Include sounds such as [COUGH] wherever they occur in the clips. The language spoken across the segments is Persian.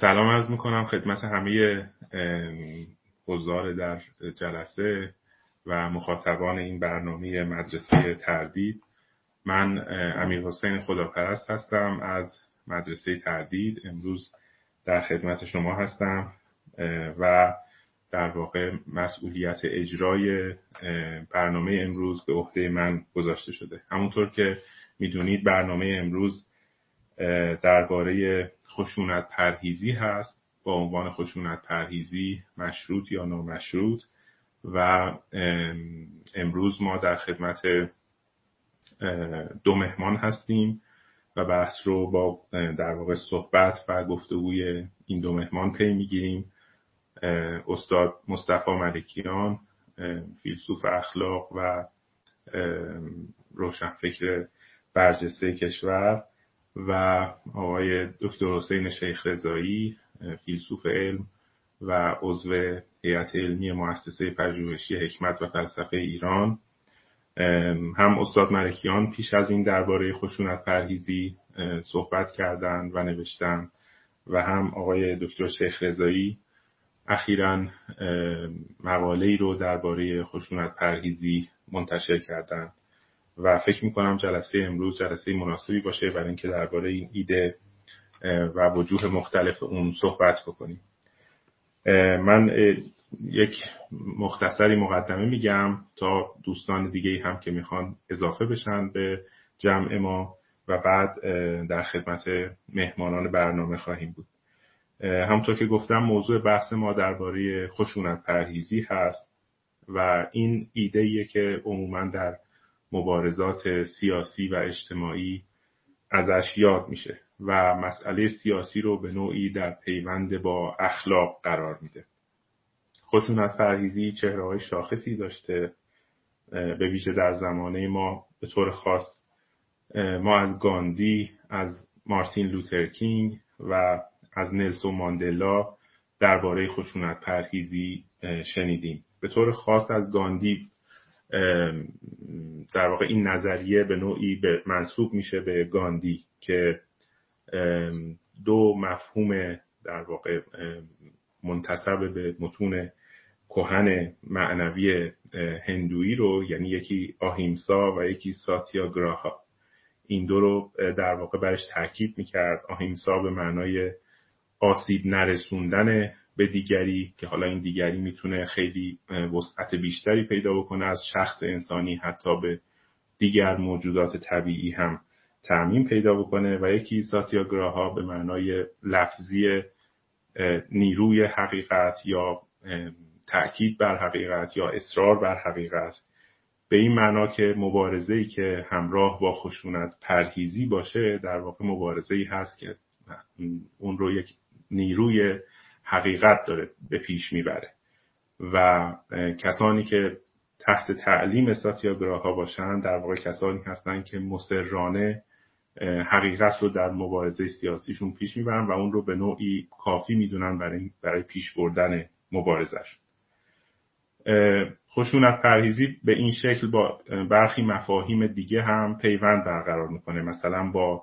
سلام عرض می‌کنم خدمت همه حضار در جلسه و مخاطبان این برنامه مدرسه تردید. من امیر حسین خداپرست هستم از مدرسه تردید. امروز در خدمت شما هستم و در واقع مسئولیت اجرای برنامه امروز به عهده من گذاشته شده. همونطور که می‌دونید برنامه امروز درباره خشونت پرهیزی هست با عنوان خشونت پرهیزی مشروط یا نامشروط. و امروز ما در خدمت دو مهمان هستیم و بحث رو با در واقع صحبت و گفتگوی این دو مهمان پی می‌گیریم. استاد مصطفی ملکیان فیلسوف اخلاق و روشنفکر برجسته کشور. و آقای دکتر حسین شیخ رضایی فیلسوف علم و عضو هیئت علمی مؤسسه پژوهشی حکمت و فلسفه ایران. هم استاد ملکیان پیش از این درباره خشونت پرهیزی صحبت کردند و نوشتن و هم آقای دکتر شیخ رضایی اخیرا مقاله ای رو درباره خشونت پرهیزی منتشر کردند. و فکر می‌کنم جلسه امروز جلسه مناسبی باشه برای اینکه درباره این ایده و وجوه مختلف اون صحبت بکنیم. من یک مختصری مقدمه میگم تا دوستان دیگه هم که می‌خوان اضافه بشن به جمع ما و بعد در خدمت مهمانان برنامه خواهیم بود. همطور که گفتم موضوع بحث ما درباره خشونت پرهیزی هست و این ایده که عموما در مبارزات سیاسی و اجتماعی ازش یاد میشه و مسئله سیاسی رو به نوعی در پیوند با اخلاق قرار میده. خشونت پرهیزی چهره های شاخصی داشته به ویژه در زمانه ما به طور خاص ما از گاندی از مارتین لوترکینگ و از نلسون ماندلا درباره خشونت پرهیزی شنیدیم. به طور خاص از گاندی در واقع این نظریه به نوعی منصوب میشه به گاندی که دو مفهوم در واقع منتصب به متون کهن معنوی هندویی رو یعنی یکی آهیمسا و یکی ساتیاگراها. این دو رو در واقع برش تاکید می‌کرد. آهیمسا به معنای آسیب نرسوندن به دیگری که حالا این دیگری می‌تونه خیلی وسعت بیشتری پیدا بکنه از شخص انسانی حتی به دیگر موجودات طبیعی هم تعمین پیدا بکنه. و یکی ساتیاگراها به معنای لفظی نیروی حقیقت یا تأکید بر حقیقت یا اصرار بر حقیقت به این معنا که مبارزه ای که همراه با خشونت پرهیزی باشه در واقع مبارزه ای هست که اون رو یک نیروی حقیقت داره به پیش می‌بره. و کسانی که تحت تعلیم ساتیاگراها باشند در واقع کسانی هستند که مسررانه حقیقت رو در مبارزه سیاسیشون پیش می‌برن و اون رو به نوعی کافی می‌دونن برای, برای پیش بردن مبارزش خشونت پرهیزی به این شکل با برخی مفاهیم دیگه هم پیوند برقرار می‌کنه. مثلا با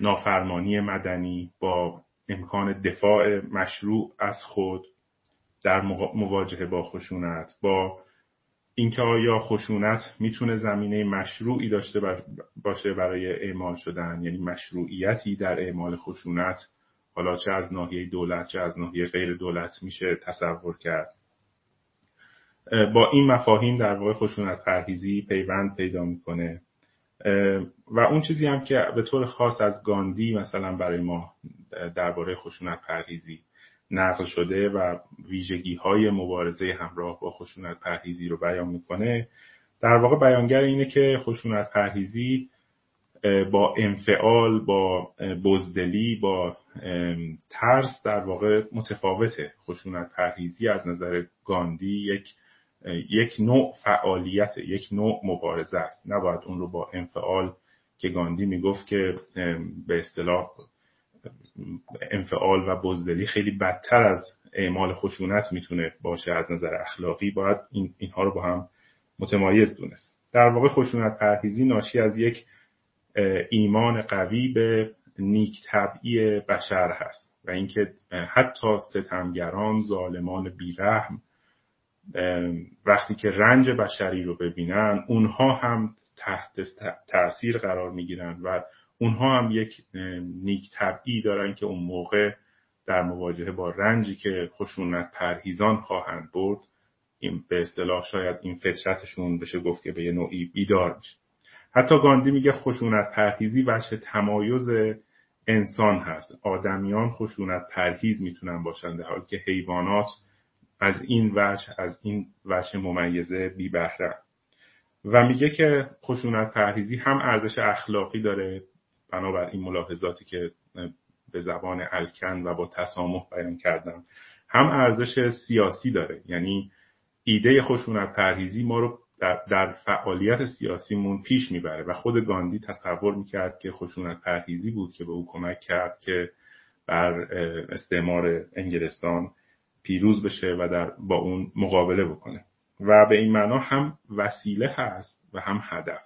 نافرمانی مدنی با امکان دفاع مشروع از خود در مواجهه با خشونت با اینکه آیا خشونت می‌تونه زمینه مشروعی داشته باشه برای اعمال شدن یعنی مشروعیتی در اعمال خشونت حالا چه از ناحیه دولت چه از ناحیه غیر دولت میشه تصور کرد. با این مفاهیم در واقع خشونت پرهیزی پیوند پیدا می‌کنه. و اون چیزی هم که به طور خاص از گاندی مثلا برای ما درباره خشونت پرهیزی نقل شده و ویژگی های مبارزه همراه با خشونت پرهیزی رو بیان می‌کنه. در واقع بیانگر اینه که خشونت پرهیزی با انفعال با بزدلی با ترس در واقع متفاوته. خشونت پرهیزی از نظر گاندی یک یک نوع فعالیت یک نوع مبارزه است. نباید اون رو با انفعال که گاندی می‌گفت که به اصطلاح انفعال و بزدلی خیلی بدتر از اعمال خشونت می‌تونه باشه از نظر اخلاقی. باید این اینها رو با هم متمایز دونست. در واقع خشونت پرهیزی ناشی از یک ایمان قوی به نیک طبعی بشر هست و اینکه حتی ستمگران ظالمان بیرحم وقتی که رنج بشری رو ببینن اونها هم تحت تاثیر قرار می‌گیرن و اونها هم یک نیک طبعی دارن که اون موقع در مواجهه با رنجی که خشونت پرهیزان خواهند برد این به اصطلاح شاید این فطرتشون بشه گفت که به یه نوعی بیدار میشه. حتی گاندی میگه خشونت پرهیزی وجه تمایز انسان هست. آدمیان خشونت پرهیز می‌تونن باشن در حالی که حیوانات از این وجه از این وجه ممیزه بی بهره و میگه که خشونت پرهیزی هم ارزش اخلاقی داره بنابر این ملاحظاتی که به زبان الکن و با تسامح بیان کردم هم ارزش سیاسی داره. یعنی ایده خشونت پرهیزی ما رو در, در فعالیت سیاسیمون پیش می‌بره و خود گاندی تصور می‌کرد که خشونت پرهیزی بود که به او کمک کرد که بر استعمار انگلستان پیروز بشه و در با اون مقابله بکنه. و به این معنا هم وسیله هست و هم هدف.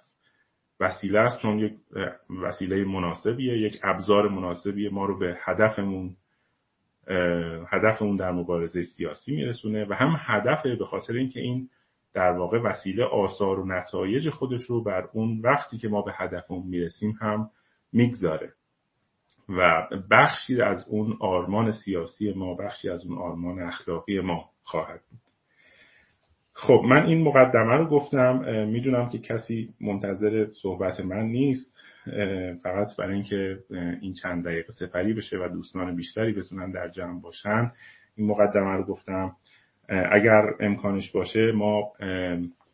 وسیله است چون یک وسیله مناسبیه یک ابزار مناسبیه. ما رو به هدفمون هدفمون در مبارزه سیاسی میرسونه و هم هدفه به خاطر اینکه این در واقع وسیله آثار و نتایج خودش رو بر اون وقتی که ما به هدفمون می‌رسیم هم می‌گذاره. و بخشی از اون آرمان سیاسی ما بخشی از اون آرمان اخلاقی ما خواهد بود. خب من این مقدمه رو گفتم می‌دونم که کسی منتظر صحبت من نیست فقط برای اینکه این چند دقیقه سپری بشه و دوستان بیشتری بتونن در جمع باشن این مقدمه رو گفتم. اگر امکانش باشه ما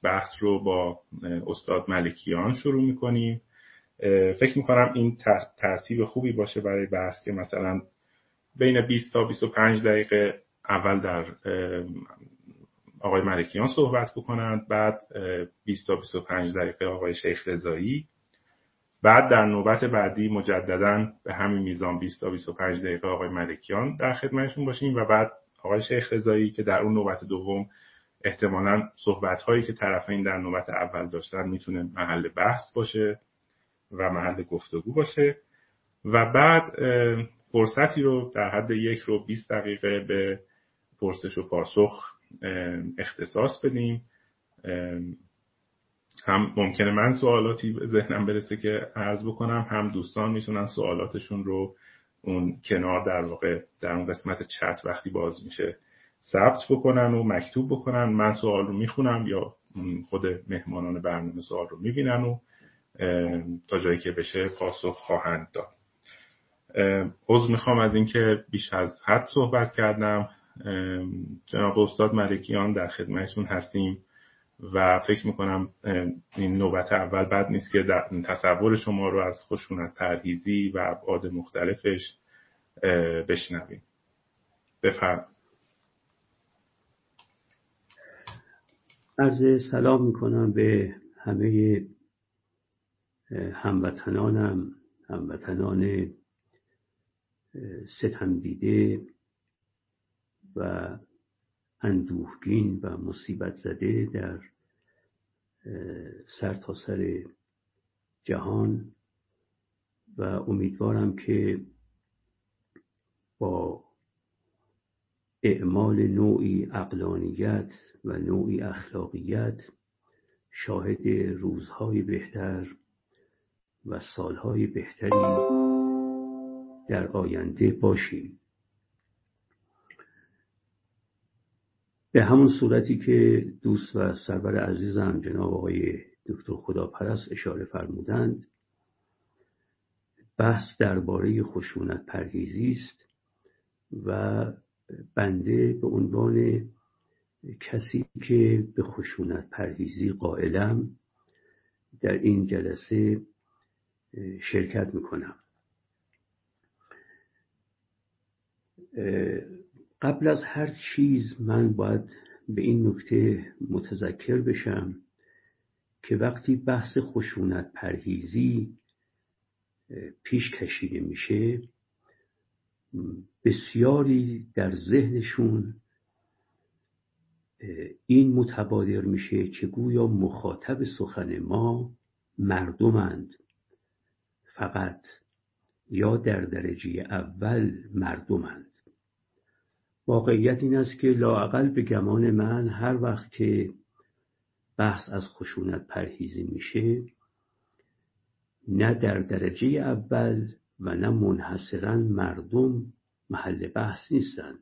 بحث رو با استاد ملکیان شروع می‌کنیم. فکر می‌کنم این ترتیب خوبی باشه برای بحث که مثلا بین 20 تا 25 دقیقه اول در آقای ملکیان صحبت بکنند. بعد 20 تا 25 دقیقه آقای شیخ رضایی. بعد در نوبت بعدی مجددا به همین میزان 20 تا 25 دقیقه آقای ملکیان در خدمتشون باشیم و بعد آقای شیخ رضایی که در اون نوبت دوم احتمالا صحبت هایی که طرفین در نوبت اول داشتن می‌تونه محل بحث باشه و محل گفتگو باشه. و بعد فرصتی رو در حد یک رو 20 دقیقه به پرسش و پاسخ اختصاص بدیم. هم ممکنه من سوالاتی به ذهنم برسه که عرض بکنم هم دوستان می‌تونن سوالاتشون رو اون کنار در واقع در اون قسمت چت وقتی باز میشه ثبت بکنن و مکتوب بکنن. من سوال رو می‌خونم یا خود مهمانان برنامه سوال رو می‌بینن و تا جایی که بشه پاسخ خواهند داد. عضو می‌خوام از اینکه بیش از حد صحبت کردم. جناب استاد ملکیان در خدمتشون هستیم و فکر می‌کنم این نوبت اول بد نیست که در تصور شما رو از خشونت پرهیزی و ابعاد مختلفش بشنویم. بفرم. عرض سلام می‌کنم به همه هموطنانم هموطنان ستم دیده و اندوهگین و مصیبت زده در سرتاسر سر جهان و امیدوارم که با اعمال نوعی اقلانیت و نوعی اخلاقیت شاهد روزهای بهتر و سالهای بهتری در آینده باشیم. به همون صورتی که دوست و سرور عزیزم جناب آقای دکتر خداپرست اشاره فرمودند بحث درباره خشونت پرهیزی است و بنده به عنوان کسی که به خشونت پرهیزی قائلم در این جلسه شرکت می‌کنم. قبل از هر چیز من باید به این نکته متذکر بشم که وقتی بحث خشونت پرهیزی پیش کشیده میشه بسیاری در ذهنشون این متبادر میشه که گویا مخاطب سخن ما مردمند. فقط یا در درجه اول مردمند. واقعیت این است که لاعقل به گمان من هر وقت که بحث از خشونت پرهیزی میشه نه در درجه اول و نه منحصرا مردم محل بحث نیستند.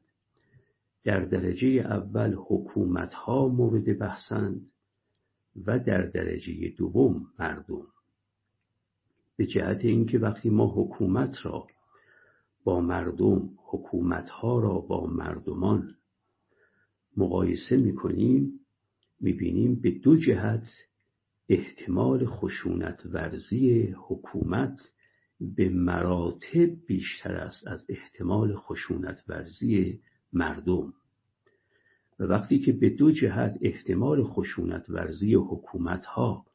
در درجه اول حکومت ها مورد بحثند و در درجه دوم مردم. به جهت اینکه وقتی ما حکومت را با مردم حکومت ها را با مردمان مقایسه می‌کنیم می‌بینیم به دو جهت احتمال خشونت ورزی حکومت به مراتب بیشتر است از احتمال خشونت ورزی مردم. و وقتی که به دو جهت احتمال خشونت ورزی حکومت ها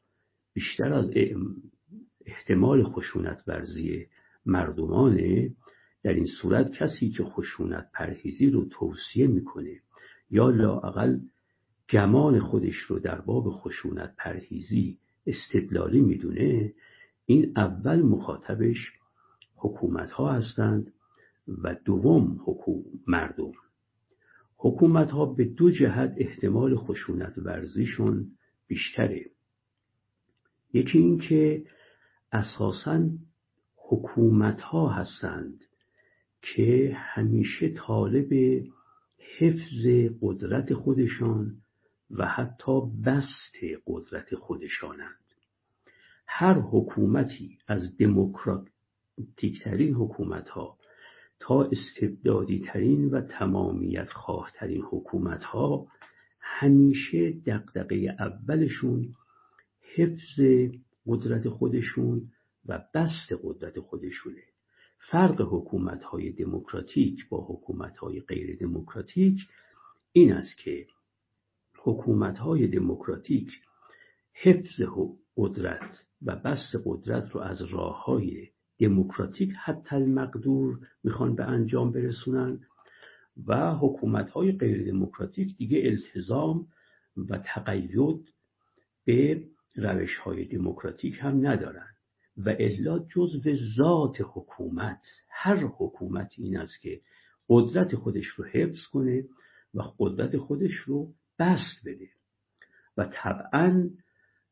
بیشتر از احتمال خشونت ورزی مردمانه در این صورت کسی که خشونت پرهیزی رو توصیه می‌کنه یا لااقل گمان خودش رو در باب خشونت پرهیزی استدلالی می‌دونه این اول مخاطبش حکومت ها هستند و دوم حکوم مردم. حکومت ها به دو جهت احتمال خشونت ورزیشون بیشتره. یکی این که اساسا حکومت ها هستند که همیشه طالب حفظ قدرت خودشان و حتی بست قدرت خودشانند. هر حکومتی از دموکراتیکترین حکومت ها تا استبدادی ترین و تمامیت خواه ترین حکومت ها همیشه دقدقه اولشون حفظ قدرت خودشون و بست قدرت خودشونه. فرق حکومت های دموکراتیک با حکومت های غیر دموکراتیک این است که حکومت های دموکراتیک حفظ قدرت و بست قدرت رو از راه های دموکراتیک حتی المقدور می‌خوان به انجام برسونن و حکومت های غیر دموکراتیک دیگه التزام و تقید به روش های دموکراتیک هم ندارن. و الا جزو ذات حکومت هر حکومت این است که قدرت خودش رو حفظ کنه و قدرت خودش رو بست بده. و طبعا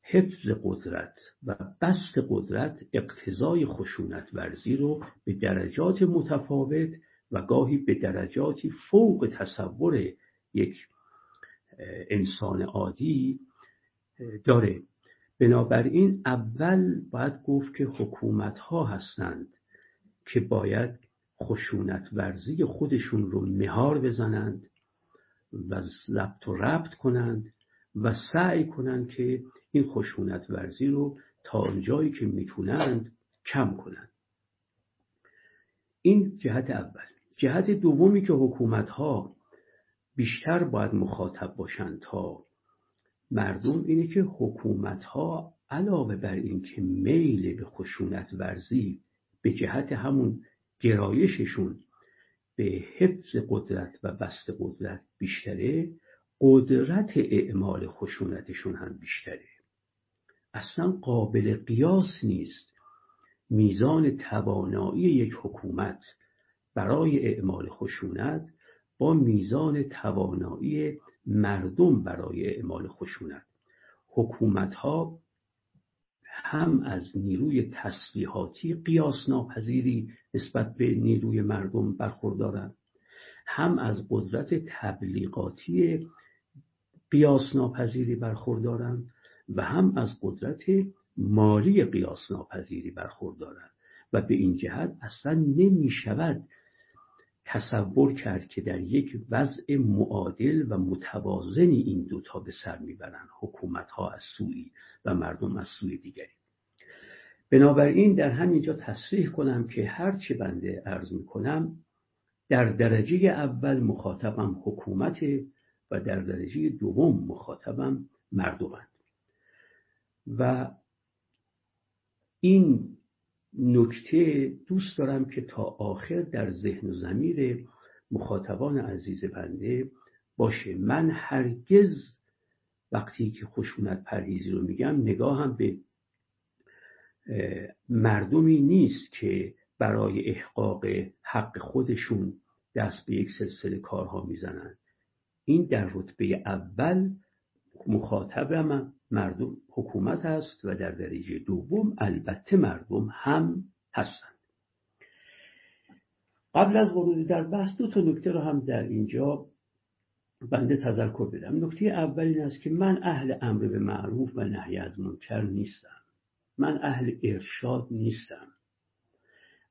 حفظ قدرت و بست قدرت اقتضای خشونت ورزی رو به درجات متفاوت و گاهی به درجاتی فوق تصور یک انسان عادی داره. بنابراین اول باید گفت که حکومت ها هستند که باید خشونت ورزی خودشون رو مهار بزنند و ضبط و ربط کنند و سعی کنند که این خشونت ورزی رو تا آنجایی که می‌تونند کم کنند. این جهت اول. جهت دومی که حکومت ها بیشتر باید مخاطب باشند تا مردم اینه که حکومت ها علاوه بر اینکه میل به خشونت ورزی به جهت همون گرایششون به حفظ قدرت و بست قدرت بیشتره قدرت اعمال خشونتشون هم بیشتره. اصلا قابل قیاس نیست میزان توانایی یک حکومت برای اعمال خشونت با میزان توانایی مردم برای اعمال خشونت. حکومت ها هم از نیروی تسلیحاتی قیاس ناپذیری نسبت به نیروی مردم برخوردارند. هم از قدرت تبلیغاتی قیاس ناپذیری برخوردارند و هم از قدرت مالی قیاس ناپذیری برخوردارند. و به این جهت اصلا نمی شود تصور کرد که در یک وضع معادل و متوازنی این دوتا به سر می‌برند حکومت ها از سوی و مردم از سوی دیگری. بنابراین در همینجا تصریح کنم که هرچه بنده عرض می‌کنم در درجه اول مخاطبم حکومت و در درجه دوم مخاطبم مردمند. و این نکته دوست دارم که تا آخر در ذهن و زمیر مخاطبان عزیز بنده باشه. من هرگز وقتی که خشونت پرهیزی رو میگم نگاهم به مردمی نیست که برای احقاق حق خودشون دست به یک سلسله کارها می‌زنن. این در رتبه اول مخاطب مردم حکومت است و در درجه دوم البته مردم هم هستند. قبل از ورود در بحث دو تا نکته رو هم در اینجا بنده تذکر بدم. نکته اول این است که من اهل امر به معروف و نهی از منکر نیستم. من اهل ارشاد نیستم.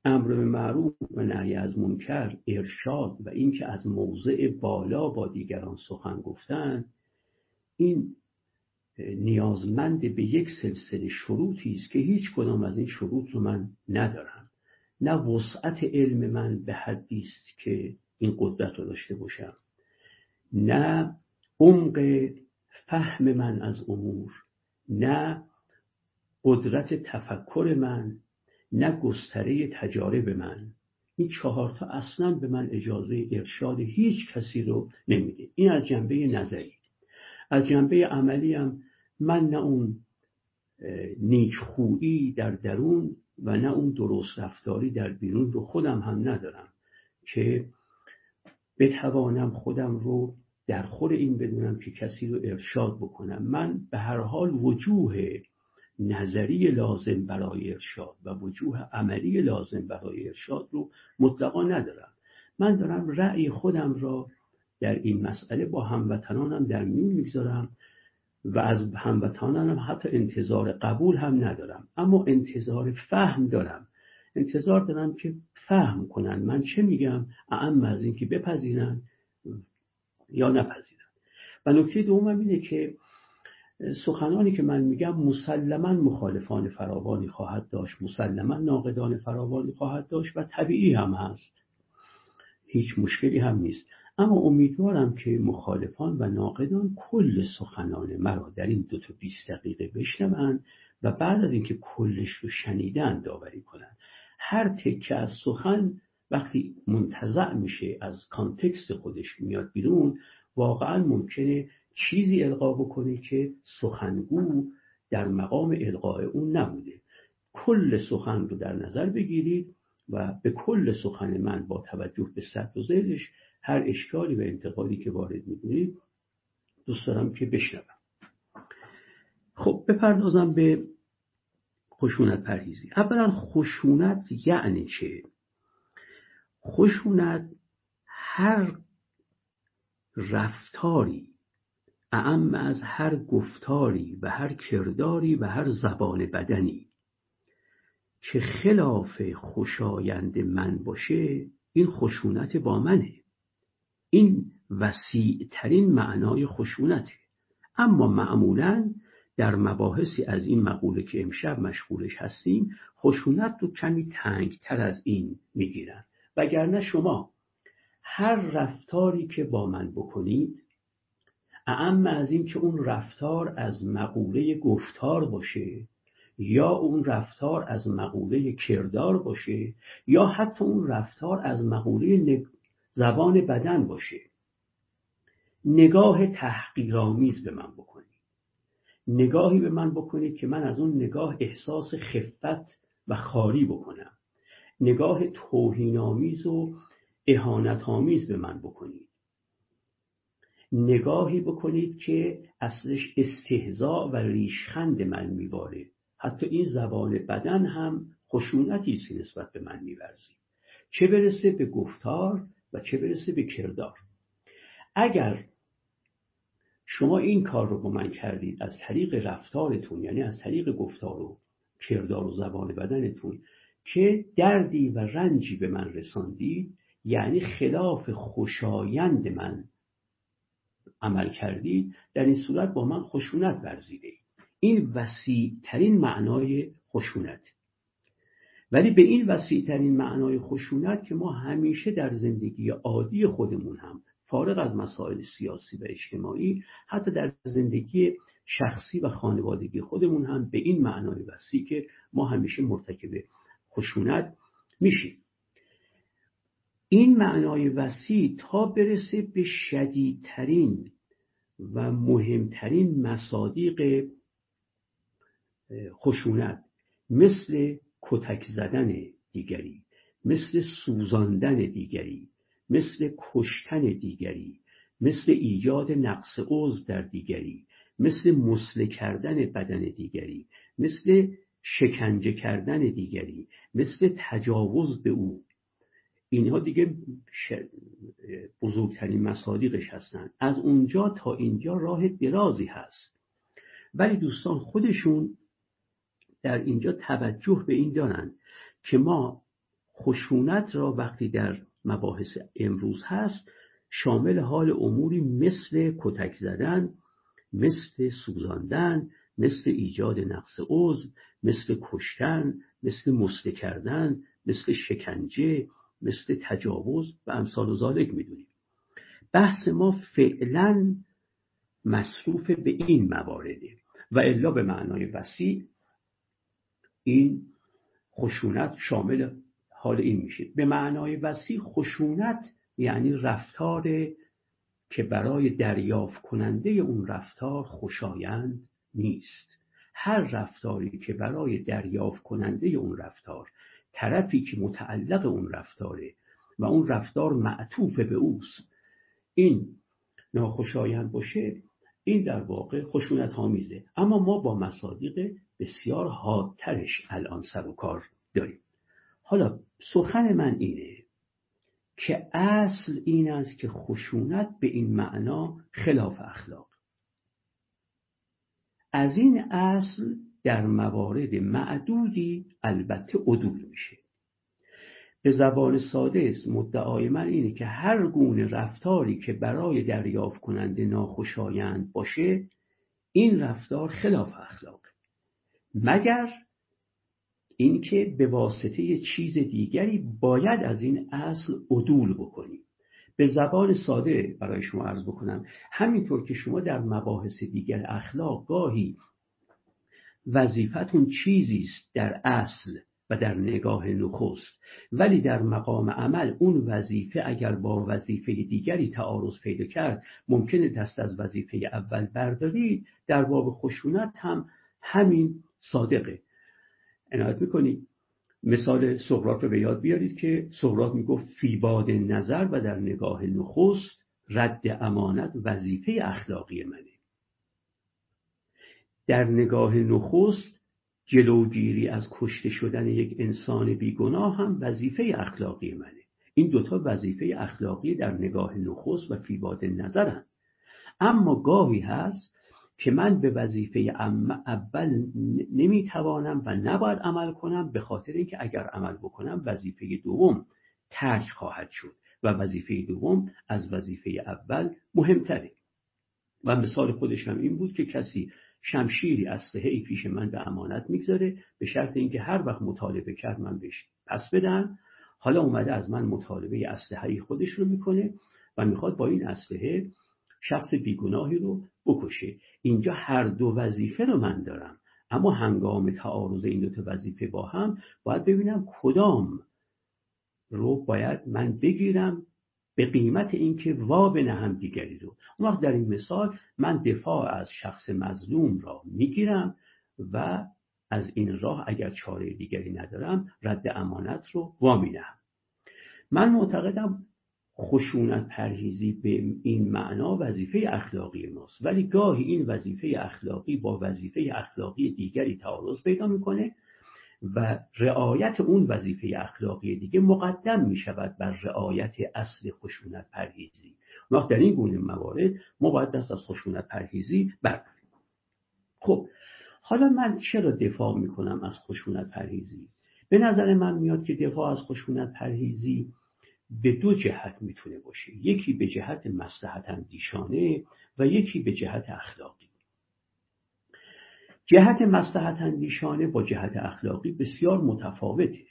امر به معروف و نهی از منکر ارشاد و اینکه از موضع بالا با دیگران سخن گفتن این نیازمند به یک سلسله شروطی است که هیچ کدام از این شروط رو من ندارم. نه وسعت علم من به حدی است که این قدرت رو داشته باشم. نه عمق فهم من از امور. نه قدرت تفکر من. نه گستره تجارب من. این چهارتا اصلا به من اجازه ارشاد هیچ کسی رو نمیده. این از جنبه نظری. از جنبه عملی هم من نه اون نیکخویی در درون و نه اون درست رفتاری در بیرون رو خودم هم ندارم که بتوانم خودم رو در خور این بدونم که کسی رو ارشاد بکنم. من به هر حال وجوه نظری لازم برای ارشاد و وجوه عملی لازم برای ارشاد رو مطلقا ندارم. من دارم رأی خودم را در این مسئله با هموطنانم در میون می‌گذارم و از هموطنانم حتی انتظار قبول هم ندارم. اما انتظار فهم دارم. انتظار دارم که فهم کنن. من چه میگم؟ اعم از اینکه بپذیرن یا نپذیرن. و نکته دومم اینه که سخنانی که من میگم مسلما مخالفان فراوانی خواهد داشت. مسلما ناقدان فراوانی خواهد داشت و طبیعی هم هست. هیچ مشکلی هم نیست. اما امیدوارم که مخالفان و ناقدان کل سخنان مرا در این دو تا 20 دقیقه بشنوند و بعد از اینکه کلش رو شنیدن داوری کنند. هر تکه از سخن وقتی منتزع میشه از کانتکست خودش میاد بیرون واقعا ممکنه چیزی القا بکنه که سخنگو در مقام القاء اون نبوده. کل سخن رو در نظر بگیرید. و به کل سخن من با توجه به صد و زیرش هر اشکالی و انتقادی که وارد می‌دونید دوست دارم که بشنوم. خب بپردازم به خشونت پرهیزی. اولا خشونت یعنی چه؟ خشونت هر رفتاری اعم از هر گفتاری و هر کرداری و هر زبان بدنی. که خلاف خوشایند من باشه این خشونت با منه. این وسیع ترین معنای خشونته. اما معمولا در مباحثی از این مقوله که امشب مشغولش هستیم خشونت رو کمی تنگتر از این می‌گیرن. وگرنه شما هر رفتاری که با من بکنید اعم از این که اون رفتار از مقوله گفتار باشه یا اون رفتار از مقوله کردار باشه یا حتی اون رفتار از مقوله زبان بدن باشه. نگاه تحقیرآمیز به من بکنید. نگاهی به من بکنید که من از اون نگاه احساس خفت و خاری بکنم. نگاه توهینآمیز و اهانتآمیز به من بکنید. نگاهی بکنید که اصلش استهزاء و ریشخند من میباره. حتی این زبان بدن هم خشونتی است نسبت به من میورزید چه برسه به گفتار و چه برسه به کردار. اگر شما این کار رو با من کردید از طریق رفتارتون یعنی از طریق گفتار و کردار و زبان بدنتون که دردی و رنجی به من رساندید یعنی خلاف خوشایند من عمل کردید در این صورت با من خشونت ورزیده این وسیع ترین معنای خشونت. ولی به این وسیع ترین معنای خشونت که ما همیشه در زندگی عادی خودمون هم فارغ از مسائل سیاسی و اجتماعی حتی در زندگی شخصی و خانوادگی خودمون هم به این معنای وسیع که ما همیشه مرتکب خشونت میشیم. این معنای وسیع تا برسه به شدیدترین و مهمترین مصادیق خشونت مثل کتک زدن دیگری مثل سوزاندن دیگری مثل کشتن دیگری مثل ایجاد نقص عضو در دیگری مثل مسله کردن بدن دیگری مثل شکنجه کردن دیگری مثل تجاوز به او. اینها دیگه بزرگترین مصادیقش هستند از اونجا تا اینجا راه درازی هست. ولی دوستان خودشون در اینجا توجه به این دارن که ما خشونت را وقتی در مباحث امروز هست شامل حال اموری مثل کتک زدن مثل سوزاندن مثل ایجاد نقص عضو مثل کشتن مثل مسته کردن مثل شکنجه مثل تجاوز و امثال و ذالک می‌دونیم. بحث ما فعلا مصروف به این موارده و الا به معنای وسیع این خشونت شامل حال این میشه. به معنای وسیع خشونت یعنی رفتار که برای دریافت کننده اون رفتار خوشایند نیست. هر رفتاری که برای دریافت کننده اون رفتار طرفی که متعلق اون رفتاره و اون رفتار معطوف به اوست این ناخوشایند باشه این در واقع خشونت آمیزه اما ما با مصادیق بسیار حادترش الان سر و کار داریم. حالا سخن من اینه که اصل این است که خشونت به این معنا خلاف اخلاق. از این اصل در موارد معدودی البته عدول میشه. به زبان ساده است مدعای من اینه که هر گونه رفتاری که برای دریافت کننده ناخوشایند باشه این رفتار خلاف اخلاق مگر اینکه به واسطه چیز دیگری باید از این اصل عدول بکنیم. به زبان ساده برای شما عرض بکنم همینطور که شما در مباحث دیگر اخلاق گاهی وظیفتون چیزی است در اصل و در نگاه نخست ولی در مقام عمل اون وظیفه اگر با وظیفه دیگری تعارض پیدا کرد ممکنه دست از وظیفه اول بردارید در باب خشونت هم همین صادقه. عنایت می‌کنید مثال سقراط رو به یاد بیارید که سقراط می‌گفت فیباد نظر و در نگاه نخست رد امانت وظیفه اخلاقی منه. در نگاه نخست جلوگیری از کشته شدن یک انسان بیگناه هم وظیفه اخلاقی منه. این دوتا وظیفه اخلاقی در نگاه نخست و فیباد نظرن اما گاهی هست که من به وظیفه اول نمی‌توانم و نباید عمل کنم به خاطر اینکه اگر عمل بکنم وظیفه دوم ترک خواهد شد و وظیفه دوم از وظیفه اول مهمتره. و مثال خودش هم این بود که کسی شمشیری اسلحه ای پیش من به امانت می‌گذاره به شرط اینکه هر وقت مطالبه کرد من بهش پس بدم. حالا اومده از من مطالبه اسلحه خودش رو می‌کنه و می‌خواد با این اسلحه شخص بیگناهی رو بکشه. اینجا هر دو وظیفه رو من دارم. اما هنگام تعارض این دو تا وظیفه با هم باید ببینم کدام رو باید من بگیرم به قیمت اینکه وا هم دیگری رو. اون وقت در این مثال من دفاع از شخص مظلوم را می‌گیرم و از این راه اگر چاره دیگری ندارم رد امانت رو وامینم من معتقدم خشونت پرهیزی به این معنا وظیفه اخلاقی ماست. ولی گاهی این وظیفه اخلاقی با وظیفه اخلاقی دیگری تعارض پیدا می‌کنه و رعایت اون وظیفه اخلاقی دیگه مقدم می شود بر رعایت اصل خشونت پرهیزی. وقت در این گونه موارد ما باید دست از خشونت پرهیزی برداریم. خب حالا من چرا دفاع می کنم از خشونت پرهیزی؟ به نظر من میاد که دفاع از خشونت پرهیزی به دو جهت می‌تونه باشه. یکی به جهت مسلحت اندیشانه و یکی به جهت اخلاقی. جهت مسلحت اندیشانه با جهت اخلاقی بسیار متفاوته.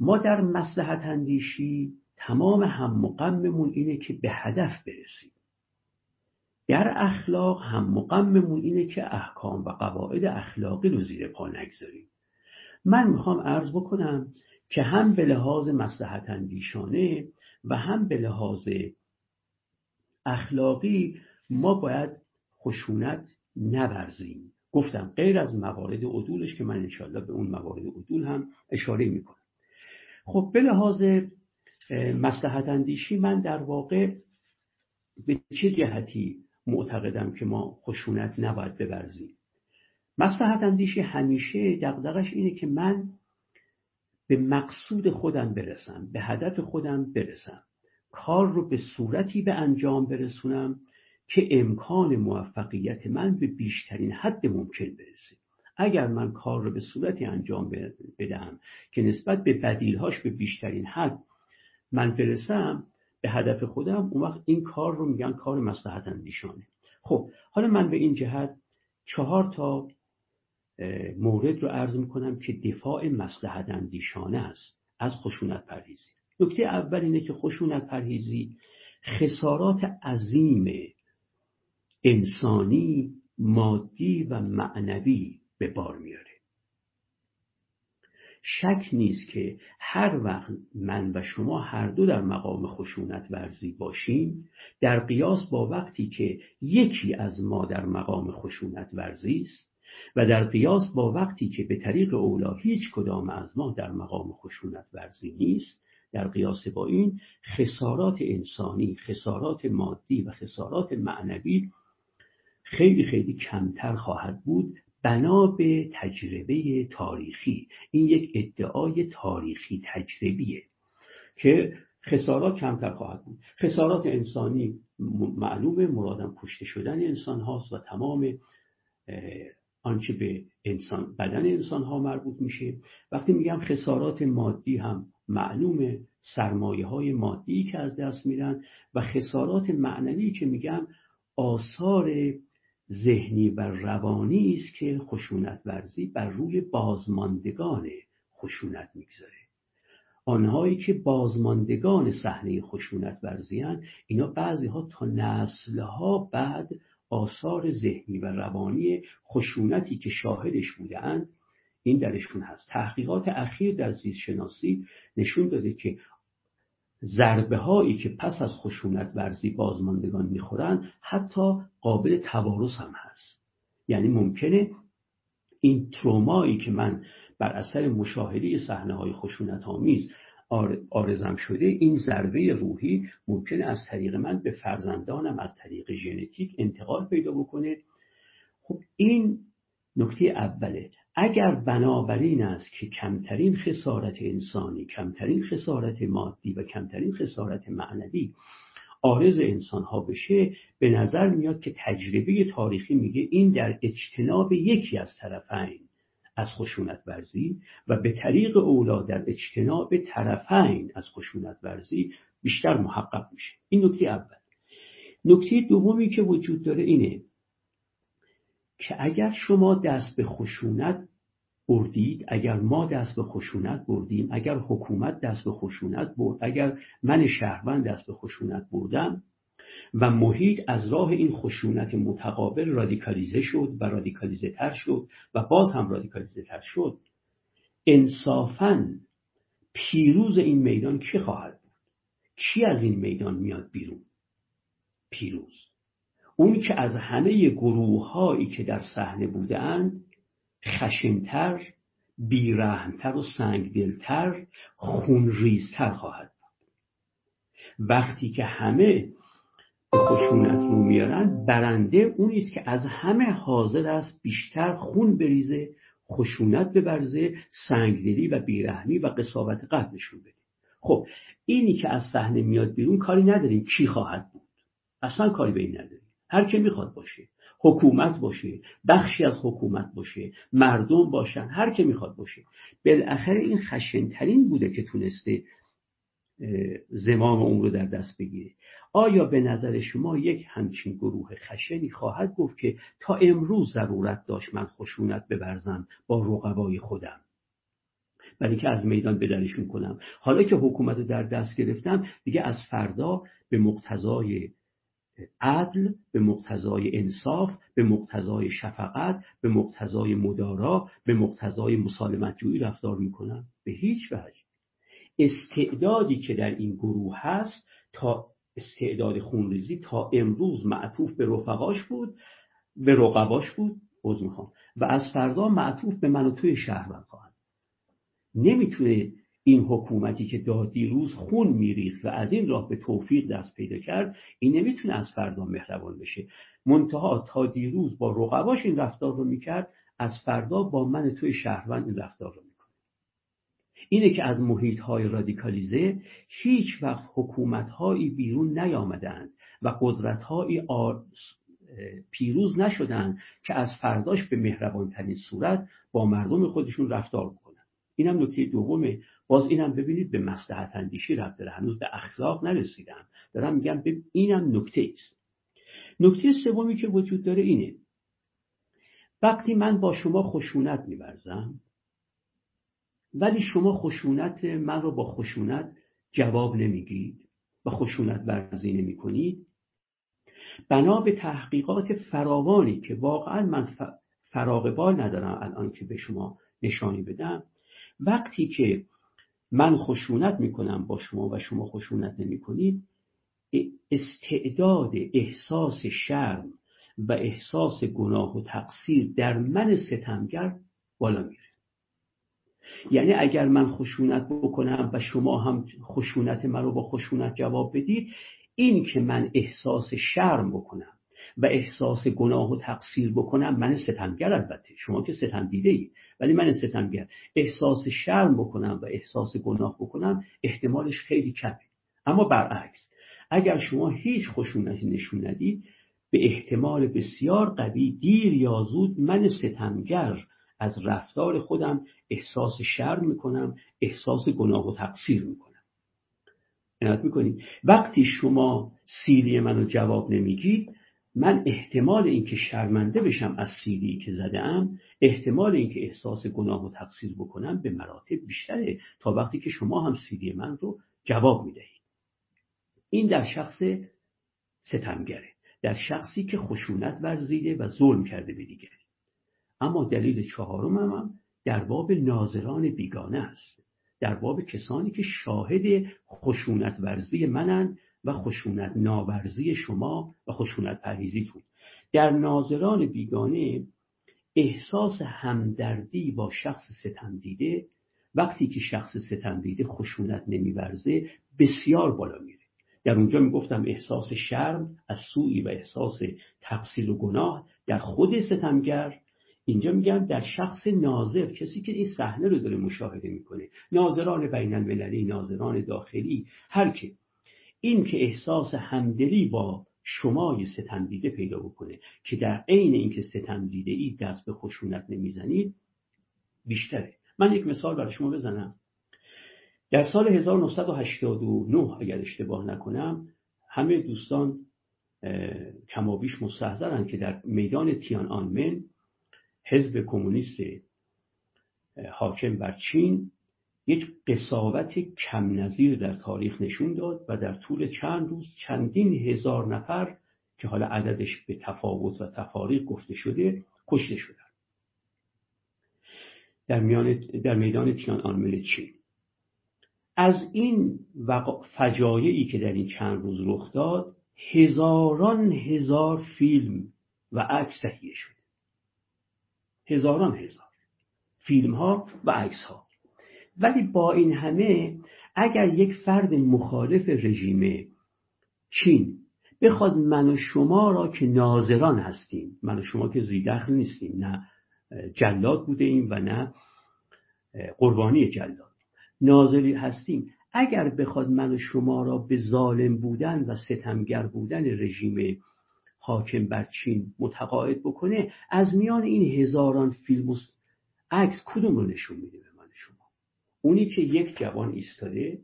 ما در مسلحت اندیشی تمام هم مقممون اینه که به هدف برسیم. در اخلاق هم مقممون اینه که احکام و قواعد اخلاقی رو زیر پا نگذاریم. من می‌خوام عرض بکنم که هم به لحاظ مسلحت اندیشانه و هم به لحاظ اخلاقی ما باید خشونت نورزیم. گفتم غیر از موارد عدولش که من انشالله به اون موارد عدول هم اشاره می‌کنم. خب به لحاظ مسلحت اندیشی من در واقع به چه جهتی معتقدم که ما خشونت نباید ببرزیم مسلحت اندیشی همیشه دقدقش اینه که من به مقصود خودم برسم به هدف خودم برسم. کار رو به صورتی به انجام برسونم که امکان موفقیت من به بیشترین حد ممکن برسه. اگر من کار رو به صورتی انجام بدهم که نسبت به بدیلهاش به بیشترین حد من برسم به هدف خودم اون وقت این کار رو میگن کار مسلحت اندیشانه. خب حالا من به این جهت چهار تا مورد رو عرض می‌کنم که دفاع مسلحت اندیشانه است از خشونت پرهیزی. نکته اول اینه که خشونت پرهیزی خسارات عظیم انسانی مادی و معنوی به بار میاره. شک نیست که هر وقت من و شما هر دو در مقام خشونت ورزی باشیم در قیاس با وقتی که یکی از ما در مقام خشونت ورزی است و در قیاس با وقتی که به طریق اولا هیچ کدام از ما در مقام خشونت ورزی نیست در قیاس با این خسارات انسانی خسارات مادی و خسارات معنوی خیلی خیلی کمتر خواهد بود بنا به تجربه تاریخی. این یک ادعای تاریخی تجربیه که خسارات کمتر خواهد بود. خسارات انسانی معلومه مرادم کشته شدن انسان هاست و تمام آنچه به انسان بدن انسان ها مربوط میشه. وقتی میگم خسارات مادی هم معلومه سرمایه های مادی که از دست میرن و خسارات معنوی که میگم آثار ذهنی و روانی است که خشونت ورزی بر روی بازماندگان خشونت می‌گذاره. آنهایی که بازماندگان صحنه خشونت ورزیان اینا بعضی ها تا نسلها بعد آثار ذهنی و روانی خشونتی که شاهدش بودند این درشون هست. تحقیقات اخیر در زیست شناسی نشون داده که ضربه هایی که پس از خشونت ورزی بازماندگان می‌خورن حتی قابل توارث هم هست. یعنی ممکنه این ترومایی که من بر اثر مشاهده صحنه های خشونت آمیز آرزم شده این ضربه روحی ممکنه از طریق من به فرزندانم از طریق ژنتیک انتقال پیدا بکنه. خب این نکته اوله. اگر بنابراین است که کمترین خسارت انسانی کمترین خسارت مادی و کمترین خسارت معنوی آرز انسان ها بشه به نظر میاد که تجربه تاریخی میگه این در اجتناب یکی از طرفین. از خشونت ورزی و به طریق اولا در اجتناب طرفین از خشونت ورزی بیشتر محقق میشه. این نکته اول. نکته دومی که وجود داره اینه که اگر شما دست به خشونت بردید اگر ما دست به خشونت بردیم اگر حکومت دست به خشونت برد اگر من شهروند دست به خشونت بردم و محیط از راه این خشونت متقابل رادیکالیزه شد و رادیکالیزه تر شد و باز هم رادیکالیزه تر شد. انصافا پیروز این میدان کی خواهد بود؟ کی از این میدان میاد بیرون؟ پیروز. اون که از همه گروه هایی که در صحنه بودند خشنتر بیرحمتر و سنگدلتر خونریزتر خواهد بود. وقتی که همه خشونت رو میارن. برنده اونی است که از همه حاضر است بیشتر خون بریزه خشونت ببرزه سنگدلی و بیرحمی و قصاوت قلب نشون بده. خب اینی که از صحنه میاد بیرون کاری نداریم کی خواهد بود. اصلا کاری به این نداریم. هر که می‌خواد باشه. حکومت باشه بخشی از حکومت باشه مردم باشن هر که می‌خواد باشه. بالاخره این خشنترین بوده که تونسته زمام اون رو در دست بگیره. آیا به نظر شما یک همچین گروه خشنی خواهد گفت که تا امروز ضرورت داشت من خشونت ببرزم با رقبای خودم؟ برای که از میدان بدرشون کنم. حالا که حکومت رو در دست گرفتم دیگه از فردا به مقتضای عدل به مقتضای انصاف به مقتضای شفقت به مقتضای مدارا به مقتضای مسالمت جویی رفتار می‌کنم. به هیچ وجه. استعدادی که در این گروه هست تا استعداد خونریزی تا امروز معطوف به رفقاش بود به رقباش بود عوض می‌خوام و از فردا معطوف به من و توی شهروند خواهد نمی‌تونه این حکومتی که داد دیروز خون میریخت و از این راه به توفیق دست پیدا کرد این نمی‌تونه از فردا مهربان بشه. منتها تا دیروز با رقباش این رفتار رو می‌کرد از فردا با من توی شهروند این رفتار رو می‌کنه اینه که از محیط های رادیکالیزه هیچ وقت حکومت هایی بیرون نیامدند و قدرت پیروز نشدن که از فرداش به مهربان ترین صورت با مردم خودشون رفتار بکنن اینم نکته دومه. باز اینم ببینید به مصلحت اندیشی رفت داره. هنوز به اخلاق نرسیدم. دارم میگم اینم نکته است نکته سومی که وجود داره اینه. وقتی من با شما خشونت میورزم ولی شما خشونت من رو با خشونت جواب نمیگید و خشونت ورزی نمی کنید بنا به تحقیقات فراوانی که واقعا من فراغ بال ندارم الان که به شما نشانی بدم. وقتی که من خشونت می‌کنم با شما و شما خشونت نمی کنید استعداد احساس شرم و احساس گناه و تقصیر در من ستمگر بالا میره. یعنی اگر من خشونت بکنم و شما هم خشونت من رو با خشونت جواب بدید این که من احساس شرم بکنم و احساس گناه و تقصیر بکنم من ستمگر البته. شما که ستم دیده ای ولی من ستمگر. احساس شرم بکنم و احساس گناه بکنم احتمالش خیلی کمه. اما برعکس اگر شما هیچ خشونتی نشون ندید به احتمال بسیار قوی دیر یا زود من ستمگر از رفتار خودم احساس شرم می‌کنم احساس گناه و تقصیر می‌کنم. عنایت می‌کنید. وقتی شما سیلی منو جواب نمیگید من احتمال اینکه شرمنده بشم از سیلی که زدم احتمال اینکه احساس گناه و تقصیر بکنم به مراتب بیشتره تا وقتی که شما هم سیلی من رو جواب می‌دهید. این در شخص ستمگره در شخصی که خشونت ورزیده و ظلم کرده به دیگری. اما دلیل چهارم هم در باب ناظران بیگانه است. در باب کسانی که شاهد خشونت ورزی منن و خشونت ناورزی شما و خشونت پرهیزیتون. در ناظران بیگانه احساس همدردی با شخص ستم دیده وقتی که شخص ستم دیده خشونت نمیورزه بسیار بالا میره. در اونجا می‌گفتم احساس شرم از سوی و احساس تقصیر و گناه در خود ستمگر اینجا میگن در شخص ناظر کسی که این صحنه رو داره مشاهده می‌کنه ناظران بین المللی ناظران داخلی هر که این که احساس همدلی با شمای ستم دیده پیدا بکنه که در عین اینکه ستم دیده ای دست به خشونت نمی‌زنید بیشتره. من یک مثال برای شما بزنم. در سال 1989 اگر اشتباه نکنم همه دوستان کمابیش مستحضرن که در میدان تیان آنمن حزب کمونیست حاکم بر چین یک قصاوت کم نظیر در تاریخ نشون داد و در طول چند روز چندین هزار نفر که حالا عددش به تفاوت و تفاریق گفته شده کشته شدند در, در میدان تیان آنمل چین. از این فجایعی که در این چند روز رخ داد هزاران هزار فیلم و عکس تهیه شد هزاران هزار. فیلم ها و عکس ها ولی با این همه اگر یک فرد مخالف رژیم چین بخواد من و شما را که ناظران هستیم من و شما که زیدخل نیستیم نه جلاد بوده ایم و نه قربانی جلاد. ناظری هستیم. اگر بخواد من و شما را به ظالم بودن و ستمگر بودن رژیم حاکم بر چین متقاعد بکنه از میان این هزاران فیلم عکس کدوم رو نشون میده به من شما؟ اونی که یک جوان ایستاده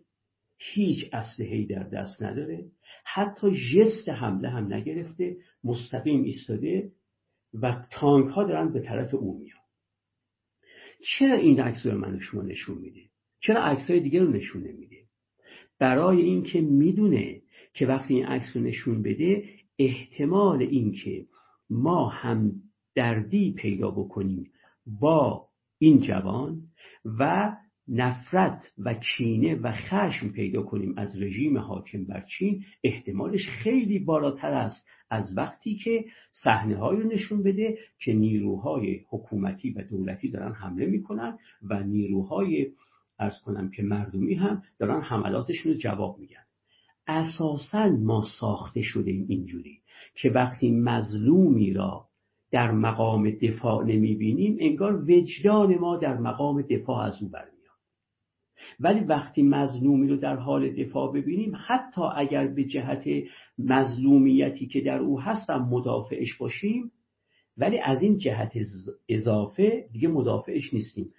هیچ اسلحه‌ای در دست نداره حتی جست حمله هم نگرفته مستقیم ایستاده و تانک ها دارن به طرف او میان. چرا این عکس رو من شما نشون میده؟ چرا عکس های دیگه رو نشون نمیده؟ برای اینکه می‌دونه که وقتی این عکس رو نشون بده احتمال اینکه ما هم دردی پیدا بکنیم با این جوان و نفرت و کینه و خشم پیدا کنیم از رژیم حاکم بر چین احتمالش خیلی بالاتر است از وقتی که صحنه رو نشون بده که نیروهای حکومتی و دولتی دارن حمله می‌کنن و نیروهای ارز کنم که مردمی هم دارن حملاتشون رو جواب میگن اساسا ما ساخته شده اینجوری که وقتی مظلومی را در مقام دفاع نمی‌بینیم انگار وجدان ما در مقام دفاع از او برمیاد. ولی وقتی مظلومی رو در حال دفاع ببینیم حتی اگر به جهت مظلومیتی که در او هستم مدافعش باشیم ولی از این جهت اضافه دیگه مدافعش نیستیم.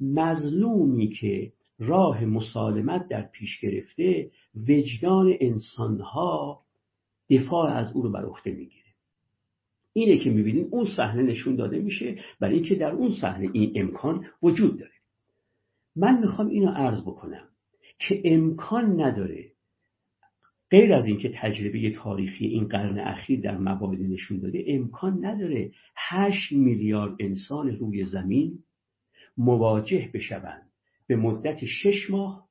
مظلومی که راه مسالمت در پیش گرفته وجدان انسانها دفاع از او رو بر عهده می‌گیره. اینه که می‌بینیم اون صحنه نشون داده میشه برای اینکه در اون صحنه این امکان وجود داره. من می‌خوام اینو عرض بکنم که امکان نداره غیر از اینکه تجربه تاریخی این قرن اخیر در موارد نشون داده امکان نداره هشت میلیارد انسان روی زمین مواجه بشوند. به مدت شش ماه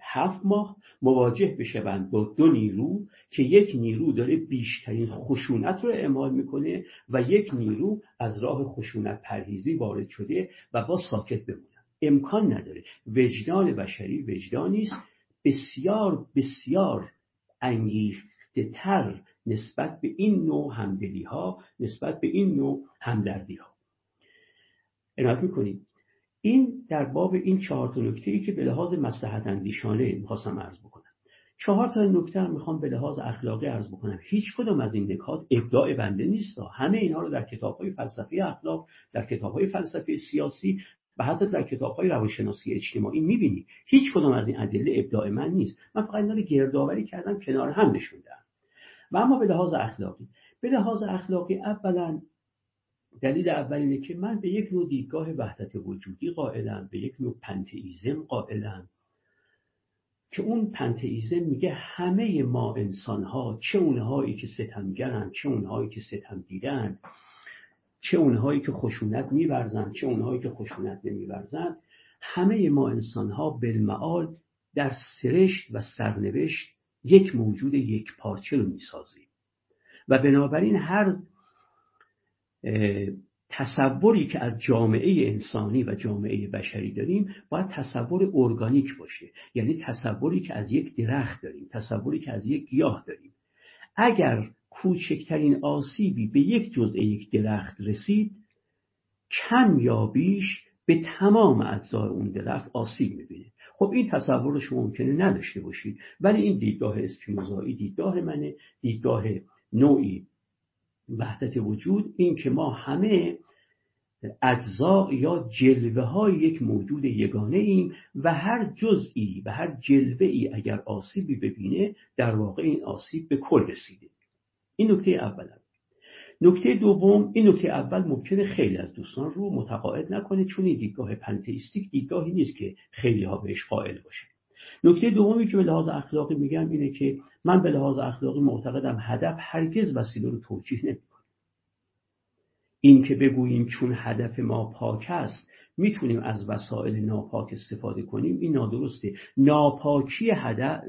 هفت ماه مواجه بشوند با دو نیرو که یک نیرو داره بیشترین خشونت رو اعمال می‌کنه و یک نیرو از راه خشونت پرهیزی وارد شده و با ساکت بمونن. امکان نداره. وجدان بشری وجدانی است. بسیار بسیار انگیخته تر نسبت به این نوع همدلی ها نسبت به این نوع همدردی ها عنایت می‌کنید. این در باب این چهار تا نکته ای که به لحاظ مصلحت اندیشانه می‌خواستم عرض بکنم. چهار تا نکته هم می‌خوام به لحاظ اخلاقی عرض بکنم. هیچ کدوم از این نکات ابداع بنده نیست. همه اینها رو در کتاب های فلسفی اخلاق در کتاب های فلسفه سیاسی و حتی در کتاب های روانشناسی اجتماعی می‌بینی. هیچ کدوم از این ادله ابداع من نیست. من فقط اینا رو گردآوری کردم کنار هم نشوندم. و اما به لحاظ اخلاقی. به لحاظ اخلاقی اولا دلیل اول اینه که من به یک نوع دیدگاه وحدت وجودی قائلم به یک نوع پنتئیزم قائلم که اون پنتئیزم میگه همه ما انسان ها چه اونهایی که ستمگرن چه اونهایی که ستم دیدن چه اونهایی که خشونت میورزن چه اونهایی که خشونت نمیورزن همه ما انسان ها بالمعال در سرشت و سرنوشت یک موجود یک پارچه رو می‌سازیم. و بنابراین هر تصوری که از جامعه انسانی و جامعه بشری داریم باید تصور ارگانیک باشه. یعنی تصوری که از یک درخت داریم تصوری که از یک گیاه داریم. اگر کوچکترین آسیبی به یک جزء یک درخت رسید کم یا بیش به تمام اجزای اون درخت آسیب می‌بینه. خب این تصور رو شما ممکنه نداشته باشید. ولی این دیدگاه اسپینوزایی دیدگاه منه. دیدگاه نوعی وحدت وجود این که ما همه اجزا یا جلوه های یک موجود یگانه ایم و هر جزئی و هر جلوه ای اگر آسیبی ببینه در واقع این آسیب به کل رسیده. این نکته اول. نکته دوم این نکته اول ممکنه خیلی از دوستان رو متقاعد نکنه چون این دیدگاه پنتئیستیک دیدگاهی نیست که خیلی ها بهش قائل باشه. نکته دومی که به لحاظ اخلاقی میگم اینه که من به لحاظ اخلاقی معتقدم هدف هرگز وسیله رو توجیه نمی‌کنه این که بگوییم چون هدف ما پاک است می‌تونیم از وسایل ناپاک استفاده کنیم. این نادرسته. ناپاکی هدف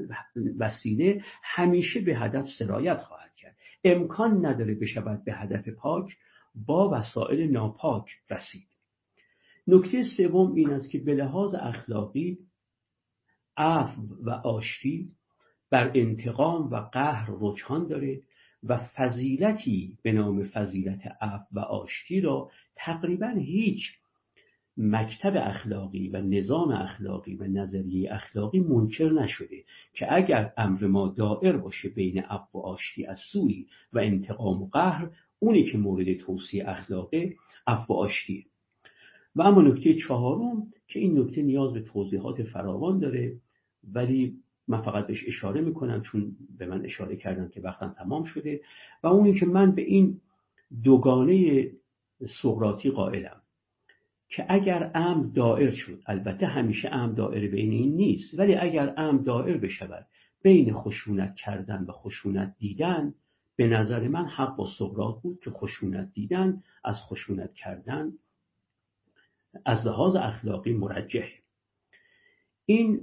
وسیله همیشه به هدف سرایت خواهد کرد. امکان نداره بشود به هدف پاک با وسایل ناپاک رسید. نکته سوم این است که به لحاظ اخلاقی عفو و آشتی بر انتقام و قهر رجحان داره و فضیلتی به نام فضیلت عفو و آشتی را تقریبا هیچ مکتب اخلاقی و نظام اخلاقی و نظریه اخلاقی منکر نشده که اگر امر ما دائر باشه بین عفو و آشتی از سوی و انتقام و قهر اونی که مورد توصیه اخلاقه عفو و آشتیه. و اما نکته چهارم که این نکته نیاز به توضیحات فراوان داره ولی من فقط بهش اشاره می‌کنم چون به من اشاره کردن که وقتم تمام شده و اونی که من به این دوگانه سقراطی قائلم که اگر ام دائر شد البته همیشه ام دائر بین این نیست ولی اگر ام دائر بشود بین خشونت کردن و خشونت دیدن به نظر من حق با سقراط بود که خشونت دیدن از خشونت کردن از لحاظ اخلاقی مرجه این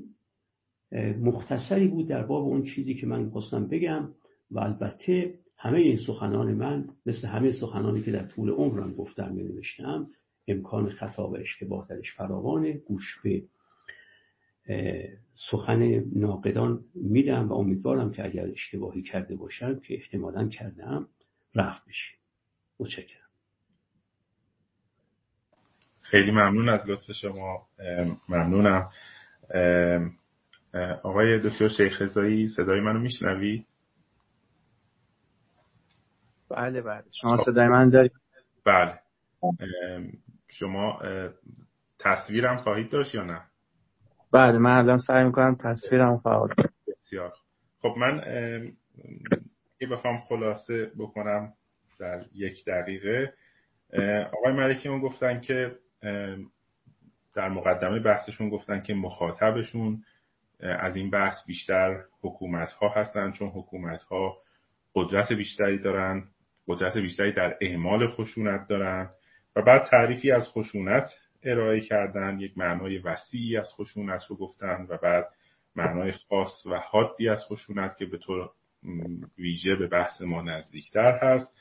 مختصری بود در باب اون چیزی که من خواستم بگم و البته همه این سخنان من مثل همه سخنانی که در طول عمرم گفتم می نوشتم امکان خطا و اشتباه درش فراوانه گوش به سخن ناقدان میدم و امیدوارم که اگر اشتباهی کرده باشم که احتمالا کردم رفت بشه. متشکرم. خیلی ممنون از لطف شما. ممنونم. آقای دکتر شیخ رضایی صدای منو میشنوی؟ بله بله. شما خب. صدای من دارید؟ بله. شما تصویرم خواهید داشت یا نه؟ بله من الان سعی می‌کنم تصویرم فعال بسیار. خب من یه بخوام خلاصه بکنم در یک دقیقه. آقای ملکی گفتن که در مقدمه بحثشون گفتن که مخاطبشون از این بحث بیشتر حکومت ها هستن چون حکومت ها قدرت بیشتری دارن قدرت بیشتری در اعمال خشونت دارن و بعد تعریفی از خشونت ارائه کردن یک معنای وسیعی از خشونت رو گفتن و بعد معنای خاص و حادی از خشونت که به طور ویژه به بحث ما نزدیکتر هست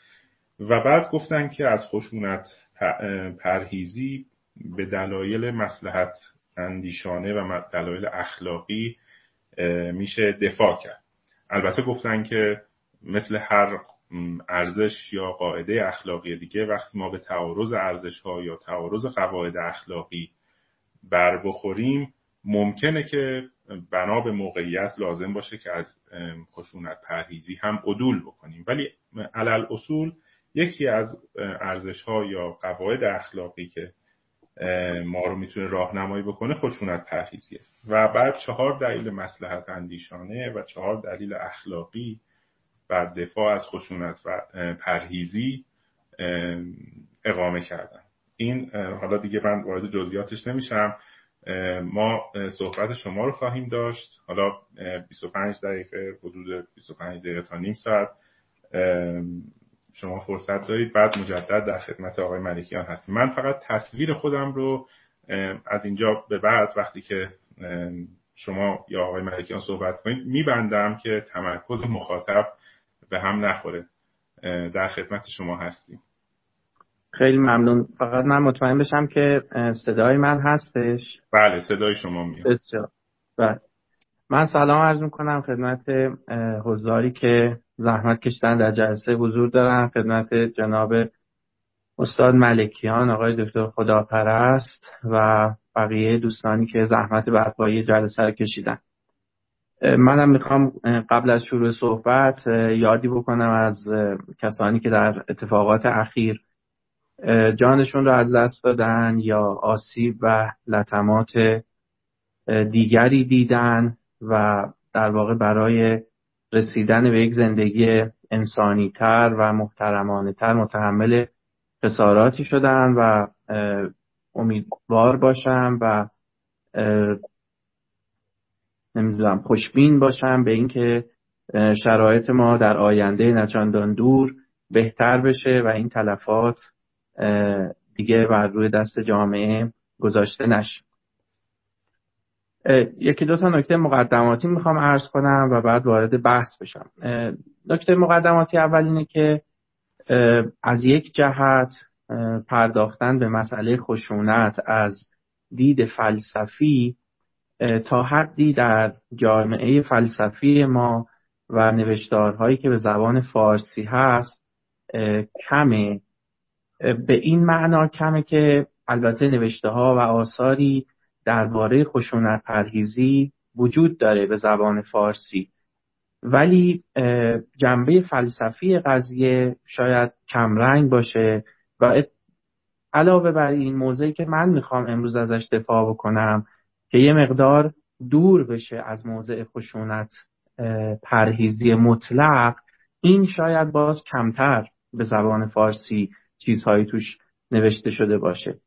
و بعد گفتن که از خشونت پرهیزی به دلایل مسلحت اندیشانه و دلایل اخلاقی میشه دفاع کرد. البته گفتن که مثل هر ارزش یا قاعده اخلاقی دیگه وقتی ما به تعارض ارزش ها یا تعارض قواعد اخلاقی بر بخوریم ممکنه که بنا به موقعیت لازم باشه که از خشونت پرهیزی هم عدول بکنیم. ولی علل اصول یکی از ارزش ها یا قواعد اخلاقی که ما رو می‌تونه راهنمایی بکنه خشونت پرهیزیه. و بعد چهار دلیل مسلحت اندیشانه و چهار دلیل اخلاقی بر دفاع از خشونت و پرهیزی اقامه کردن. این حالا دیگه من وارد جزئیاتش نمیشم. ما صحبت شما رو خواهیم داشت. حالا 25 دقیقه حدود 25 دقیقه تا نیم ساعت. شما فرصت دارید. بعد مجدد در خدمت آقای ملکیان هستیم. من فقط تصویر خودم رو از اینجا به بعد وقتی که شما یا آقای ملکیان صحبت کنید میبندم که تمرکز مخاطب به هم نخوره. در خدمت شما هستیم. خیلی ممنون. فقط من مطمئن بشم که صدای من هستش. بله صدای شما میاد. بسیار. بله. من سلام عرض می‌کنم خدمت حضاری که زحمت کشتن در جلسه حضور دارن. خدمت جناب استاد ملکیان آقای دکتر خداپرست و بقیه دوستانی که زحمت برپایی جلسه رو کشیدن. منم می‌خوام قبل از شروع صحبت یادی بکنم از کسانی که در اتفاقات اخیر جانشون رو از دست دادن یا آسیب و لطمات دیگری دیدن و در واقع برای رسیدن به یک زندگی انسانی تر و محترمانه تر متحمل خساراتی شدن و امیدوار باشم و نمی‌دونم خوشبین باشم به اینکه شرایط ما در آینده نچندان دور بهتر بشه و این تلفات دیگه بر روی دست جامعه گذاشته نشه. یکی دو تا نکته مقدماتی می‌خوام عرض کنم و بعد وارد بحث بشم. نکته مقدماتی اول اینه که از یک جهت پرداختن به مسئله خشونت از دید فلسفی تا حدی در جامعه فلسفی ما و نوشتارهایی که به زبان فارسی هست کمه. به این معنا کمه که البته نوشته ها و آثاری درباره خشونت پرهیزی وجود داره به زبان فارسی. ولی جنبه فلسفی قضیه شاید کمرنگ باشه و علاوه بر این موضعی که من می‌خوام امروز ازش دفاع بکنم که یه مقدار دور بشه از موضع خشونت پرهیزی مطلق این شاید باز کمتر به زبان فارسی چیزهایی توش نوشته شده باشه.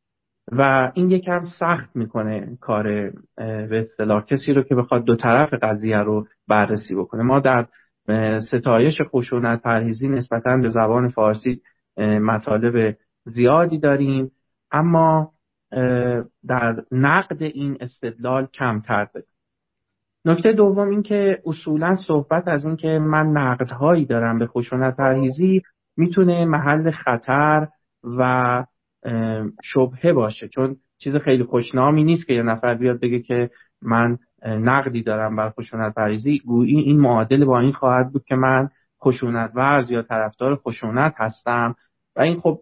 و این یکم سخت می‌کنه کار به اصطلاح کسی رو که بخواد دو طرف قضیه رو بررسی بکنه. ما در ستایش خشونت پرهیزی نسبتا به زبان فارسی مطالب زیادی داریم اما در نقد این استدلال کمتر داریم نکته دوم این که اصولا صحبت از این که من نقدهایی دارم به خشونت پرهیزی می‌تونه محل خطر و شبهه باشه. چون چیز خیلی خوشنامی نیست که یه نفر بیاد بگه که من نقدی دارم بر خشونت پریزی گویی این معادل با این خواهد بود که من خشونت ورز یا طرفدار خشونت هستم. و این خب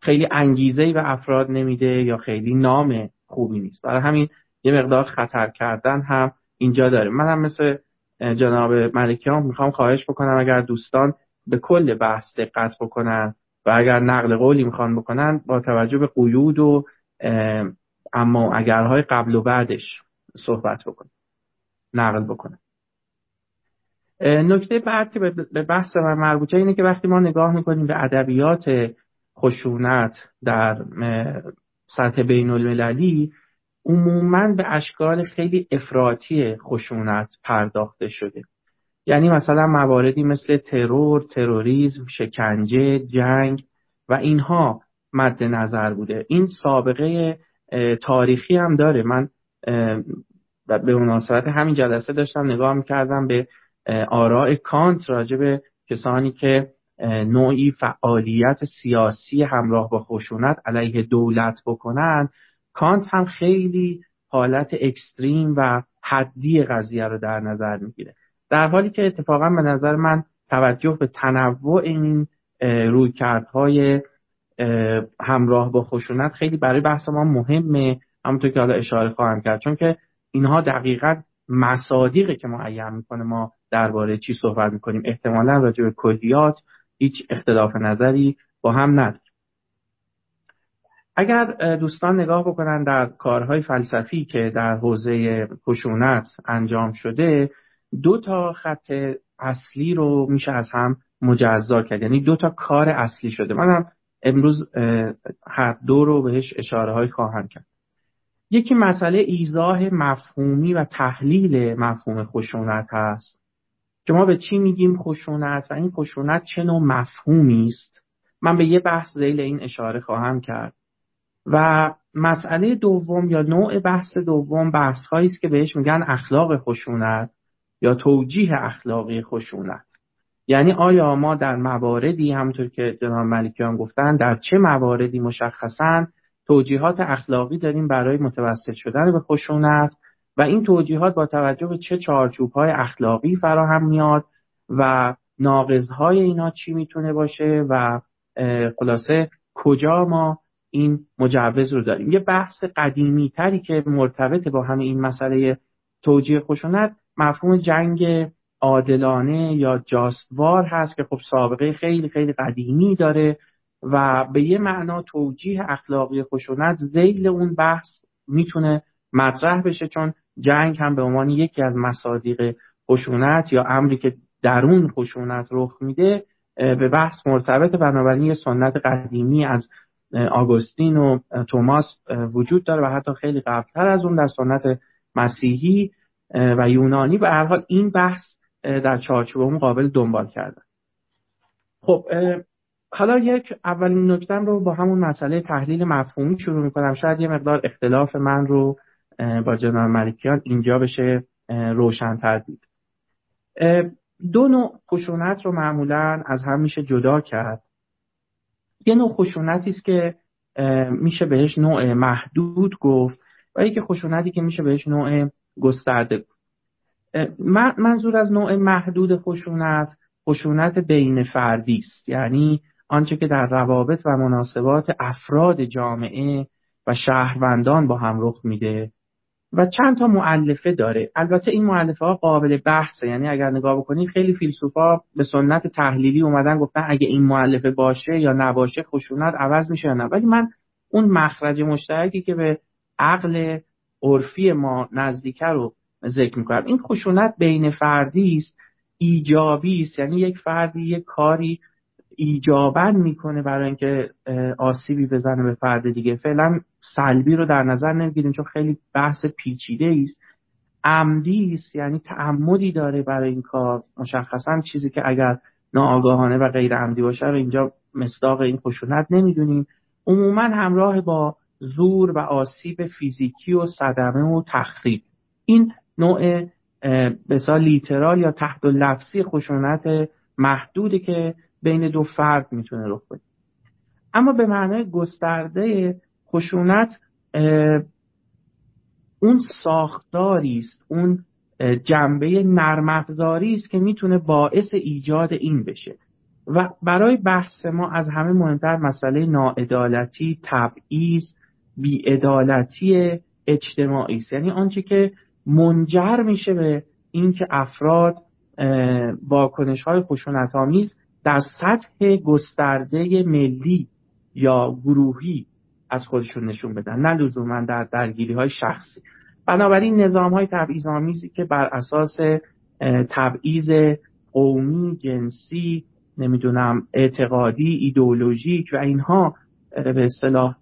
خیلی انگیزه به افراد نمیده یا خیلی نام خوبی نیست. برای همین یه مقدار خطر کردن هم اینجا داره. من هم مثل جناب ملکیان می‌خوام خواهش بکنم اگر دوستان به کل بحث دقت بکنن و اگر نقل قولی می‌خوان بکنن با توجه به قیود و اما اگرهای قبل و بعدش صحبت بکنن. نقل بکنن. نکته بعد که به بحث من مربوطه اینه که وقتی ما نگاه می‌کنیم به ادبیات خشونت در سطح بین المللی عموما به اشکال خیلی افراطی خشونت پرداخته شده. یعنی مثلا مواردی مثل ترور، تروریسم، شکنجه، جنگ و اینها مد نظر بوده. این سابقه تاریخی هم داره. من به مناسبت همین جلسه داشتم نگاه می‌کردم به آراء کانت راجع به کسانی که نوعی فعالیت سیاسی همراه با خشونت علیه دولت بکنن. کانت هم خیلی حالت اکستریم و حدی قضیه رو در نظر می‌گیره. در حالی که اتفاقا به نظر من توجه به تنوع این رویکردهای همراه با خشونت خیلی برای بحث ما مهمه. همونطور که حالا اشاره خواهم کرد. چون که اینها دقیقا مصادیقه که معین می‌کنه ما درباره چی صحبت می‌کنیم. احتمالا راجع به کلیات هیچ اختلاف نظری با هم نداریم. اگر دوستان نگاه بکنن در کارهای فلسفی که در حوزه خشونت انجام شده دو تا خط اصلی رو میشه از هم مجزا کرد. یعنی دو تا کار اصلی شده. منم امروز هر دو رو بهش اشاره های خواهم کرد. یکی مسئله ایزاه مفهومی و تحلیل مفهوم خشونت هست. که ما به چی میگیم خشونت و این خشونت چه نوع مفهومی است؟ من به یه بحث زیل این اشاره خواهم کرد. و مسئله دوم یا نوع بحث دوم بحث است که بهش میگن اخلاق خشونت. یا توجیه اخلاقی خشونت. یعنی آیا ما در مواردی همونطور که جناب ملکیان گفتن در چه مواردی مشخصا توجیهات اخلاقی داریم برای متوسط شدن به خشونت؟ و این توجیهات با توجه به چه چارچوب های اخلاقی فراهم میاد و ناقضهای اینا چی می‌تونه باشه و خلاصه کجا ما این مجوز رو داریم؟ یه بحث قدیمی تری که مرتبط با همه این مسئله توجیه خشونت مفهوم جنگ عادلانه یا جاستوار هست که خب سابقه خیلی خیلی قدیمی داره و به یه معنا توجیه اخلاقی خشونت زیل اون بحث می‌تونه مطرح بشه چون جنگ هم به عنوان یکی از مصادیق خشونت یا امری که درون خشونت رخ میده به بحث مرتبط بنابراین یه سنت قدیمی از آگوستین و توماس وجود داره و حتی خیلی قبلتر از اون در سنت مسیحی. و یونانی و هر حال این بحث در چارچوب قابل دنبال کردن. خب حالا یک اولین نکتم رو با همون مسئله تحلیل مفهومی شروع می‌کنم. شاید یه مقدار اختلاف من رو با جناب ملکیان اینجا بشه روشنتر دید. دو نوع خشونت رو معمولا از هم میشه جدا کرد. یه نوع خشونتی است که میشه بهش نوع محدود گفت و یکی خشونتی که میشه بهش نوع گسترده منظور از نوع محدود خشونت خشونت بین فردی است. یعنی آنچه که در روابط و مناسبات افراد جامعه و شهروندان با هم رخ میده و چند تا معلفه داره. البته این معلفه ها قابل بحثه. یعنی اگر نگاه بکنید خیلی فیلسوفا به سنت تحلیلی اومدن گفتن اگه این معلفه باشه یا نباشه خشونت عوض میشه یا نه. ولی من اون مخرج مشترکی که به عقل عرفی ما نزدیکه رو ذکر می‌کنم. این خشونت بین فردی است ایجابی است. یعنی یک فردی یک کاری ایجابا می‌کنه برای اینکه آسیبی بزنه به فرد دیگه. فعلا سلبی رو در نظر نمی‌گیریم چون خیلی بحث پیچیده است. عمدی است یعنی تعمدی داره برای این کار. مشخصا چیزی که اگر ناآگاهانه و غیر عمدی باشه رو اینجا مصداق این خشونت نمی‌دونیم. عموما همراه با زور و آسیب فیزیکی و صدمه و تخریب. این نوع بسا لیترال یا تحت لفظی خشونت محدودی که بین دو فرد می‌تونه رخ بده. اما به معنای گسترده خشونت اون ساختاری است اون جنبه نرم است که می‌تونه باعث ایجاد این بشه. و برای بحث ما از همه مهمتر مسئله ناعدالتی تبعیض بیعدالتی اجتماعی است. یعنی آنچه که منجر میشه به اینکه افراد واکنش های خشونت آمیز در سطح گسترده ملی یا گروهی از خودشون نشون بدن نه لزوما در درگیری های شخصی. بنابراین نظام های تبعیض آمیزی که بر اساس تبعیض قومی جنسی نمی‌دونم اعتقادی ایدئولوژیک و اینها به اصطلاح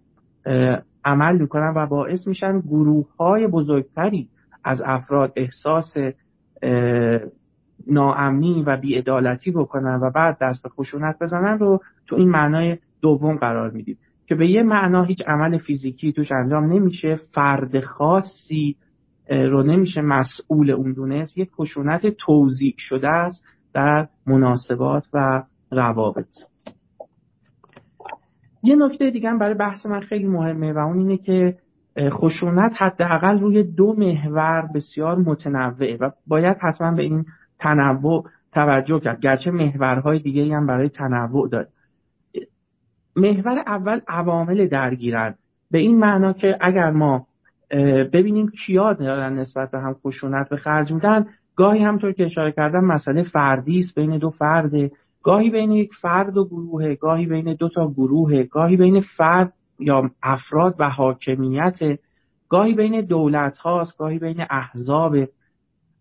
عمل می‌کنن و باعث میشن گروه های بزرگتری از افراد احساس ناامنی و بیعدالتی بکنن و بعد دست به خشونت بزنن رو تو این معنای دوم قرار میدیم که به یه معنا هیچ عمل فیزیکی توش انجام نمیشه فرد خاصی رو نمیشه مسئول اون دونست یک خشونت توضیح شده است در مناسبات و روابط. یه نکته دیگه برای بحث من خیلی مهمه و اون اینه که خشونت حداقل روی دو محور بسیار متنوعه و باید حتما به این تنوع توجه کرد. گرچه محورهای دیگه هم برای تنوع داره. محور اول عوامل درگیرن. به این معنا که اگر ما ببینیم کیا دارن نسبت به هم خشونت به خرج میدن گاهی همطور که اشاره کردم مسئله فردی است بین دو فرده. گاهی بین یک فرد و گروه گاهی بین دو تا گروه گاهی بین فرد یا افراد و حاکمیت گاهی بین دولت هاست گاهی بین احزاب.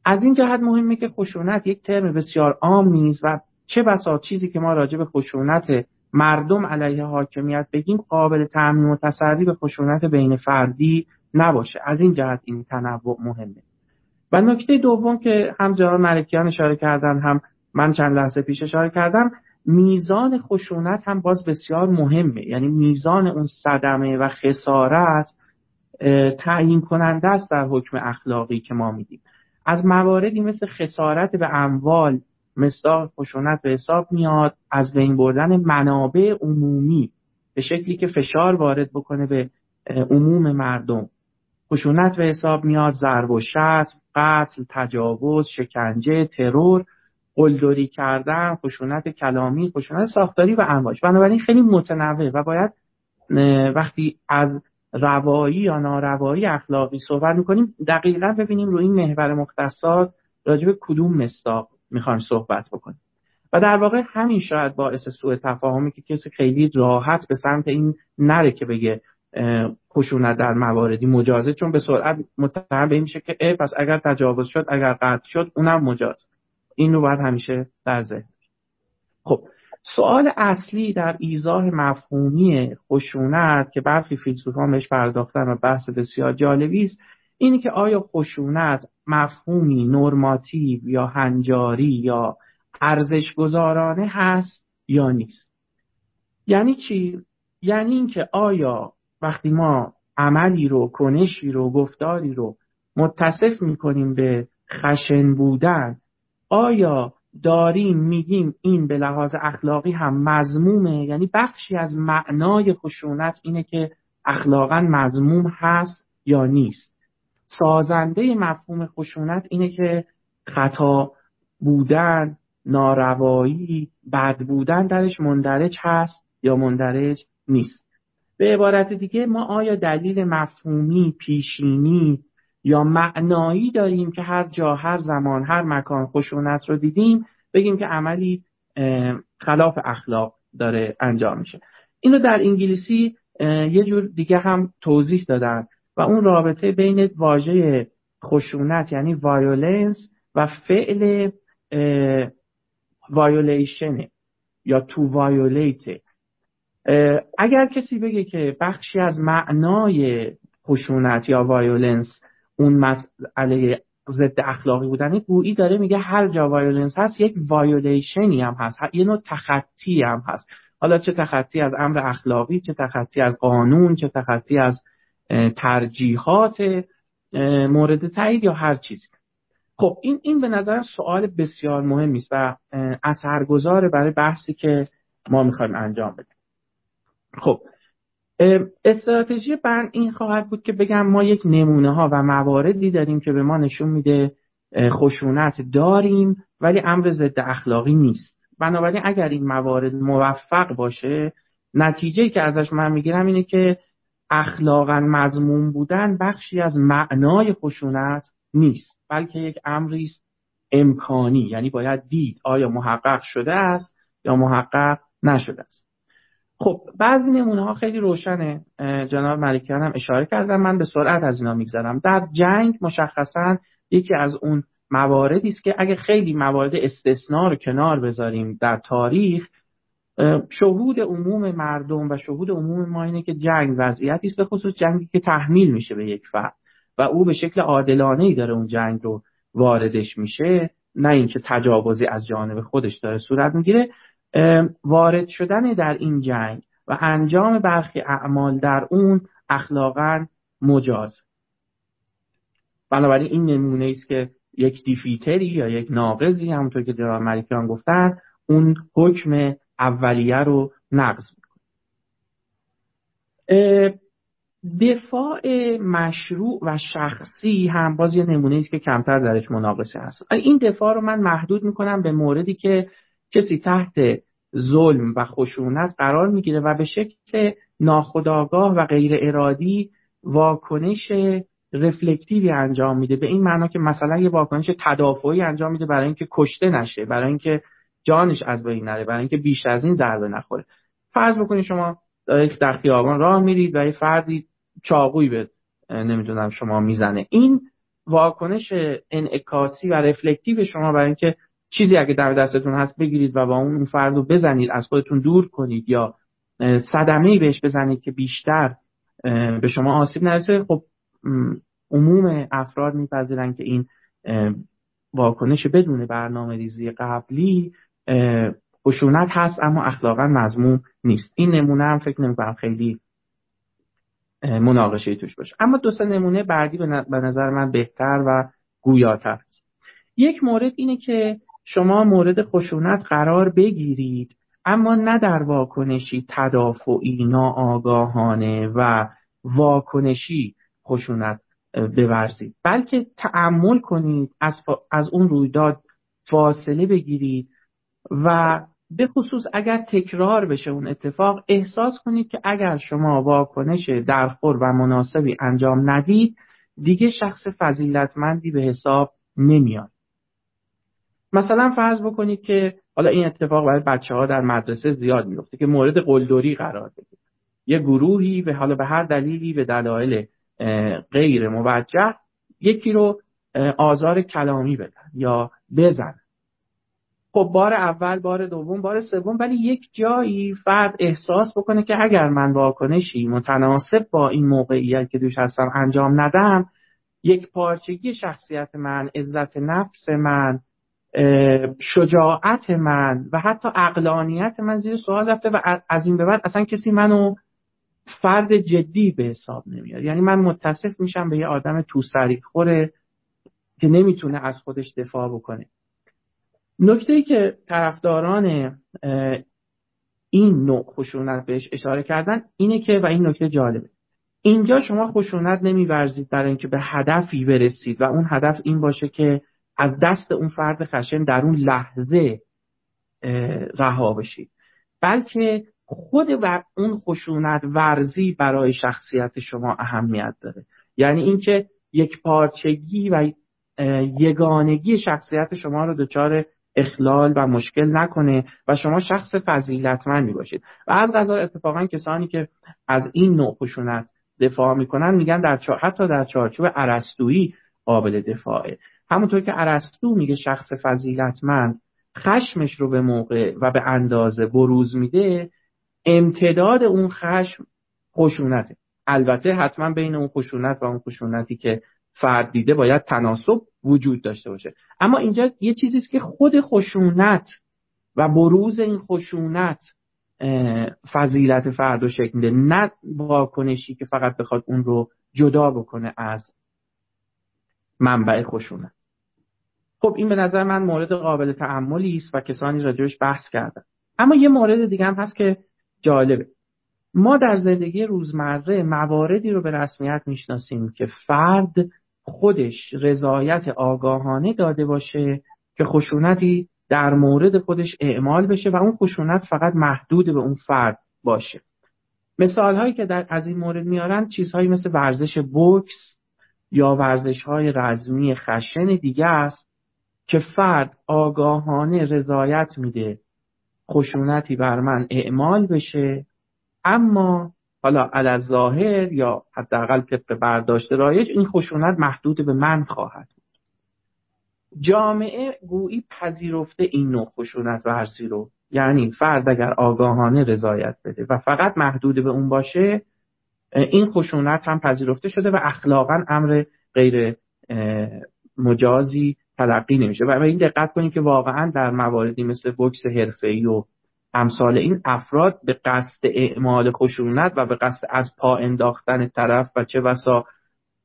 از این جهت مهمه که خشونت یک ترم بسیار عام نیست و چه بسا چیزی که ما راجع به خشونت مردم علیه حاکمیت بگیم قابل تعمیم و تسری به خشونت بین فردی نباشه. از این جهت این تنوع مهمه. و نکته دوم که هم جناب ملکیان اشاره کردن هم من چند لحظه پیش اشاره کردم میزان خشونت هم باز بسیار مهمه. یعنی میزان اون صدمه و خسارت تعیین کننده است در حکم اخلاقی که ما میدیم. از مواردی مثل خسارت به اموال مصداق خشونت به حساب میاد از بین بردن منابع عمومی به شکلی که فشار وارد بکنه به عموم مردم. خشونت به حساب میاد ضرب و شتم قتل تجاوز شکنجه ترور. قلدری کردن خشونت کلامی خشونت ساختاری و انواعش بنابراین خیلی متنوع و باید وقتی از روایی یا ناروایی اخلاقی صحبت می‌کنیم دقیقا ببینیم روی این محور مختصات راجع به کدوم مستاق می‌خوایم صحبت بکنیم. و در واقع همین شاید باعث سوء تفاهمی که کسی خیلی راحت به سمت این نره که بگه خشونت در مواردی مجازه چون به سرعت متهم به این میشه که ای پس اگر تجاوز شد اگر قطع شد اونم مجاز. این رو باید همیشه در ذهن خب سوال اصلی در ایزاه مفهومی خشونت که برخی فیلسوفان بهش پرداختن و بحث بسیار جالبی است اینه که آیا خشونت مفهومی نرماتیو یا هنجاری یا ارزش گذارانه هست یا نیست؟ یعنی چی؟ یعنی اینکه آیا وقتی ما عملی رو کنشی رو گفتاری رو متصف می‌کنیم به خشن بودن آیا داریم میگیم این به لحاظ اخلاقی هم مضمومه؟ یعنی بخشی از معنای خشونت اینه که اخلاقا مضموم هست یا نیست. سازنده مفهوم خشونت اینه که خطا بودن ناروایی بد بودن درش مندرج هست یا مندرج نیست. به عبارت دیگه ما آیا دلیل مفهومی پیشینی یا معنایی داریم که هر جا هر زمان هر مکان خشونت رو دیدیم بگیم که عملی خلاف اخلاق داره انجام میشه. اینو در انگلیسی یه جور دیگه هم توضیح دادن و اون رابطه بین واژه خشونت یعنی violence و فعل violation یا to violate اگر کسی بگه که بخشی از معنای خشونت یا violence اون مسئله ضد اخلاقی بودن گویی داره میگه هر جا violence هست یک violation ی هم هست یه نوع تخطی هم هست. حالا چه تخطی از امر اخلاقی چه تخطی از قانون چه تخطی از ترجیحات مورد تایید یا هر چیزی خب این این به نظر سوال بسیار مهمی است و اثرگذاره برای بحثی که ما می‌خوایم انجام بدیم. خب استراتژی بند این خواهد بود که بگم ما یک نمونه ها و مواردی داریم که به ما نشون میده خشونت داریم ولی امر ضد اخلاقی نیست. بنابراین اگر این موارد موفق باشه نتیجه که ازش من می‌گیرم اینه که اخلاقا مضمون بودن بخشی از معنای خشونت نیست بلکه یک امری است امکانی یعنی باید دید آیا محقق شده است یا محقق نشده است. خب بعضی نمونه ها خیلی روشنه. جناب ملکیان هم اشاره کردن. من به سرعت از اینا میگذرم. در جنگ مشخصا یکی از اون مواردی است که اگه خیلی موارد استثنا رو کنار بذاریم در تاریخ شهود عموم مردم و شهود عموم ما اینه که جنگ وضعیتی است به خصوص جنگی که تحمیل میشه به یک فرد و او به شکل عادلانه ای داره اون جنگ رو واردش میشه نه اینکه تجاوزی از جانب خودش داره صورت می‌گیره. وارد شدن در این جنگ و انجام برخی اعمال در اون اخلاقا مجاز. بنابراین این نمونه است که یک دیفیتری یا یک ناقضی همونطور که جناب ملکیان گفتن اون حکم اولیه رو نقض می‌کنه. دفاع مشروع و شخصی هم باز یه نمونه است که کمتر درش مناقشه هست. این دفاع رو من محدود می‌کنم به موردی که کسی تحت ظلم و خشونت قرار می‌گیره و به شکل ناخودآگاه و غیر ارادی واکنش رفلکتیوی انجام میده. به این معنا که مثلا یه واکنش تدافعی انجام میده برای اینکه کشته نشه برای اینکه جانش از بین نره برای اینکه بیش از این ضربه نخوره. فرض بکنید شما در خیابان راه میرید و یه فردی چاقوی به نمی‌دونم شما می‌زنه. این واکنش انعکاسی و رفلکتیو شما برای اینکه چیزی اگه در دستتون هست بگیرید و با اون فرد رو بزنید از خودتون دور کنید یا صدمه بهش بزنید که بیشتر به شما آسیب نرسه خب عموم افراد میپذیرن که این واکنش بدون برنامه ریزی قبلی خشونت هست اما اخلاقا مضموم نیست. این نمونه هم فکر نمی‌کنم خیلی مناقشه توش باشه. اما دو نمونه بعدی به نظر من بهتر و گویاتر است. یک مورد اینه که شما مورد خشونت قرار بگیرید اما نه در واکنشی تدافعی ناآگاهانه و واکنشی خشونت بورزید بلکه تعمل کنید از, از اون رویداد فاصله بگیرید و به خصوص اگر تکرار بشه اون اتفاق احساس کنید که اگر شما واکنش درخور و مناسبی انجام ندید دیگه شخص فضیلتمندی به حساب نمیاد. مثلا فرض بکنید که حالا این اتفاق برای بچه ها در مدرسه زیاد میفته که مورد قلدری قرار بگیره. یه گروهی به حالا به هر دلیلی به دلایل غیر موجه یکی رو آزار کلامی بدن یا بزن خب بار اول بار دوم بار سوم ولی یک جایی فرد احساس بکنه که اگر من واکنشی متناسب با این موقعیت که دوش هستم انجام ندم یک پارچگی شخصیت من عزت نفس من شجاعت من و حتی اقلانیت من زیر سوال رفته و از این به بعد اصلا کسی منو فرد جدی به حساب نمیاد. یعنی من متصف میشم به یه آدم تو خوره که نمی‌تونه از خودش دفاع بکنه. نکته ای که طرفداران این نوع خشونت بهش اشاره کردن اینه که و این نکته جالبه اینجا شما خشونت نمیورزید برای اینکه به هدفی برسید و اون هدف این باشه که از دست اون فرد خشن در اون لحظه رها بشید بلکه خود و اون خشونت ورزی برای شخصیت شما اهمیت داره. یعنی اینکه یک پارچگی و یگانگی شخصیت شما رو دچار اخلال و مشکل نکنه و شما شخص فضیلتمندی باشید. و از غذا اتفاقا کسانی که از این نوع خشونت دفاع می‌کنن میگن در حتی در چارچوب عرستویی قابل دفاعه. همونطور که عرستو میگه شخص فضیلتمند خشمش رو به موقع و به اندازه بروز میده امتداد اون خشم خشونته. البته حتما بین اون خشونت و اون خشونتی که فرد دیده باید تناسب وجود داشته باشه. اما اینجا یه چیزی است که خود خشونت و بروز این خشونت فضیلت فرد رو شکل میده. نه واکنشی که فقط بخواد اون رو جدا بکنه از منبع خشونت. خب این به نظر من مورد قابل تعملی است و کسانی راجبش بحث کردن. اما یه مورد دیگه هم هست که جالبه. ما در زندگی روزمره مواردی رو به رسمیت می‌شناسیم که فرد خودش رضایت آگاهانه داده باشه که خشونتی در مورد خودش اعمال بشه و اون خشونت فقط محدود به اون فرد باشه. مثال هایی که در از این مورد میارن چیزهایی مثل ورزش بوکس یا ورزش های رزمی خشن دیگه است که فرد آگاهانه رضایت میده خشونتی بر من اعمال بشه اما حالا علی ظاهر یا حداقل طبق برداشت رایج این خشونت محدود به من خواهد بود. جامعه گویی پذیرفته این نوع خشونت ورزی رو. یعنی فرد اگر آگاهانه رضایت بده و فقط محدود به اون باشه این خشونت هم پذیرفته شده و اخلاقا امر غیر مجازی تلقی نمیشه. و این دقت کنید که واقعا در مواردی مثل بوکس حرفه‌ای و امثال این افراد به قصد اعمال خشونت و به قصد از پا انداختن طرف و چه بسا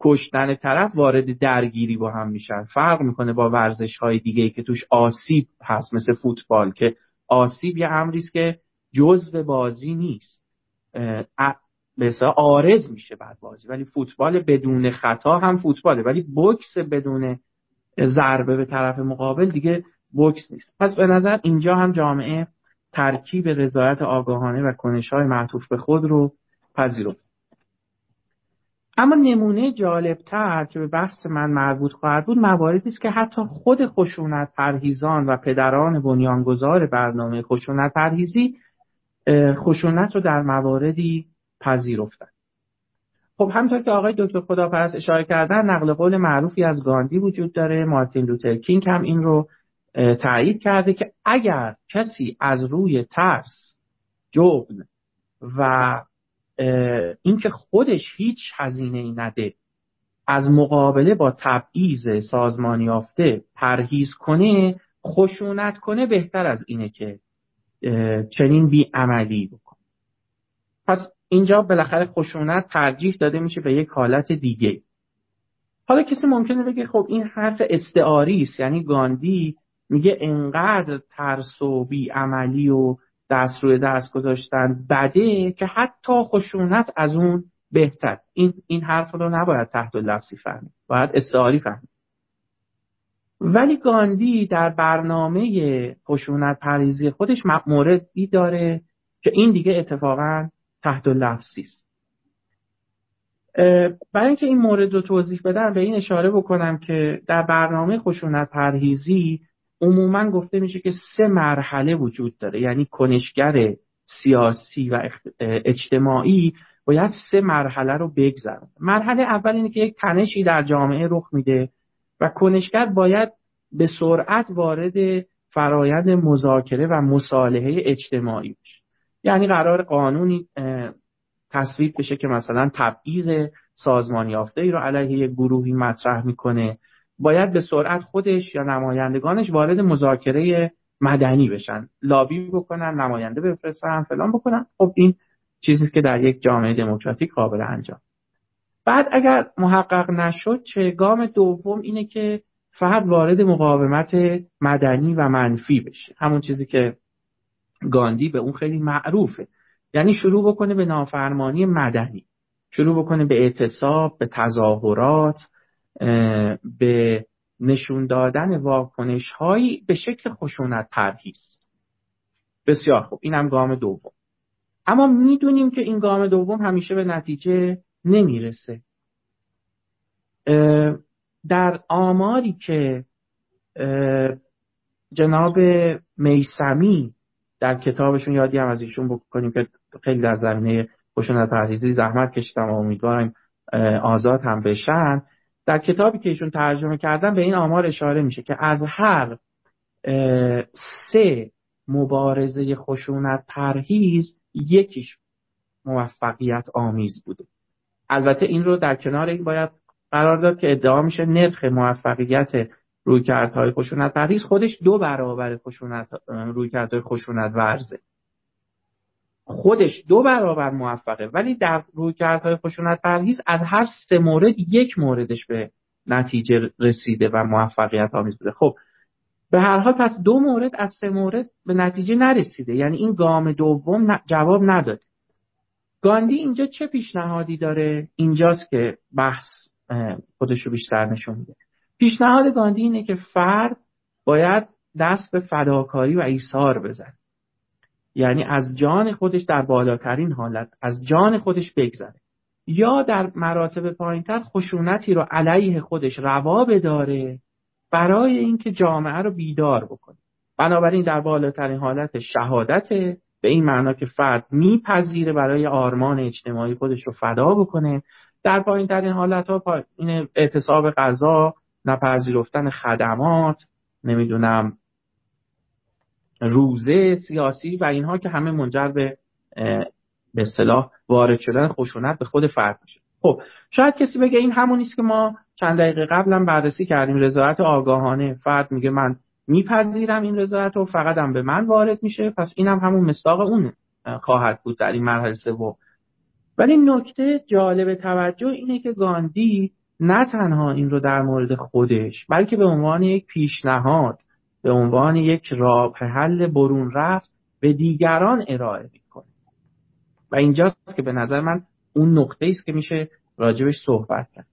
کشتن طرف وارد درگیری با هم میشن. فرق می‌کنه با ورزش های دیگه ای که توش آسیب هست مثل فوتبال که آسیب یه امری که جزء بازی نیست. مثلا آرز میشه بعد بازی. ولی فوتبال بدون خطا هم فوتباله. ولی بوکس بدون ضربه به طرف مقابل دیگه بوکس نیست. پس به نظر اینجا هم جامعه ترکیب رضایت آگاهانه و کنش های معطوف به خود رو پذیرفت. اما نمونه جالبتر که به بحث من مربوط خواهد بود مواردی است که حتی خود خشونت پرهیزان و پدران بنیانگذار برنامه خشونت پرهیزی خشونت رو در مواردی پذیرفتن خب همطور که آقای دکتر خداپرست اشاره کردن نقل قول معروفی از گاندی وجود داره. مارتین لوتر کینگ هم این رو تایید کرده که اگر کسی از روی ترس جبن و اینکه خودش هیچ هزینه ای نده از مقابله با تبعیض سازمان یافته پرهیز کنه خشونت کنه بهتر از اینه که چنین بی عملی بکنه. پس اینجا بالاخره خشونت ترجیح داده میشه به یک حالت دیگه. حالا کسی ممکنه بگه خب این حرف استعاری است یعنی گاندی میگه انقدر ترس و بیعملی و دست روی دست گذاشتن بده که حتی خشونت از اون بهتر. این این حرف رو نباید تحت لفظی فهمید باید استعاری فهمید. ولی گاندی در برنامه خشونت پریزی خودش موردی داره که این دیگه اتفاقا تحت لفظی است. برای اینکه این مورد رو توضیح بدم به این اشاره بکنم که در برنامه خشونت پرهیزی عموما گفته میشه که سه مرحله وجود داره. یعنی کنشگر سیاسی و اجتماعی باید سه مرحله رو بگذرن مرحله اول اینه که یک تنشی در جامعه رخ میده و کنشگر باید به سرعت وارد فرایند مذاکره و مصالحه اجتماعی یعنی قرار قانونی تصویب بشه که مثلا تبعیض سازمان یافته ای رو علیه گروهی مطرح می‌کنه. باید به سرعت خودش یا نمایندگانش وارد مذاکره مدنی بشن. لابی بکنن نماینده بفرستن فلان بکنن. خب این چیزی که در یک جامعه دموکراتیک قابل انجام. بعد اگر محقق نشد چه گام دوم اینه که فرد وارد مقاومت مدنی و منفی بشه. همون چیزی که گاندی به اون خیلی معروفه. یعنی شروع بکنه به نافرمانی مدنی. شروع بکنه به اعتصاب به تظاهرات به نشون دادن واکنش هایی به شکل خشونت پرهیز. بسیار خوب. اینم گام دوم. اما می‌دونیم که این گام دوم همیشه به نتیجه نمی‌رسه. در آماری که جناب میسمی در کتابشون یادی هم از ایشون بکنیم که خیلی در زمینه خشونت پرهیزی زحمت کشیدم و امیدوارم آزاد هم بشن. در کتابی که ایشون ترجمه کردن به این آمار اشاره میشه که از هر سه مبارزه خشونت پرهیز یکیش موفقیت آمیز بوده. البته این رو در کنار این باید قرار داد که ادعا میشه نرخ موفقیت رویکردهای خشونت پرهیز خودش دو برابر خشونت رویکردهای خشونت ورزه. خودش دو برابر موفقه ولی در رویکردهای خشونت پرهیز از هر سه مورد یک موردش به نتیجه رسیده و موفقیت آمیز بوده. خب به هر حال پس دو مورد از سه مورد به نتیجه نرسیده. یعنی این گام دوم جواب نداده. گاندی اینجا چه پیشنهادی داره؟ اینجاست که بحث خودش رو بیشتر نشون میده. پیشنهاد گاندی اینه که فرد باید دست به فداکاری و ایثار بزن یعنی از جان خودش در بالاترین حالت از جان خودش بگذره. یا در مراتب پایینتر خشونتی رو علیه خودش روا بداره برای اینکه جامعه رو بیدار بکنه. بنابراین در بالاترین حالت شهادت به این معنا که فرد میپذیره برای آرمان اجتماعی خودش رو فدا بکنه در پایین ترین حالت ها اعتصاب غذا نپذیرفتن خدمات نمی‌دونم روزه سیاسی و اینها که همه منجر به به اصطلاح وارد شدن خشونت به خود فرد میشه. خب شاید کسی بگه این همون نیست که ما چند دقیقه قبلا بررسی کردیم رضایت آگاهانه. فرد میگه من میپذیرم این رضایت رو فقط هم به من وارد میشه پس اینم هم همون مصداق اون خواهد بود در این مرحله سوم. ولی نکته جالب توجه اینه که گاندی نه تنها این رو در مورد خودش بلکه به عنوان یک پیشنهاد به عنوان یک راه حل برون رفت به دیگران ارائه می‌کنه. و اینجاست که به نظر من اون نقطه است که میشه راجبش صحبت کرد.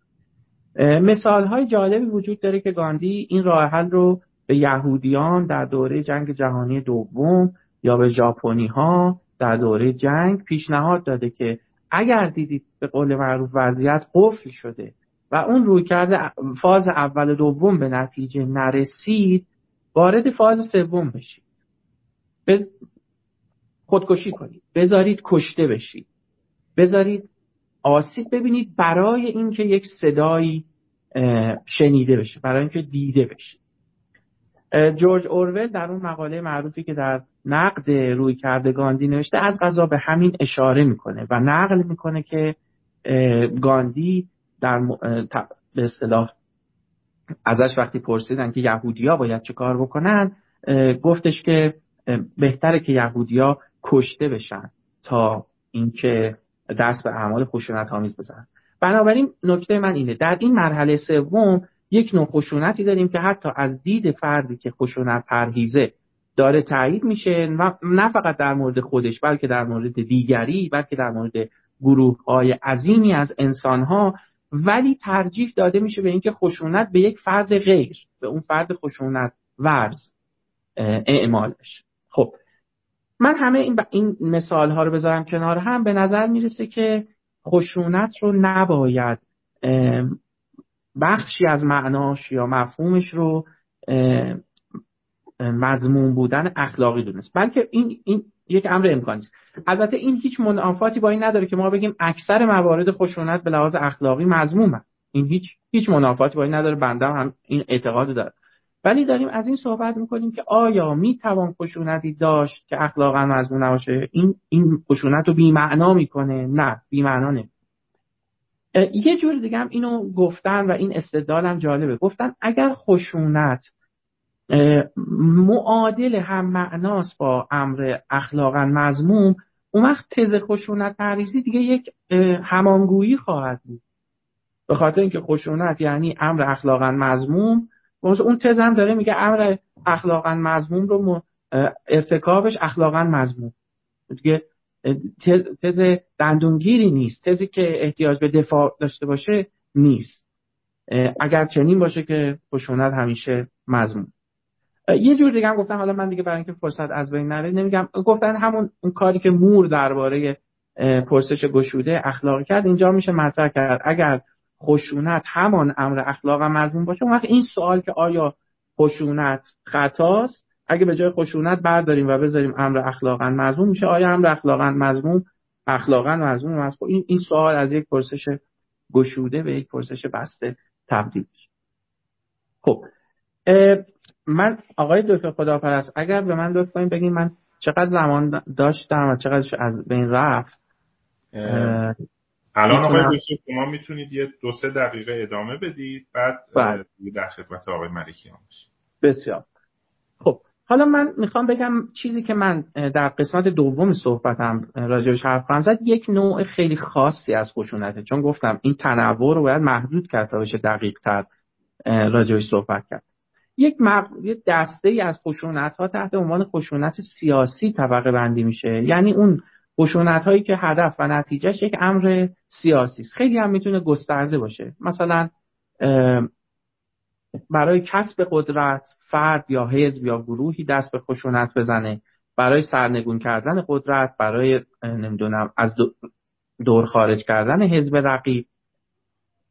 مثال های جالبی وجود داره که گاندی این راه حل رو به یهودیان در دوره جنگ جهانی دوم یا به ژاپنی ها در دوره جنگ پیشنهاد داده که اگر دیدید به قول معروف وضعیت قفل شده و اون روی کرده فاز اول و دوم به نتیجه نرسید وارد فاز سوم بشید. بز... خودکشی کنید. بذارید کشته بشید. بذارید آسیب ببینید برای اینکه یک صدایی شنیده بشه برای اینکه دیده بشه. جورج اورول در اون مقاله معروفی که در نقد روی کرده گاندی نوشته از غذا به همین اشاره می‌کنه و نقل می‌کنه که گاندی در به اصطلاح ازش وقتی پرسیدن که یهودیا باید چه کار بکنن گفتش که بهتره که یهودیا کشته بشن تا اینکه دست به اعمال خشونت آمیز بزنن. بنابراین نکته من اینه در این مرحله سوم یک نوع خشونتی داریم که حتی از دید فردی که خشونت پرهیزه داره تایید میشه نه فقط در مورد خودش بلکه در مورد دیگری بلکه در مورد گروه های عظیمی از انسان ها ولی ترجیح داده میشه به اینکه خشونت به یک فرد غیر به اون فرد خشونت ورز اعمال بشه خب من همه این, این مثال ها رو بذارم کنار هم. به نظر می‌رسه که خشونت رو نباید بخشی از معناش یا مفهومش رو مضمون بودن اخلاقی دونست. بلکه این, این یک امر امکانی است البته این هیچ منافاتی با این نداره که ما بگیم اکثر موارد خشونت به لحاظ اخلاقی مضمومه این هیچ هیچ منافاتی با این نداره بنده هم این اعتقاد داره. ولی داریم از این صحبت می‌کنیم که آیا می‌توان خشونتی داشت که اخلاقا مضمون نباشه؟ این این خشونت رو بی‌معنا می‌کنه؟ نه بی‌معنا نمی‌کنه یه جور دیگه هم اینو گفتن و این استدلالم جالبه. گفتن اگر خشونت معادل هم معناست با امر اخلاقا مضموم اون وقت تز خشونت پریزی دیگه یک همانگویی خواهد بود. به خاطر اینکه خشونت یعنی امر اخلاقا مضموم اون تز هم داره میگه امر اخلاقا مضموم رو ارتکابش اخلاقا مضموم دیگه تز دندونگیری نیست. تزی که احتیاج به دفاع داشته باشه نیست. اگر چنین باشه که خشونت همیشه مضمون یه جور دیگه هم گفتن حالا من دیگه برای اینکه فرصت از بین نره نمیگم. گفتن همون اون کاری که مور درباره پرسش گشوده اخلاقی کرد اینجا میشه مطرح کرد. اگر خشونت همان امر اخلاق مضمون باشه اون وقت این سوال که آیا خشونت خطاست؟ اگه به جای خشونت برداریم و بذاریم امر اخلاقا مضمون میشه آیا امر اخلاقا مضمون اخلاقا مضمون خب این این سوال از یک پرسش گشوده به یک پرسش بسته تبدیل میشه. خب من آقای دکتر خداپرست اگر به من لطف کنید بگین من چقدر زمان داشتم و چقدر از بین رفت الان آقای دکتر شما می‌تونید یه دو سه دقیقه ادامه بدید بعد بله. در خدمت آقای ملکی بسیار. خب حالا من می‌خوام بگم چیزی که من در قسمت دوم صحبتم راجعش حرف خواهم زد یک نوع خیلی خاصی از خشونته چون گفتم این تنوع رو باید محدود کرد تا بشه دقیق تر راجعش صحبت کرد. یک دسته ای از خشونت ها تحت عنوان خشونت سیاسی طبقه بندی میشه. یعنی اون خشونت هایی که هدف و نتیجهش یک امر سیاسی است. خیلی هم می‌تونه گسترده باشه. مثلا برای کسب قدرت فرد یا حزب یا گروهی دست به خشونت بزنه. برای سرنگون کردن قدرت برای نمی‌دونم از دور خارج کردن حزب رقیب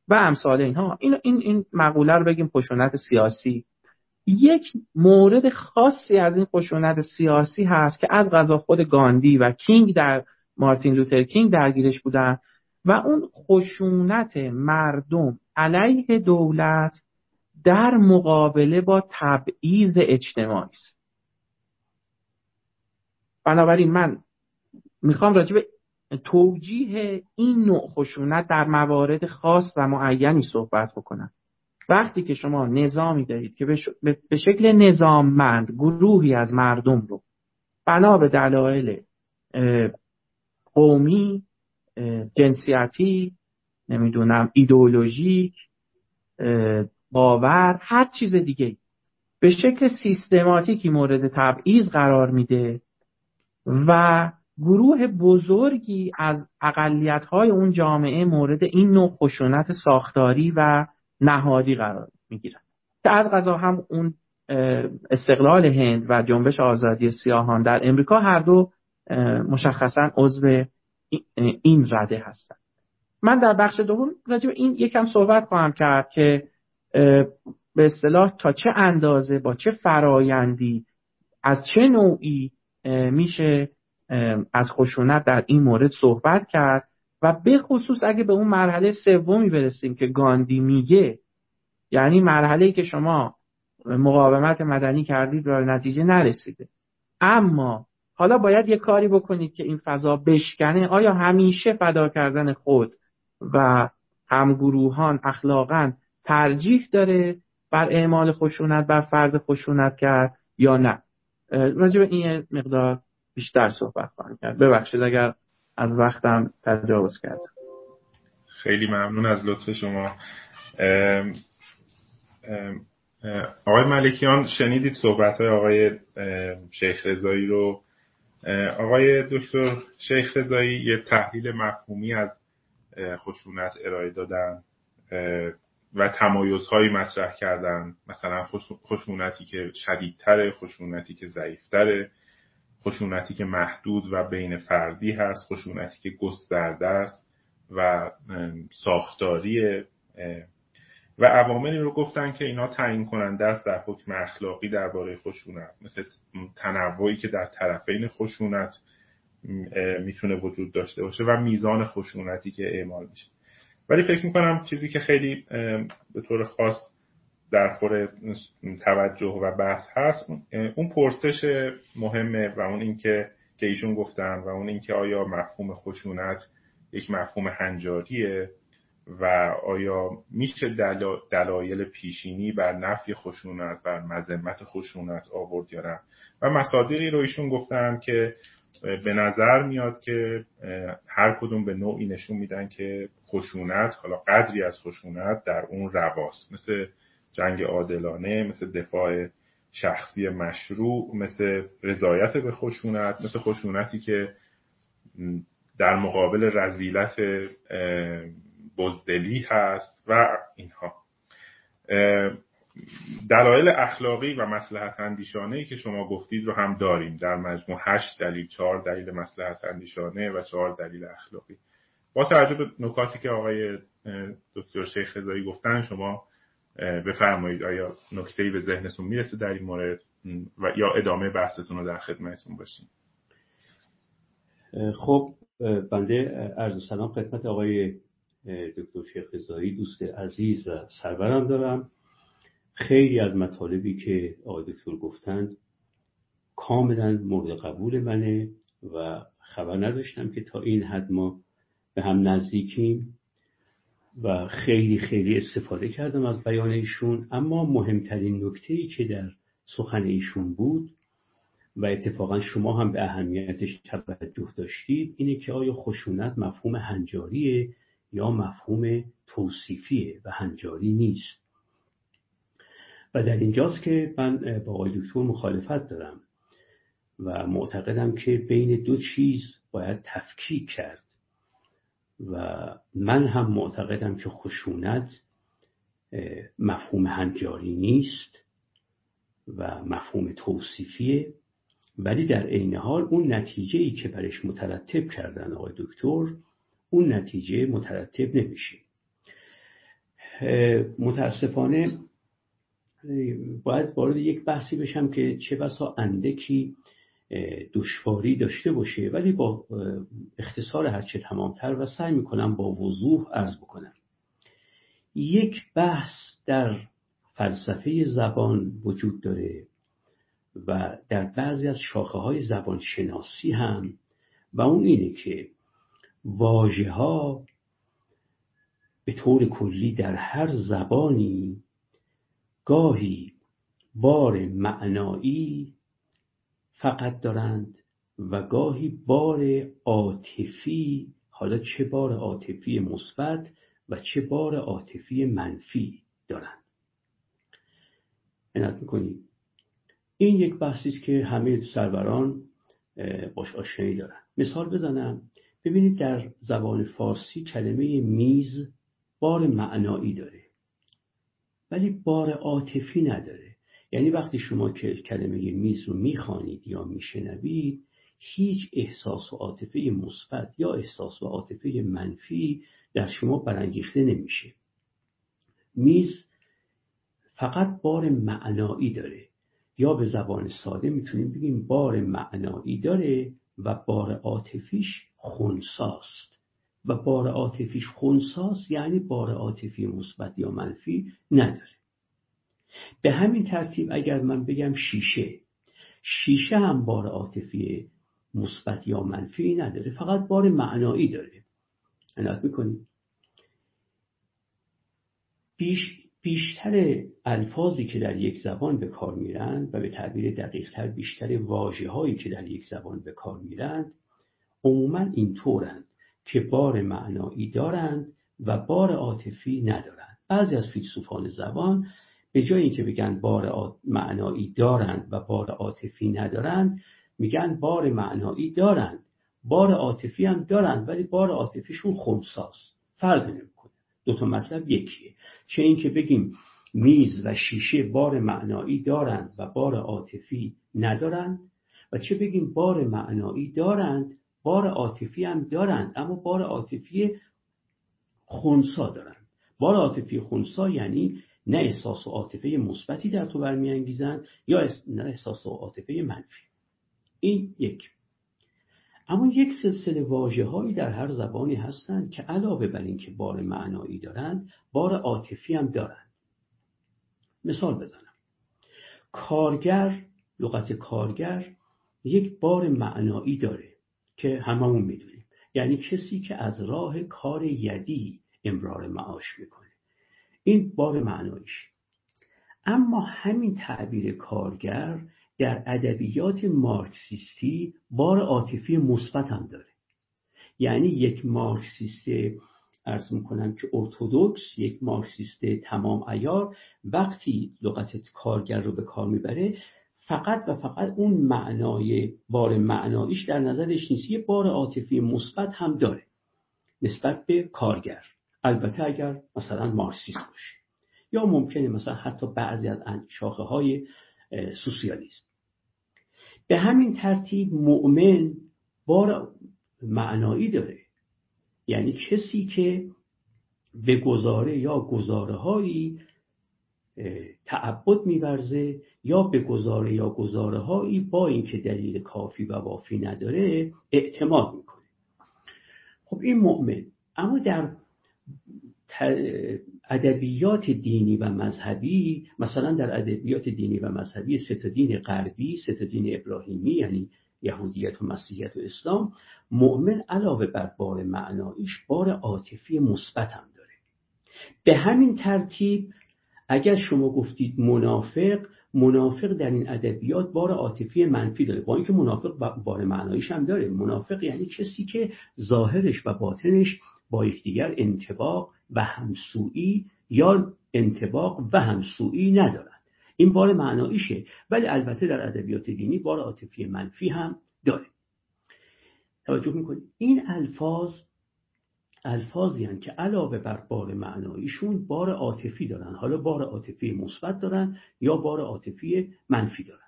و امثال اینها. این این این مقوله رو بگیم خشونت سیاسی. یک مورد خاصی از این خشونت سیاسی هست که از غذا خود گاندی و کینگ در مارتین لوتر کینگ درگیرش بودن و اون خشونت مردم علیه دولت در مقابله با تبعیض اجتماعی است. بنابراین من می‌خوام راجع به توجیه این نوع خشونت در موارد خاص و معینی صحبت بکنم. وقتی که شما نظامی دارید که به شکل نظاممند گروهی از مردم رو بنا به دلایل قومی جنسیتی نمی‌دونم ایدئولوژیک باور هر چیز دیگه به شکل سیستماتیکی مورد تبعیض قرار میده و گروه بزرگی از اقلیت های اون جامعه مورد این نوع خشونت ساختاری و نهادی قرار می‌گیرن. که از غذا هم اون استقلال هند و جنبش آزادی سیاهان در امریکا هر دو مشخصا عضو این رده هستند. من در بخش دوم راجع به این یکم صحبت خواهم کرد که به اصطلاح تا چه اندازه با چه فرایندی از چه نوعی میشه از خشونت در این مورد صحبت کرد و به خصوص اگه به اون مرحله سومی برسیم که گاندی میگه یعنی مرحله که شما مقاومت مدنی کردید و نتیجه نرسیده. اما حالا باید یه کاری بکنید که این فضا بشکنه. آیا همیشه فدا کردن خود و همگروهان اخلاقا ترجیح داره بر اعمال خشونت بر فرد خشونت کرد یا نه؟ راجع به این مقدار بیشتر صحبت خواهم کرد. ببخشید اگر از وقتم تجاوز کردم خیلی ممنون از لطف شما. آقای ملکیان شنیدید صحبت های آقای شیخ رضایی رو؟ آقای دکتر شیخ رضایی یه تحلیل مفهومی از خشونت ارائه دادن و تمایزهایی مطرح کردن. مثلا خشونتی که شدیدتره خشونتی که ضعیفتره. خشونتی که محدود و بین فردی هست خشونتی که گسترده است و ساختاریه و عواملی رو گفتن که اینا تعیین کننده است در حکم اخلاقی درباره خشونت. مثل تنوعی که در طرفین خشونت می‌تونه وجود داشته باشه و میزان خشونتی که اعمال میشه. ولی فکر می‌کنم چیزی که خیلی به طور خاص در خور توجه و بحث هست. اون پرسش مهمه و اون اینکه که ایشون گفتن و اون اینکه آیا مفهوم خشونت یک مفهوم هنجاریه و آیا میشه دلایل پیشینی بر نفی خشونت بر مذمت خشونت آورد یا نه؟ و مصادیقی رو ایشون گفتن که به نظر میاد که هر کدوم به نوعی نشون میدن که خشونت حالا قدری از خشونت در اون رواست. مثل جنگ عادلانه مثل دفاع شخصی مشروع مثل رضایت به خشونت مثل خشونتی که در مقابل رزیلت بزدلی هست و اینها. دلایل اخلاقی و مسلحت اندیشانه ای که شما گفتید رو هم داریم در مجموع. هشت دلیل چهار دلیل مسلحت اندیشانه و چهار دلیل اخلاقی. با توجه به نکاتی که آقای دکتر شیخ رضایی گفتن شما بفرمایید آیا نکته به ذهنتون می‌رسه در این مورد؟ و یا ادامه بحثتون رو در خدمتتون باشیم. خب بنده عرض سلام خدمت آقای دکتر شیخ رضایی دوست عزیز و سرورم دارم. خیلی از مطالبی که آقای دکتر گفتند کاملا مورد قبول منه و خبر نداشتم که تا این حد ما به هم نزدیکیم. و خیلی خیلی استفاده کردم از بیان ایشون اما مهمترین نکته ای که در سخن ایشون بود و اتفاقا شما هم به اهمیتش توجه داشتید اینه که آیا خشونت مفهوم هنجاریه یا مفهوم توصیفیه و هنجاری نیست. و در اینجاست که من با آقای دکتر مخالفت دارم و معتقدم که بین دو چیز باید تفکیک کرد. و من هم معتقدم که خشونت مفهوم هنجاری نیست و مفهوم توصیفیه. ولی در عین حال اون نتیجه ای که برش مترتب کردن آقای دکتر اون نتیجه مترتب نمیشه. متاسفانه باید وارد یک بحثی بشم که چه بسا اندکی دشواری داشته باشه ولی با اختصار هرچه تمامتر و سعی می‌کنم با وضوح عرض بکنم. یک بحث در فلسفه زبان وجود داره و در بعضی از شاخه های زبان شناسی هم و اون اینه که واژه ها به طور کلی در هر زبانی گاهی بار معنایی فقط دارند و گاهی بار عاطفی حالا چه بار عاطفی مثبت و چه بار عاطفی منفی دارند. عنایت می‌کنید این یک بحثی است که همه سروران باش آشنایی دارند مثال بزنم. ببینید در زبان فارسی کلمه میز بار معنایی داره. ولی بار عاطفی نداره. یعنی وقتی شما که کلمه میز رو می‌خوانید یا میشنوید هیچ احساس و عاطفه مثبت یا احساس و عاطفه منفی در شما برانگیخته نمیشه. میز فقط بار معنایی داره. یا به زبان ساده می‌تونیم بگیم بار معنایی داره و بار عاطفیش خونساست. و بار عاطفیش خونساست یعنی بار عاطفی مثبت یا منفی نداره. به همین ترتیب اگر من بگم شیشه شیشه هم بار عاطفی مثبت یا منفی نداره فقط بار معنایی داره. عنایت می‌کنید بیش بیشتر الفاظی که در یک زبان به کار میرند و به تعبیر دقیقتر بیشتر واجه هایی که در یک زبان به کار میرند عموما اینطورند که بار معنایی دارند و بار عاطفی ندارند. بعضی از فیلسوفان زبان به جای اینکه بگن بار معنایی دارند و بار عاطفی ندارند میگن بار معنایی دارند. بار عاطفی هم دارند ولی بار عاطفیشون خونساست فرق نمی‌کنه. دو تا مطلب یکیه. چه اینکه بگیم میز و شیشه بار معنایی دارند و بار عاطفی ندارند و چه بگیم بار معنایی دارند بار عاطفی هم دارند اما بار عاطفی خونسا دارند. بار عاطفی خونسا یعنی نه احساس و عاطفه مثبتی در تو برمیانگیزند یا نه احساس و عاطفه منفی. این یک. اما یک سلسله واجه هایی در هر زبانی هستند که علاوه بر اینکه بار معنایی دارند بار عاطفی هم دارند. مثال بزنم. کارگر لغت کارگر یک بار معنایی داره که هممون می‌دونیم. یعنی کسی که از راه کار یدی امرار معاش می‌کنه. این بار معنایش اما همین تعبیر کارگر در ادبیات مارکسیستی بار عاطفی مثبت هم داره. یعنی یک مارکسیست ارز می‌کنم که ارتودکس یک مارکسیست تمام ایار وقتی لغت کارگر رو به کار می‌بره فقط و فقط اون معنای بار معناییش در نظرش نیست. یه بار عاطفی مثبت هم داره نسبت به کارگر. البته اگر مثلا مارکسیست باشه. یا ممکنه مثلا حتی بعضی از شاخه های سوسیالیست. به همین ترتیب مؤمن بار معنایی داره. یعنی کسی که به گزاره یا گزاره هایی تعبد میورزه یا به گزاره یا گزاره هایی با اینکه دلیل کافی و وافی نداره اعتماد می‌کنه. خب این مؤمن اما در ادبیات دینی و مذهبی مثلا در ادبیات دینی و مذهبی سه دین غربی سه دین ابراهیمی یعنی یهودیت و مسیحیت و اسلام مؤمن علاوه بر بار معناییش بار عاطفی مثبت هم داره. به همین ترتیب اگر شما گفتید منافق منافق در این ادبیات بار عاطفی منفی داره. با اینکه منافق بار معناییش هم داره. منافق یعنی کسی که ظاهرش و باطنش با یکدیگر انتباق و همسویی یا انتباق و همسویی ندارند این بار معناییشه ولی البته در ادبیات دینی بار عاطفی منفی هم داره. توجه می‌کنید این الفاظ الفاظی هن که علاوه بر بار معناییشون بار عاطفی دارن. حالا بار عاطفی مثبت دارن یا بار عاطفی منفی دارن.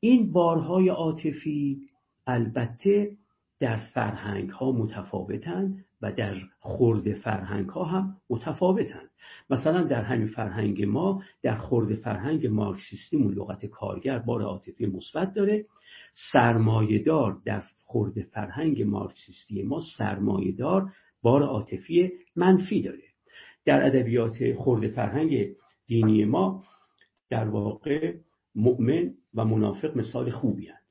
این بارهای عاطفی البته در فرهنگ ها متفاوتن و در خورد فرهنگ ها هم متفاوتن. مثلا در همین فرهنگ ما در خورد فرهنگ مارکسیستیمون لغت کارگر بار عاطفی مثبت داره. سرمایهدار در خورد فرهنگ مارکسیستی ما سرمایهدار بار عاطفی منفی داره. در ادبیات خورد فرهنگ دینی ما در واقع مؤمن و منافق مثال خوبی هست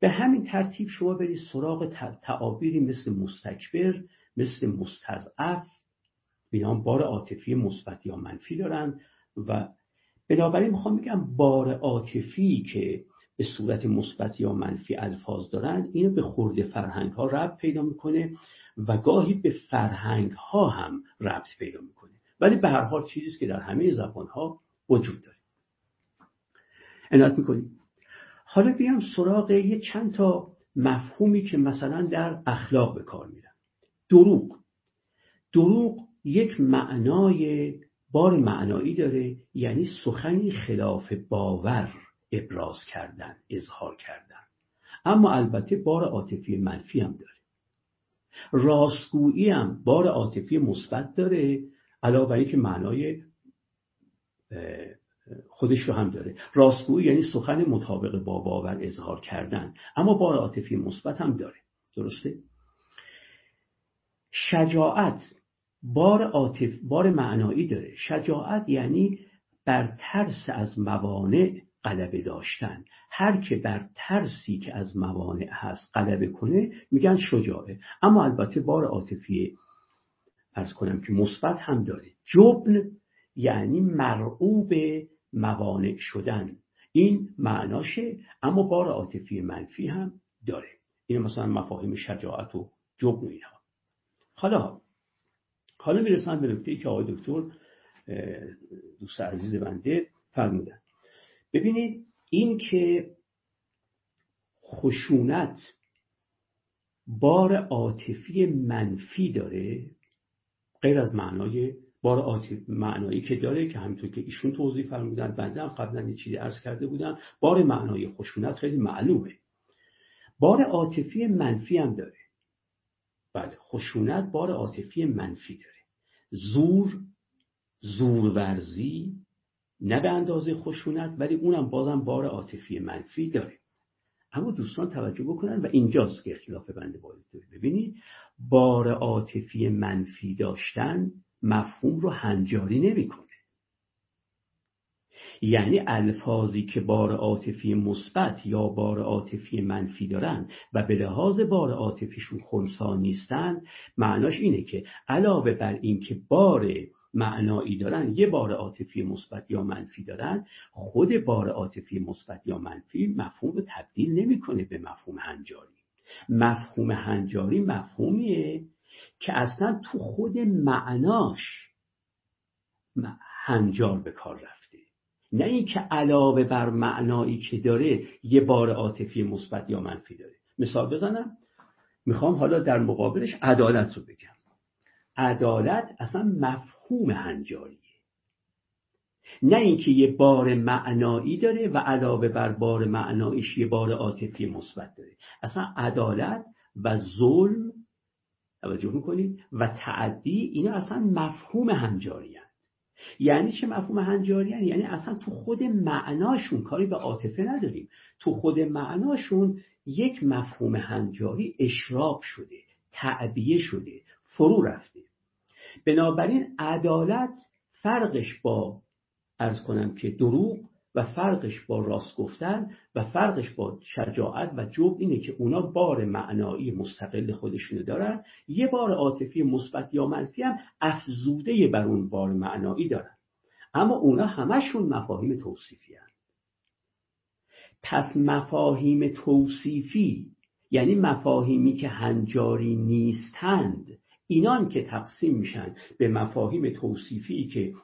به همین ترتیب شما برید سراغ تعابیری مثل مستکبر مثل مستضعف اینا بار عاطفی مثبت یا منفی دارند و بنابراین می‌خوام بگم بار عاطفی که به صورت مثبت یا منفی الفاظ دارند اینو به خورده فرهنگ ها ربط پیدا می‌کنه و گاهی به فرهنگ ها هم ربط پیدا می‌کنه. ولی به هر حال چیزی که در همه زبان ها وجود داره. عنایت می‌کنیم. حالا بیام سراغ یه چند تا مفهومی که مثلا در اخلاق به کار میرن. دروغ. دروغ یک معنای بار معنایی داره یعنی سخنی خلاف باور ابراز کردن اظهار کردن. اما البته بار عاطفی منفی هم داره. راستگویی هم بار عاطفی مثبت داره علاوه بر که معنای خودش رو هم داره. راستگویی یعنی سخن مطابق با باور اظهار کردن اما بار عاطفی مثبت هم داره. درسته؟ شجاعت بار عاطف بار معنایی داره. شجاعت یعنی بر ترس از موانع غلبه داشتن. هر که بر ترسی که از موانع هست غلبه کنه میگن شجاعه. اما البته بار عاطفی ارز کنم که مثبت هم داره. جبن یعنی مرعوب موانع شدن. این معناشه اما بار عاطفی منفی هم داره. این مثلا مفاهیم شجاعت و جبن و اینها. حالا حالا می‌رسن به نکته که آقای دکتر دوست عزیز بنده فرمودن. ببینید این که خشونت بار عاطفی منفی داره غیر از معنای بار عاطفی معنایی که داره که همینطور که ایشون توضیح فرمودن بنده هم قبلا یه چیزی عرض کرده بودم بار معنای خشونت خیلی معلومه. بار عاطفی منفی هم داره. بله خشونت بار عاطفی منفی داره. زور زورورزی نه به اندازه خشونت ولی اونم بازم بار عاطفی منفی داره. اما دوستان توجه بکنن و اینجاست که اختلاف بنده باید ببینید بار عاطفی منفی داشتن مفهوم رو هنجاری نمی‌کنه. یعنی الفاظی که بار عاطفی مثبت یا بار عاطفی منفی دارن و به لحاظ بار عاطفیشون خونسا نیستن معناش اینه که علاوه بر اینکه بار معنایی دارن یه بار عاطفی مثبت یا منفی دارن خود بار عاطفی مثبت یا منفی مفهوم رو تبدیل نمی‌کنه به مفهوم هنجاری. مفهوم هنجاری مفهومیه که اصلا تو خود معناش هنجار به کار رفته. نه اینکه علاوه بر معنایی که داره یه بار عاطفی مثبت یا منفی داره. مثال بزنم. می‌خوام حالا در مقابلش عدالت رو بگم. عدالت اصلا مفهوم هنجاریه. نه اینکه یه بار معنایی داره و علاوه بر بار معناییش یه بار عاطفی مثبت داره. اصلا عدالت و ظلم توجه می‌کنید؟ و تعدی اینا اصلا مفهوم هنجاری. یعنی چه مفهوم هنجاری هست؟ یعنی اصلا تو خود معناشون کاری به عاطفه نداریم تو خود معناشون یک مفهوم هنجاری اشراق شده تعبیه شده فرو رفته بنابراین عدالت فرقش با ارز کنم که دروغ و فرقش با راست گفتن و فرقش با شجاعت و جب اینه که اونا بار معنایی مستقل خودشونو دارن یه بار عاطفی مثبت یا منفی هم افزوده بر اون بار معنایی دارن اما اونا همشون مفاهیم توصیفی هن. پس مفاهیم توصیفی یعنی مفاهیمی که هنجاری نیستند اینان که تقسیم میشن به مفاهیم توصیفی که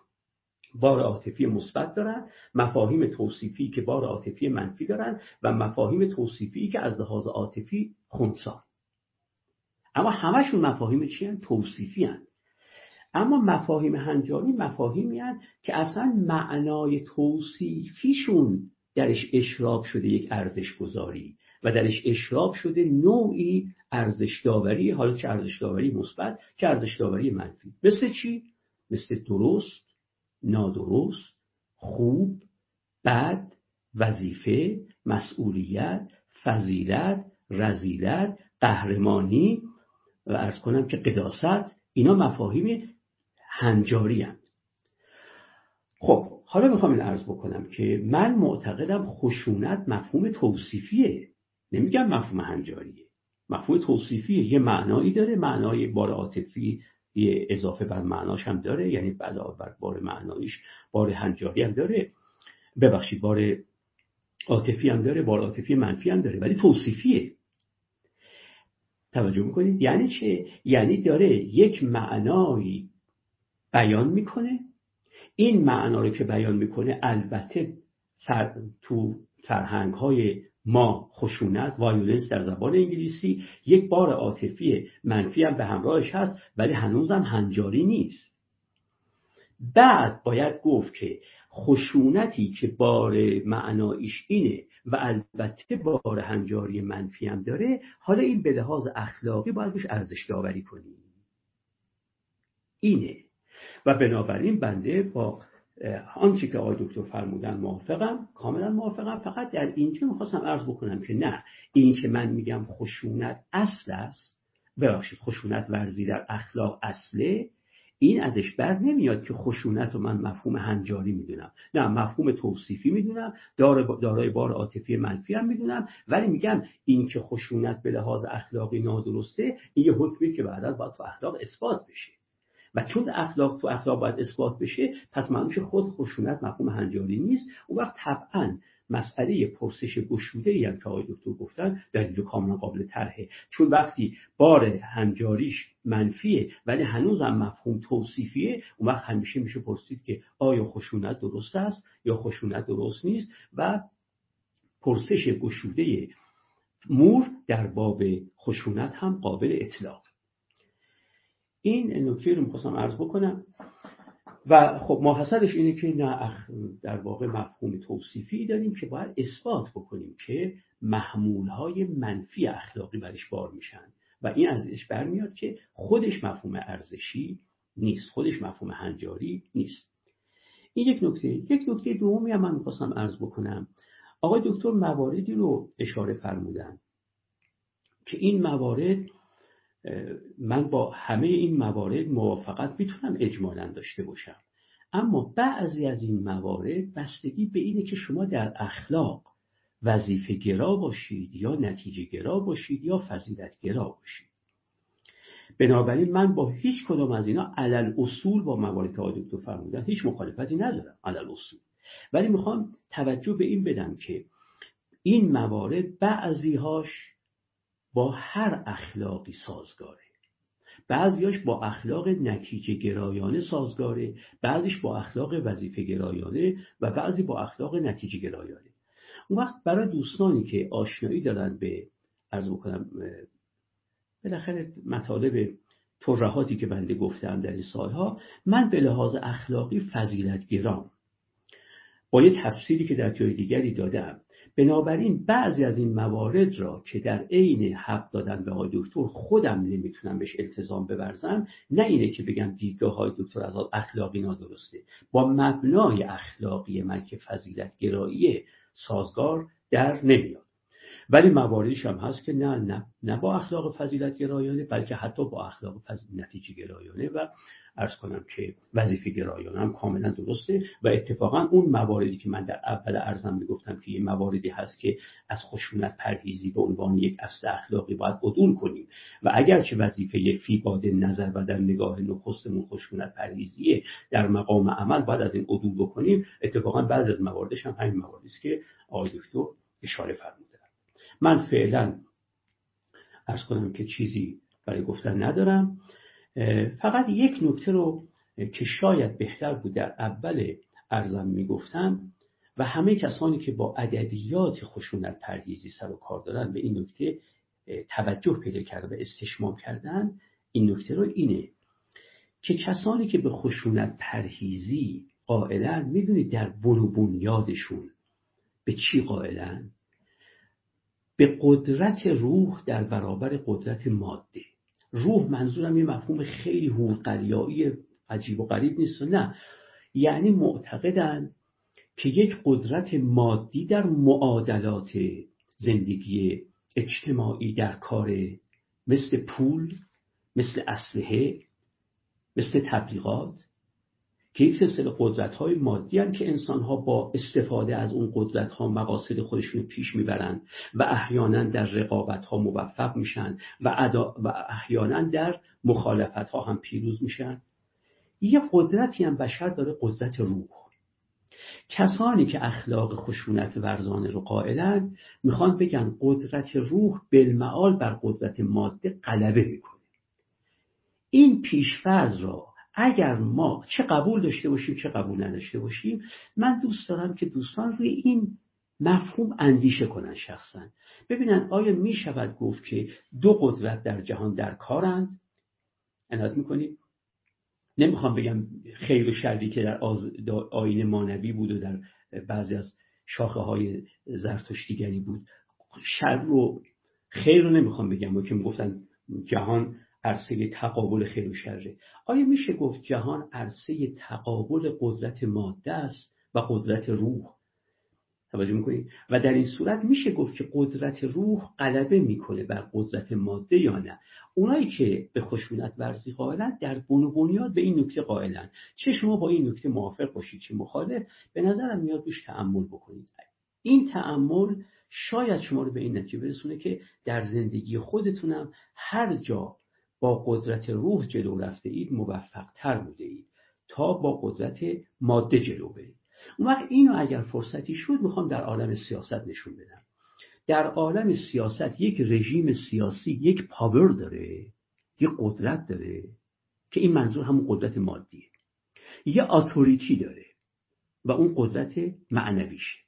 بار عاطفی مثبت دارن مفاهیم توصیفی که بار عاطفی منفی دارن و مفاهیم توصیفی که از لحاظ عاطفی خونسان اما همشون مفاهیم چی هن؟ توصیفی هن. اما مفاهیم هنجاری مفاهیمی هن که اصلا معنای توصیفیشون درش اشراق شده یک ارزش گذاری و درش اشراق شده نوعی ارزش داوری حالا چه ارزش داوری مثبت چه ارزش داوری منفی مثل چی مثل درست نادرست خوب بد وظیفه مسئولیت فضیلت رزیلت قهرمانی و ارز کنم که قداست. اینا مفاهیم هنجاری هم. خب حالا می‌خوام این عرض بکنم که من معتقدم خشونت مفهوم توصیفیه. نمیگم مفهوم هنجاریه. مفهوم توصیفیه. یه معنایی داره. معنای بار عاطفی یه اضافه بر معناش هم داره یعنی علاوه بر بار معناییش بار هنجاری هم داره. ببخشید بار عاطفی هم داره بار عاطفی منفی هم داره ولی توصیفیه. توجه می‌کنید؟ یعنی چه؟ یعنی داره یک معنایی بیان می‌کنه. این معنا رو که بیان می‌کنه البته تو فرهنگ های ما خشونت وایولنس در زبان انگلیسی یک بار عاطفی منفی هم به همراهش هست ولی هنوزم هنجاری نیست. بعد باید گفت که خشونتی که بار معنایش اینه و البته بار هنجاری منفی هم داره حالا این به لحاظ اخلاقی باید روش ارزش داوری کنیم. اینه. و بنابراین بنده با آنچه که آقای دکتر فرمودن موافقم کاملا موافقم. فقط در اینجا می‌خواستم عرض بکنم که نه این که من میگم خشونت اصل است ببخشید خشونت ورزی در اخلاق اصله این ازش بر نمیاد که خشونت رو من مفهوم هنجاری می‌دونم. نه مفهوم توصیفی می‌دونم دارای بار عاطفی منفی هم می‌دونم ولی میگم این که خشونت به لحاظ اخلاقی نادرسته این یه حکمی که بعدا باید تو اخلاق اثبات بشه. و چون اخلاق تو اخلاق باید اثبات بشه پس معنوش خود خشونت مفهوم هنجاری نیست. اون وقت طبعا مسئله پرسش گشوده ای هم که آقای دکتر گفتن در اینجا کاملا قابل طرحه. چون وقتی بار هنجاریش منفیه ولی هنوز هم مفهوم توصیفیه اون وقت همیشه میشه پرسید که آیا خشونت درست است یا خشونت درست نیست؟ و پرسش گشوده مور در باب خشونت هم قابل اطلاق. این نکته رو می‌خواستم عرض بکنم. و خب ماحصلش اینه که نه در واقع مفهوم توصیفی داریم که باید اثبات بکنیم که محمول های منفی اخلاقی برش بار میشن. و این ازش برمیاد که خودش مفهوم ارزشی نیست خودش مفهوم هنجاری نیست. این یک نکته. یک نکته دومی هم من می‌خواستم عرض بکنم. آقای دکتر مواردی رو اشاره فرمودن که این موارد من با همه این موارد موافقت می‌تونم اجمالا داشته باشم. اما بعضی از این موارد بستگی به اینه که شما در اخلاق وظیفه گرا باشید یا نتیجه گرا باشید یا فضیلت گرا باشید. بنابراین من با هیچ کدام از اینا علل اصول با موارد که دکتر فرمودن هیچ مخالفتی ندارم علل اصول. ولی می‌خوام توجه به این بدم که این موارد بعضیهاش با هر اخلاقی سازگاره. بعضیاش با اخلاق نتیجه گرایانه سازگاره بعضیش با اخلاق وظیفه گرایانه و بعضی با اخلاق نتیجه گرایانه. اون وقت برای دوستانی که آشنایی دارن به ارز بکنم بالاخره مطالب ترهاتی که بنده گفتم در این سالها من به لحاظ اخلاقی فضیلت گرام با یه تفسیری که در جای دیگری دادم بنابراین بعضی از این موارد را که در عین حق دادن به آقای دکتر خودم نمی‌تونم بهش التزام ببرزم نه اینه که بگم دیدگاه های دکتر از اخلاقی نادرسته. با مبنای اخلاقی من که فضیلت گرایی سازگار در نمیاد. ولی مواردش هم هست که نه نه نه با اخلاق فضیلت گرایانه بلکه حتی با اخلاق نتیجه گرایانه و ارز کنم که وظیفه گرایانه هم کاملا درسته و اتفاقا اون مواردی که من در اول ارزم می‌گفتم که یه مواردی هست که از خشونت پرهیزی به عنوان یک اصل اخلاقی باید عدول کنیم. و اگرچه وظیفه فی باد نظر و در نگاه نخستمون خشونت پرهیزیه در مقام عمل باید از این عدول بکنیم. اتفاقا بعضی از مواردش هم همین مواردی است که آقای دکتر اشاره فرمودن. من فعلا ارز کنم که چیزی برای گفتن ندارم. فقط یک نکته رو که شاید بهتر بود در اول ارزم می‌گفتم و همه کسانی که با ادبیات خشونت پرهیزی سر و کار دارن به این نکته توجه پیدا کرده و استشمام کردن این نکته رو اینه که کسانی که به خشونت پرهیزی قائلن می‌دونید در بن بنیادشون به چی قائلن؟ به قدرت روح در برابر قدرت ماده. روح منظورم یه مفهوم خیلی هورقریایی عجیب و غریب نیست نه. یعنی معتقدند که یک قدرت مادی در معادلات زندگی اجتماعی در کار مثل پول مثل اسلحه مثل تبلیغات که یک سلسله قدرت های مادی هم که انسان ها با استفاده از اون قدرت ها مقاصد خودشون پیش می‌برند و احیانا در رقابت ها موفق میشن و, و احیانا در مخالفت ها هم پیروز میشن. یه قدرتی هم بشر داره قدرت روح. کسانی که اخلاق خشونت ورزانه رو قائلن می‌خوان بگن قدرت روح بالمعال بر قدرت ماده غلبه می‌کنه. این پیشفرض را اگر ما چه قبول داشته باشیم چه قبول نداشته باشیم من دوست دارم که دوستان روی این مفهوم اندیشه کنن شخصا. ببینن آیا می شود گفت که دو قدرت در جهان در کارند؟ عنایت می‌کنیم نمی‌خوام بگم خیر و شری که در آین مانوی بود و در بعضی از شاخه های زرتشتیگری بود. شر رو خیر رو نمی‌خوام بگم. و که می‌گفتن جهان عرصه تقابل خیر و شره. آیا میشه گفت جهان عرصه تقابل قدرت ماده است و قدرت روح؟ توجه می‌کنید؟ و در این صورت میشه گفت که قدرت روح غلبه می‌کنه بر قدرت ماده یا نه. اونایی که به خشونت ورزی قائلن در بنیاد به این نکته قائلن. چه شما با این نکته موافق باشید چه مخالف به نظرم میاد روش تعمل بکنید. این تعمل شاید شما رو به این نتیجه برسونه که در زندگی خودتونم هر جا با قدرت روح جلو رفته اید موفق تر بوده اید. تا با قدرت ماده جلو برید. اون وقت اینو اگر فرصتی شد می‌خوام در عالم سیاست نشون بدم. در عالم سیاست یک رژیم سیاسی یک پاور داره یک قدرت داره که این منظور همون قدرت مادیه. یه اتوریتی داره و اون قدرت معنویشه.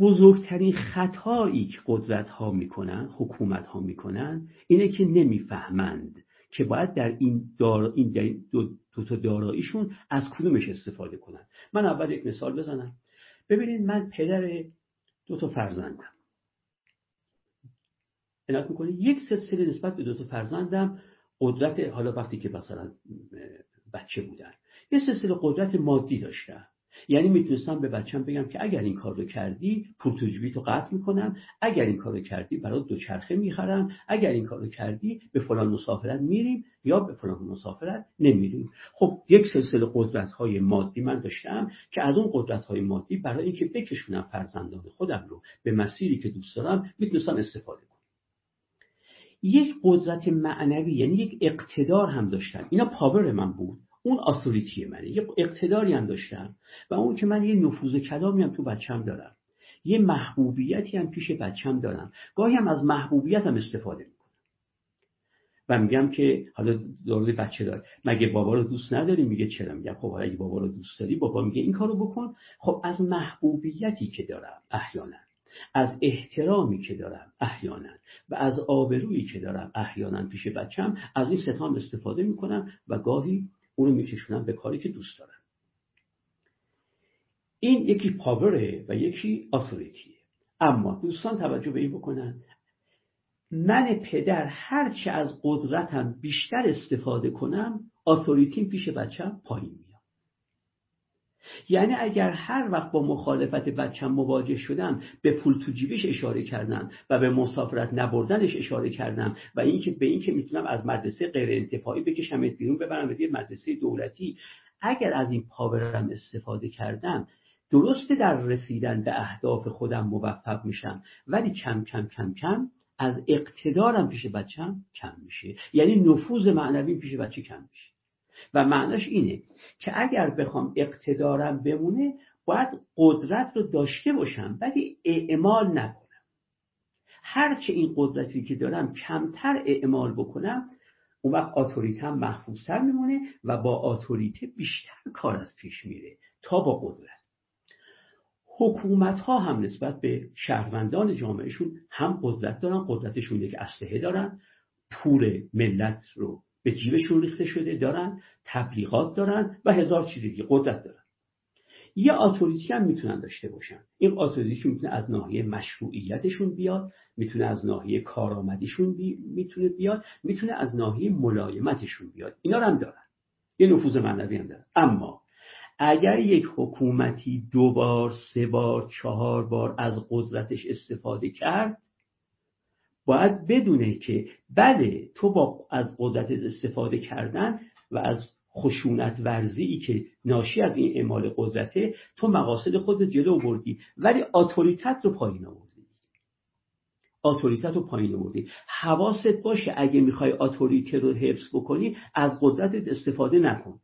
بزرگترین خطایی که قدرت ها می‌کنن حکومت ها می‌کنن اینه که نمی‌فهمند که باید در این, دار... این دو... دو تا داراییشون از کدومش استفاده کنن. من اول یک مثال بزنم. ببینید من پدر دو تا فرزندم. عنایت می‌کنید یک سلسله نسبت به دو تا فرزندم قدرت حالا وقتی که مثلا بچه بودن. یه سلسله قدرت مادی داشتم یعنی می‌تونستم به بچم بگم که اگر این کار رو کردی پورتوجبی تو قطع می‌کنم. اگر این کار رو کردی برای دوچرخه می‌خرم. اگر این کار رو کردی به فلان مسافرت میریم یا به فلان مسافرت نمیریم. خب یک سلسله قدرت های مادی من داشتم که از اون قدرت های مادی برای اینکه بکشونم فرزندان خودم رو به مسیری که دوست دارم می‌تونستم استفاده کنم. یک قدرت معنوی یعنی یک اقتدار هم داشتم. اینا پاور من بود. اون آثوریتی منه یه اقتداری هم داشتم و اون که من یه نفوذ کلامی هم تو بچم دارم. یه محبوبیتی هم پیش بچم دارم. گاهی هم از محبوبیت هم استفاده می‌کنم. و میگم که حالا دارد بچه دار. مگه بابا رو دوست نداری؟ میگه چرا؟ میگم خب حالا اگه بابا رو دوست داری بابا میگه این کارو بکن. خب از محبوبیتی که دارم احیانا از احترامی که دارم احیانا و از آبرویی که دارم احیانا پیش بچم از این ستام استفاده می‌کنم و گاهی اونو میکشونن به کاری که دوست دارن. این یکی پاوره و یکی آثوریتیه اما دوستان توجه به این بکنن من پدر هرچه از قدرتم بیشتر استفاده کنم آثوریتیم پیش بچم پایین میاد یعنی اگر هر وقت با مخالفت بچم مواجه شدم به پول تو جیبش اشاره کردم و به مسافرت نبردنش اشاره کردم و اینکه به اینکه می‌تونم از مدرسه غیر انتفاعی بکشم بیرون ببرم به مدرسه دولتی. اگر از این پاورم استفاده کردم درسته در رسیدن به اهداف خودم موفق میشم. ولی کم کم کم کم از اقتدارم پیش بچم کم میشه. یعنی نفوذ معنوی پیش بچه کم میشه. و معناش اینه که اگر بخوام اقتدارم بمونه باید قدرت رو داشته باشم ولی اعمال نکنم. هرچه این قدرتی که دارم کمتر اعمال بکنم اون وقت آتوریتم محفوظتر میمونه و با آتوریته بیشتر کار از پیش میره تا با قدرت. حکومت ها هم نسبت به شهروندان جامعهشون هم قدرت دارن قدرتشون یک اسلحه دارن پول ملت رو به جیبشون ریخته شده دارن تبلیغات دارن و هزار چیز دیگه قدرت دارن. یه اتوریتی هم می‌تونن داشته باشن. این اتوریتیشون می‌تونه از ناحیه مشروعیتشون بیاد می‌تونه از ناحیه کارآمدیشون بی... می‌تونه بیاد می‌تونه از ناحیه ملایمتشون بیاد. اینا رو هم دارن. یه نفوذ معنوی هم دارن. اما اگر یک حکومتی دو بار سه بار چهار بار از قدرتش استفاده کرد باید بدونه که بله تو با از قدرت استفاده کردن و از خشونت ورزی که ناشی از این اعمال قدرته تو مقاصد خود جلو بردی. ولی اتوریتت رو پایین آوردی. اتوریتت رو پایین آوردی. حواست باشه اگه می‌خوای اتوریته رو حفظ بکنی از قدرتت استفاده نکن.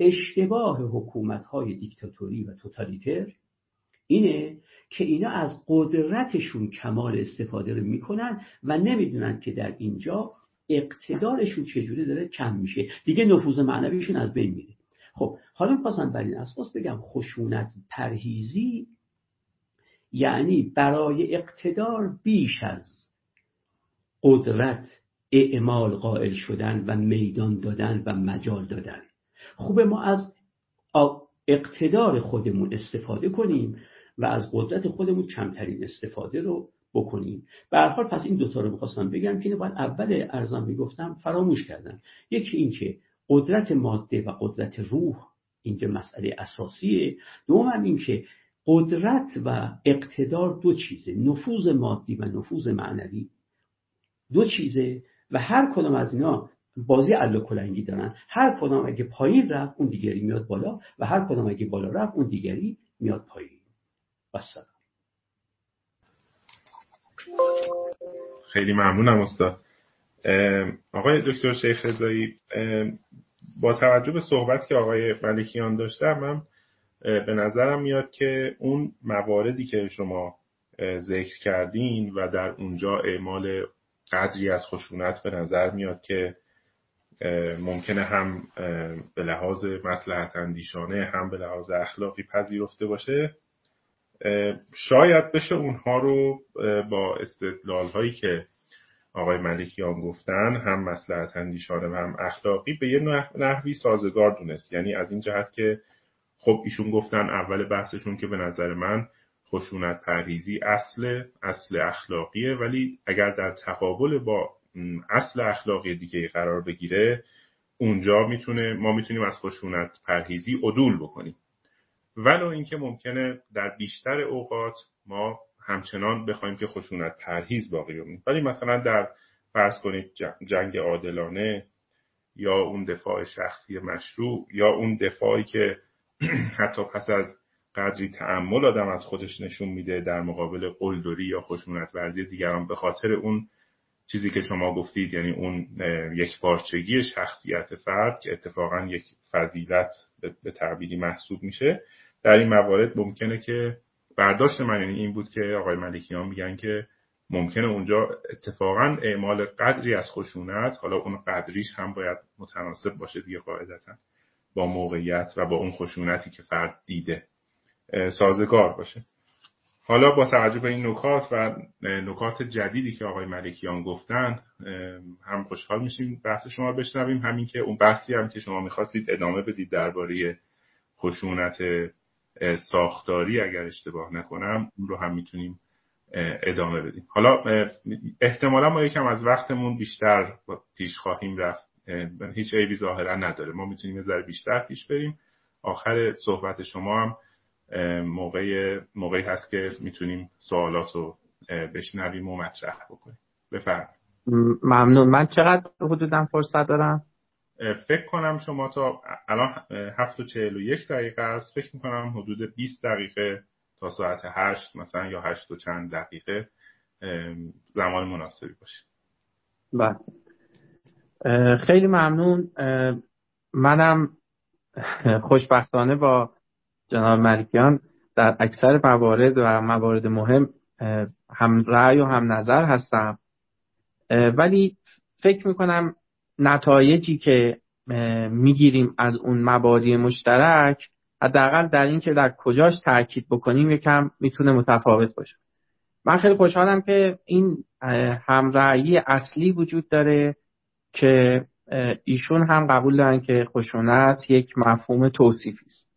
اشتباه حکومت های دیکتاتوری و توتالیتر اینه که اینا از قدرتشون کمال استفاده رو می‌کنن و نمی‌دونن که در اینجا اقتدارشون چجوری داره کم میشه. دیگه نفوذ معنویشون از بین میره. خب حالا می‌خواستم بر این اساس بگم خشونت پرهیزی یعنی برای اقتدار بیش از قدرت اعمال قائل شدن و میدان دادن و مجال دادن. خوبه ما از اقتدار خودمون استفاده کنیم و از قدرت خودمون کمترین استفاده رو بکنیم. به حال پس این دوتا رو می‌خواستم بگم که باید اول ارزان می‌گفتم فراموش کردم. یکی این که قدرت ماده و قدرت روح اینجا مسئله اساسیه. دوم این که قدرت و اقتدار دو چیزه نفوذ مادی و نفوذ معنوی. دو چیزه و هر کدام از اینا بازی علا کلنگی دارن. هر کدام اگه پایین رفت اون دیگری میاد بالا و هر کدام اگه بالا رفت اون دیگری میاد پایین. خیلی ممنونم استاد. آقای دکتر شیخ رضایی با توجه به صحبت که آقای ملکیان داشته من به نظرم میاد که اون مواردی که شما ذکر کردین و در اونجا اعمال قدری از خشونت به نظر میاد که ممکنه هم به لحاظ مسلحت اندیشانه هم به لحاظ اخلاقی پذیرفته باشه شاید بشه اونها رو با استدلال هایی که آقای ملکیان گفتن هم مسلحت اندیشانه و هم اخلاقی به یه نحوی سازگار دونست. یعنی از این جهت که خب ایشون گفتن اول بحثشون که به نظر من خشونت پرهیزی اصل اصل اخلاقیه ولی اگر در تقابل با اصل اخلاقی دیگه قرار بگیره اونجا می‌تونه ما می‌تونیم از خشونت پرهیزی عدول بکنیم. ولو اینکه ممکنه در بیشتر اوقات ما همچنان بخوایم که خشونت پرهیز باقی بمونه ولی مثلا در فرض کنید جنگ عادلانه یا اون دفاع شخصی مشروع یا اون دفاعی که [CLEARS THROAT] حتی پس از قدری تعمل آدم از خودش نشون میده در مقابل قلدری یا خشونت ورزی دیگران به خاطر اون چیزی که شما گفتید یعنی اون یک بارچگی شخصیت فرد که اتفاقا یک فضیلت به تعبیری محسوب میشه. در این موارد ممکنه که برداشت من یعنی این بود که آقای ملکیان میگن که ممکنه اونجا اتفاقا اعمال قدری از خشونت حالا اون قدریش هم باید متناسب باشه دیگه قاعدتا با موقعیت و با اون خشونتی که فرد دیده سازگار باشه. حالا با توجه به این نکات و نکات جدیدی که آقای ملکیان گفتن هم خوشحال میشیم بحث شما بشنویم. همین که اون بحثی هم که شما می‌خواستید ادامه بدید درباره خشونت ساختاری اگر اشتباه نکنم اون رو هم می‌تونیم ادامه بدیم. حالا احتمالا ما یکم از وقتمون بیشتر پیش خواهیم رفت. هیچ عیبی ظاهرا نداره. ما می‌تونیم یه ذره بیشتر پیش بریم. آخر صحبت شما هم موقع موقعی هست که می‌تونیم سوالات رو بشنویم و مطرح بکنیم. بفرم ممنون. من چقدر حدودا فرصت دارم؟ فکر کنم شما تا الان هفت و چهل و یک دقیقه است. فکر می‌کنم حدود 20 دقیقه تا ساعت هشت مثلا یا هشت و چند دقیقه زمان مناسبی باشه. بله. خیلی ممنون. منم خوشبختانه با جناب ملکیان در اکثر موارد و موارد مهم هم رأی و هم نظر هستم. ولی فکر می‌کنم نتایجی که می‌گیریم از اون مبادی مشترک حداقل در این که در کجاش تاکید بکنیم یکم می‌تونه متفاوت باشه. من خیلی خوشحالم که این همرأیی اصلی وجود داره که ایشون هم قبول دارن که خشونت یک مفهوم توصیفی است.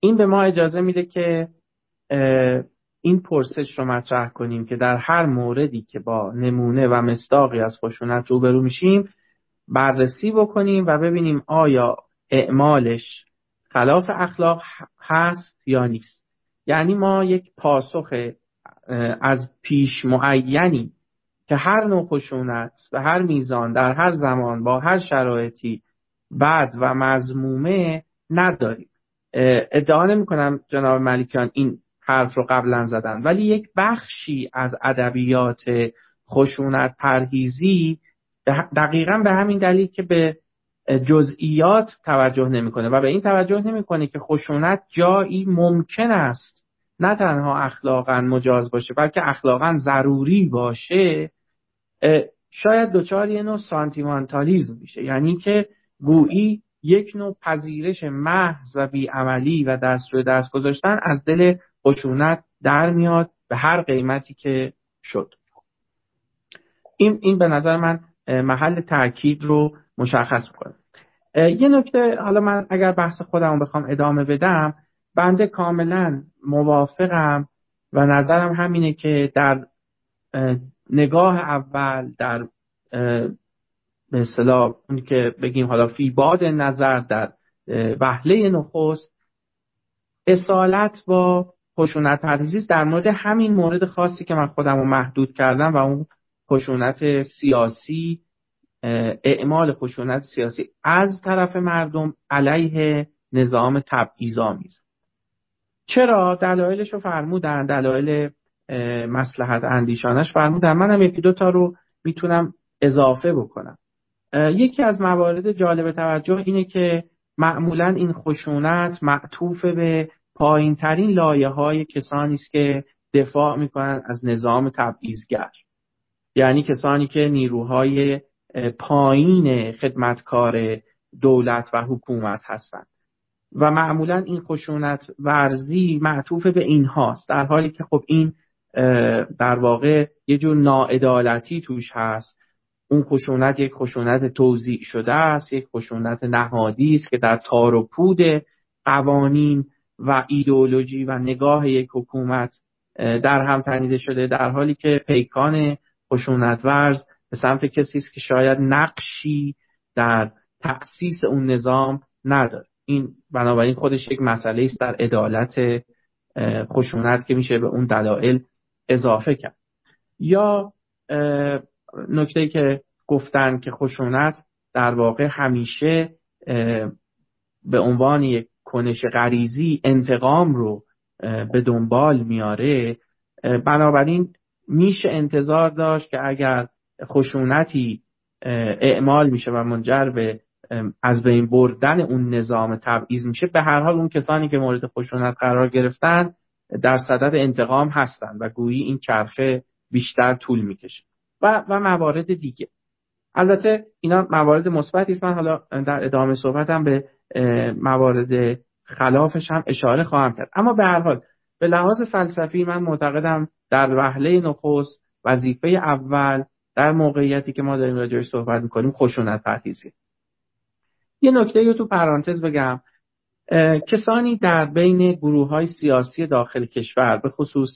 این به ما اجازه میده که این پرسش رو مطرح کنیم که در هر موردی که با نمونه و مستاقی از خشونت روبرو میشیم بررسی بکنیم و ببینیم آیا اعمالش خلاف اخلاق هست یا نیست. یعنی ما یک پاسخ از پیش معینی که هر نوع خشونت به هر میزان در هر زمان با هر شرایطی بد و مزمومه نداریم. ادعا نمی کنم جناب ملیکان این حرف رو قبلا زدن ولی یک بخشی از ادبیات خشونت پرهیزی دقیقا به همین دلیل که به جزئیات توجه نمی‌کنه و به این توجه نمی‌کنه که خشونت جایی ممکن است نه تنها اخلاقا مجاز باشه بلکه اخلاقا ضروری باشه. شاید دچار یه نوع سانتیمانتالیزم میشه. یعنی که گویی یک نوع پذیرش محض و بیعملی و دست روی دست گذاشتن از دل خشونت در میاد به هر قیمتی که شد. این, این به نظر من محل تاکید رو مشخص می‌کنه. یه نکته حالا من اگر بحث خودم بخوام ادامه بدم بنده کاملا موافقم و نظرم همینه که در نگاه اول در به اصطلاح اون که بگیم حالا فی باد نظر در وهله نخست اصالت با خشونت پرهیزی در مورد همین مورد خاصی که من خودم رو محدود کردم و اون خشونت سیاسی اعمال خشونت سیاسی از طرف مردم علیه نظام تبعیض‌آمیز. چرا؟ دلایلش رو فرمودن دلایل مسلحت اندیشانش فرمودن. منم یکی دو تا رو می‌تونم اضافه بکنم. یکی از موارد جالب توجه اینه که معمولا این خشونت معطوف به پایین ترین لایه های کسانی است که دفاع می‌کنن از نظام تبعیضگر. یعنی کسانی که نیروهای پایین خدمتکار دولت و حکومت هستند. و معمولا این خشونت ورزی معطوف به اینهاست. در حالی که خب این در واقع یه جور ناعدالتی توش هست. اون خشونت یک خشونت توضیح شده است یک خشونت نهادی است که در تار و پود قوانین و ایدئولوژی و نگاه یک حکومت در هم تنیده شده. در حالی که پیکان خشونت ورز به سمت کسی است که شاید نقشی در تأسیس اون نظام نداره. این بنابراین خودش یک مسئله است در عدالت خشونت که میشه به اون دلایل اضافه کرد. یا نکته که گفتن که خشونت در واقع همیشه به عنوان یک کنش غریزی انتقام رو به دنبال میاره بنابراین میشه انتظار داشت که اگر خشونتی اعمال میشه و منجر به از بین بردن اون نظام تبعیض میشه به هر حال اون کسانی که مورد خشونت قرار گرفتن در صدد انتقام هستند و گویی این چرخه بیشتر طول می‌کشه. و و موارد دیگه. البته اینا موارد مثبتی است. من حالا در ادامه صحبتم به موارد خلافش هم اشاره خواهم کرد. اما به هر حال به لحاظ فلسفی من معتقدم در وهله نخست وظیفه اول در موقعیتی که ما داریم راجعش صحبت می‌کنیم خشونت پرهیزی یه نکته رو تو پرانتز بگم. کسانی در بین گروه های سیاسی داخل کشور به خصوص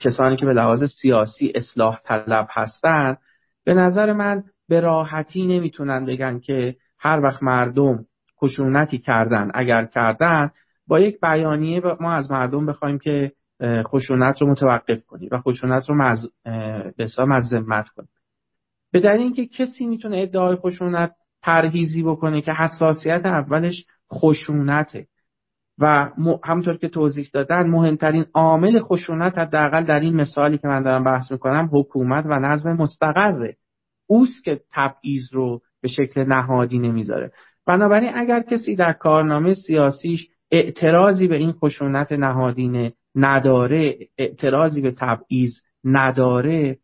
کسانی که به لحاظ سیاسی اصلاح طلب هستند به نظر من به راحتی نمی‌تونن بگن که هر وقت مردم خشونتی کردن اگر کردن با یک بیانیه ما از مردم بخوایم که خشونت رو متوقف کنیم و خشونت رو مز... به مذمت کنیم به دلیل اینکه کسی می‌تونه ادعای خشونت پرهیزی بکنه که حساسیت اولش خشونته و همونطور که توضیح دادن مهمترین عامل خشونت حداقل در این مثالی که من دارم بحث می‌کنم حکومت و نظم مستقره. اوست که تبعیض رو به شکل نهادی نمی‌ذاره. بنابراین اگر کسی در کارنامه سیاسیش اعتراضی به این خشونت نهادینه نداره اعتراضی به تبعیض نداره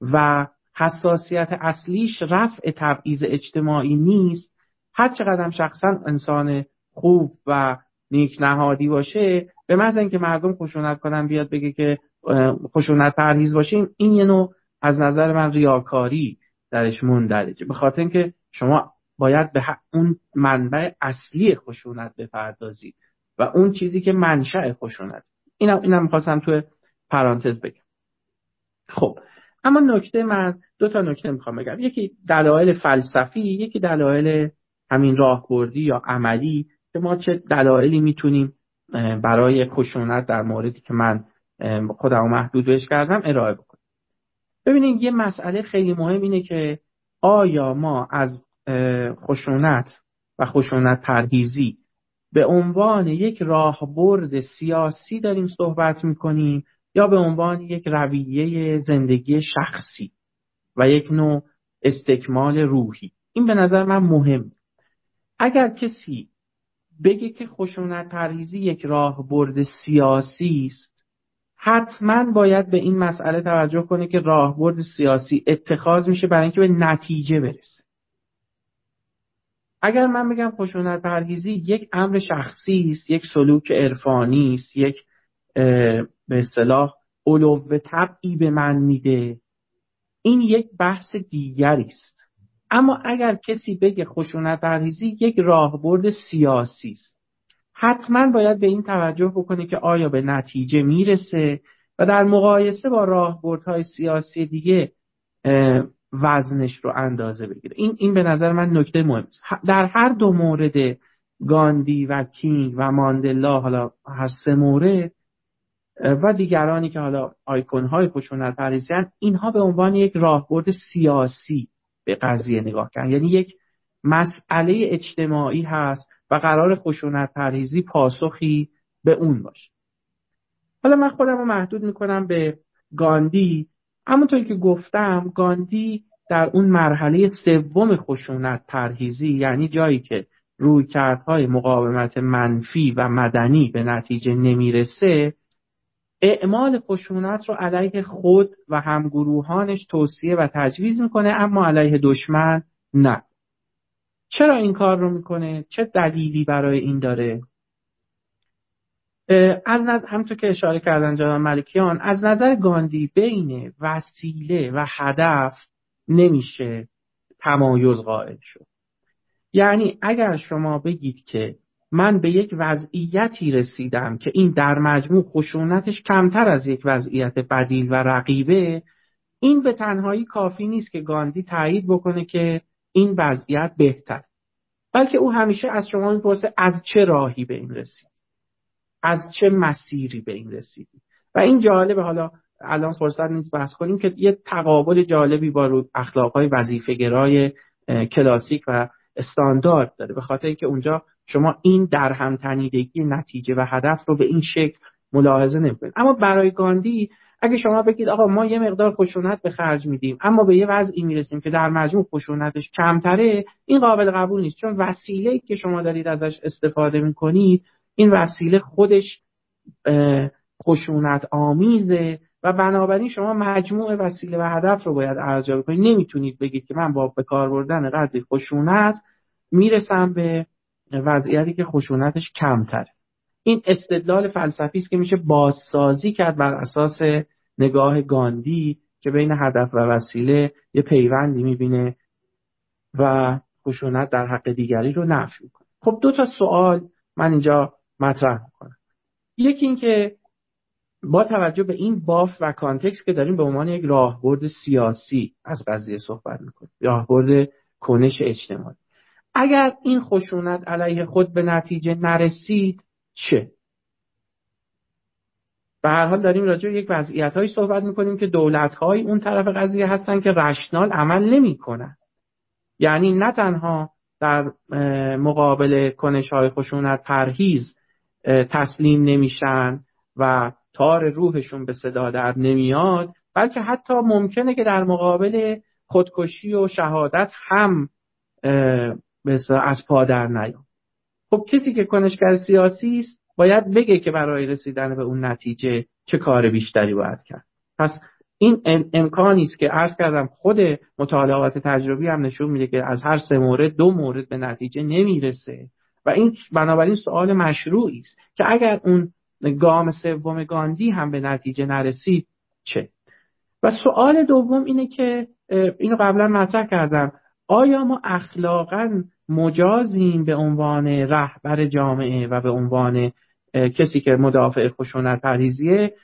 و حساسیت اصلیش رفع تبعیض اجتماعی نیست. هر چقدر شخصا انسان خوب و نیک نهادی باشه به محض اینکه مردم خشونت کنن بیاد بگه که خشونت پرهیز باشیم این یه نوع از نظر من ریاکاری درش مندرجه. به خاطر اینکه شما باید به اون منبع اصلی خشونت بپردازید و اون چیزی که منشأ خشونت. اینم اینم می‌خواستم تو پرانتز بگم. خب اما نکته من دو تا نکته می‌خوام بگم. یکی دلایل فلسفی یکی دلایل همین راهبردی یا عملی که ما چه دلایلی می‌تونیم برای خشونت در موردی که من خودم محدود بهش کردم ارائه بکنیم ببینید یه مسئله خیلی مهم اینه که آیا ما از خشونت و خشونت پرهیزی به عنوان یک راهبرد سیاسی داریم صحبت می‌کنیم یا به عنوان یک رویه زندگی شخصی و یک نوع استکمال روحی. این به نظر من مهم. اگر کسی بگه که خشونت پرهیزی یک راهبرد سیاسی است حتما باید به این مسئله توجه کنه که راهبرد سیاسی اتخاذ میشه برای اینکه به نتیجه برسه. اگر من بگم خشونت پرهیزی یک امر شخصی است یک سلوک عرفانی است یک به اصطلاح علو طبعی به من میده این یک بحث دیگری است. اما اگر کسی بگه خشونت پرهیزی یک راهبرد سیاسی است. حتما باید به این توجه بکنه که آیا به نتیجه می‌رسه و در مقایسه با راهبردهای سیاسی دیگه وزنش رو اندازه بگیره. این این به نظر من نکته مهم است. در هر دو مورد گاندی و کینگ و ماندلا حالا هر سه مورد و دیگرانی که حالا آیکون های خشونت پریزی اینها به عنوان یک راهبرد سیاسی به قضیه نگاه کردن. یعنی یک مسئله اجتماعی هست و قرار خشونت پرهیزی پاسخی به اون باشه. حالا من خودم رو محدود می‌کنم به گاندی همونطور که گفتم گاندی در اون مرحله سوم خشونت پرهیزی یعنی جایی که روی کردهای مقاومت منفی و مدنی به نتیجه نمی‌رسه اعمال خشونت رو علیه خود و همگروهانش توصیه و تجویز می‌کنه اما علیه دشمن نه. چرا این کار رو می‌کنه؟ چه دلیلی برای این داره؟ از نظر همطور که اشاره کردن جناب ملکیان از نظر گاندی بین وسیله و هدف نمیشه تمایز قائل شد. یعنی اگر شما بگید که من به یک وضعیتی رسیدم که این در مجموع خشونتش کمتر از یک وضعیت بدیل و رقیبه این به تنهایی کافی نیست که گاندی تایید بکنه که این وضعیت بهتر بلکه او همیشه از شما می‌پرسه از چه راهی به این رسید. از چه مسیری به این رسیدی؟ و این جالبه حالا الان فرصت نیست بحث کنیم که یه تقابل جالبی با رو اخلاقهای وظیفه گرای کلاسیک و استاندارد داره. به خاطر اینکه اونجا شما این در هم تنیدگی نتیجه و هدف رو به این شکل ملاحظه نمی‌کنید. اما برای گاندی اگه شما بگید آقا ما یه مقدار خشونت به خرج میدیم اما به یه وضعی می‌رسیم که در مجموع خشونتش کمتره این قابل قبول نیست. چون وسیله که شما دارید ازش استفاده می‌کنید این وسیله خودش خشونت آمیزه و بنابراین شما مجموع وسیله و هدف رو باید ارزیابی کنید نمی‌تونید بگید که من با به کار بردن قدری خشونت می‌رسم به وضعیتی که خشونتش کمتره. این استدلال فلسفی است که میشه بازسازی کرد بر اساس نگاه گاندی که بین هدف و وسیله یه پیوندی می‌بینه و خشونت در حق دیگری رو نفی می‌کنه. خب دو تا سوال من اینجا مطرح می‌کنم یکی اینکه با توجه به این باف و کانتکست که داریم به عنوان یک راهبرد سیاسی از قضیه صحبت می‌کنیم. راهبرد کنش اجتماعی. اگر این خشونت علیه خود به نتیجه نرسید چه؟ به هر حال داریم راجع به یک وضعیت هایی صحبت می‌کنیم که دولت های اون طرف قضیه هستن که رشنال عمل نمی‌کنن. یعنی نه تنها در مقابل کنش های خشونت پرهیز تسلیم نمیشن و تار روحشون به صدا در نمیاد بلکه حتی ممکنه که در مقابل خودکشی و شهادت هم از پا در نیاد. خب کسی که کنشگر سیاسی است باید بگه که برای رسیدن به اون نتیجه چه کار بیشتری باید کرد. پس این امکانی است که عرض کردم خود مطالعات تجربی هم نشون میده که از هر سه مورد دو مورد به نتیجه نمی‌رسه. و این بنابراین سوال مشروعی است که اگر اون گام سوم گاندی هم به نتیجه نرسید چه؟ و سوال دوم اینه که اینو قبلا مطرح کردم. آیا ما اخلاقا مجازیم به عنوان رهبر جامعه و به عنوان کسی که مدافع خشونت پریزیه؟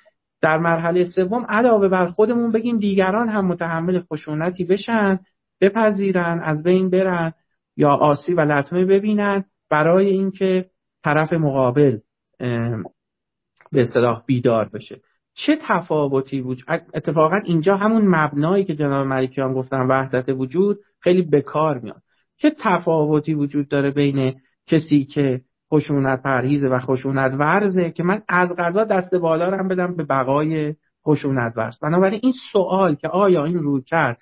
در مرحله سوم علاوه بر خودمون بگیم دیگران هم متحمل خشونتی بشن بپذیرن از بین برن یا آسی و لطمه ببینن برای اینکه طرف مقابل به اصطلاح بیدار بشه. چه تفاوتی وجود اتفاقا اینجا همون مبنایی که جناب ملکیان گفتن وحدت وجود خیلی بکار میاد. چه تفاوتی وجود داره بین کسی که خشونت پرهیزه و خشونت ورزه که من از غذا دست بالا رو هم بدم به بقای خشونت ورز؟ بنابراین این سوال که آیا این روی کرد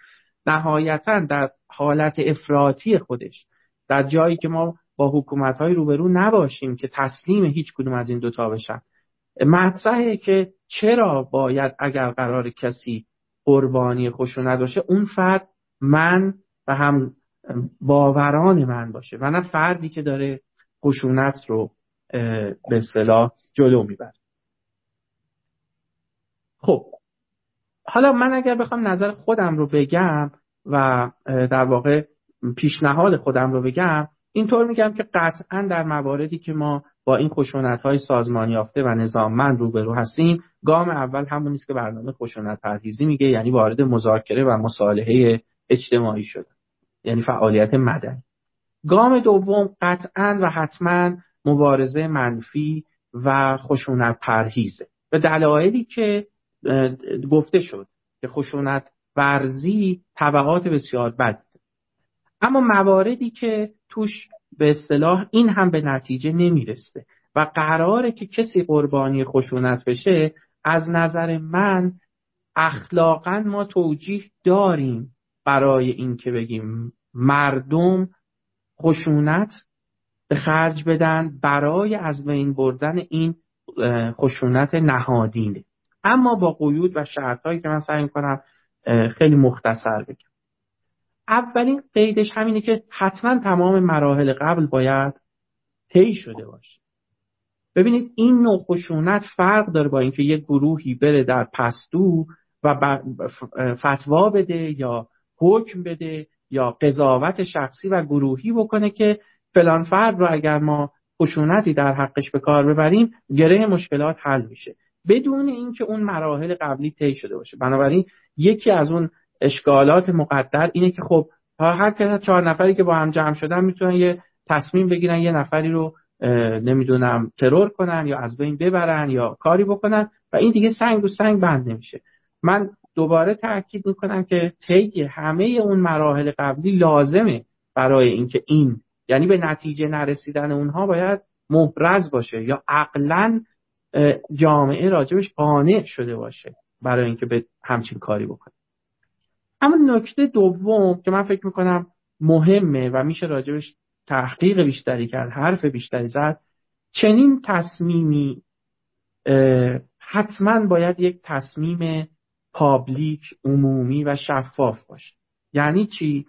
نهایتا در حالت افراطی خودش در جایی که ما با حکومت های روبرو نباشیم که تسلیم هیچ کدوم از این دوتا بشن. مطرحه که چرا باید اگر قرار کسی قربانی خشونت باشه اون فرد من و هم باوران من باشه و نه فردی که داره خشونت رو به اصطلاح جلو می‌بره. خب حالا من اگر بخوام نظر خودم رو بگم و در واقع پیشنهاد خودم رو بگم اینطور میگم که قطعا در مواردی که ما با این خشونت های سازمان یافته و نظاممند روبرو هستیم گام اول همون نیست که برنامه خشونت پرهیزی میگه یعنی وارد مذاکره و مصالحه اجتماعی شده یعنی فعالیت مدنی. گام دوم قطعا و حتما مبارزه منفی و خشونت پرهیزه. به دلایلی که گفته شد که خشونت ورزی طبقات بسیار بد اما مواردی که توش به اصطلاح این هم به نتیجه نمی‌رسه. و قراره که کسی قربانی خشونت بشه از نظر من اخلاقا ما توجیه داریم برای اینکه بگیم مردم خشونت به خرج بدن برای از بین بردن این خشونت نهادینه. اما با قیود و شرطهایی که من سعی کنم خیلی مختصر بگم. اولین قیدش همینه که حتما تمام مراحل قبل باید طی شده باشه. ببینید این نوع خشونت فرق داره با اینکه یک گروهی بره در پستو و فتوا بده یا حکم بده یا قضاوت شخصی و گروهی بکنه که فلان فرد رو اگر ما خشونتی در حقش به کار ببریم گره مشکلات حل میشه. بدون اینکه اون مراحل قبلی طی شده باشه. بنابراین یکی از اون اشکالات مقدر اینه که خب هر کس چهار نفری که با هم جمع شدن می‌تونن یه تصمیم بگیرن یه نفری رو نمی‌دونم ترور کنن یا از بین ببرن یا کاری بکنن و این دیگه سنگ رو سنگ بند نمیشه. من دوباره تاکید می‌کنم که طی همه اون مراحل قبلی لازمه برای اینکه این یعنی به نتیجه نرسیدن اونها باید محرز باشه یا عقلا جامعه راجبش قانع شده باشه برای اینکه به همچین کاری بکنه. اما نکته دوم که من فکر می‌کنم مهمه و میشه راجبش تحقیق بیشتری کرد حرف بیشتری زد چنین تصمیمی حتما باید یک تصمیم پابلیک عمومی و شفاف باشه. یعنی چی؟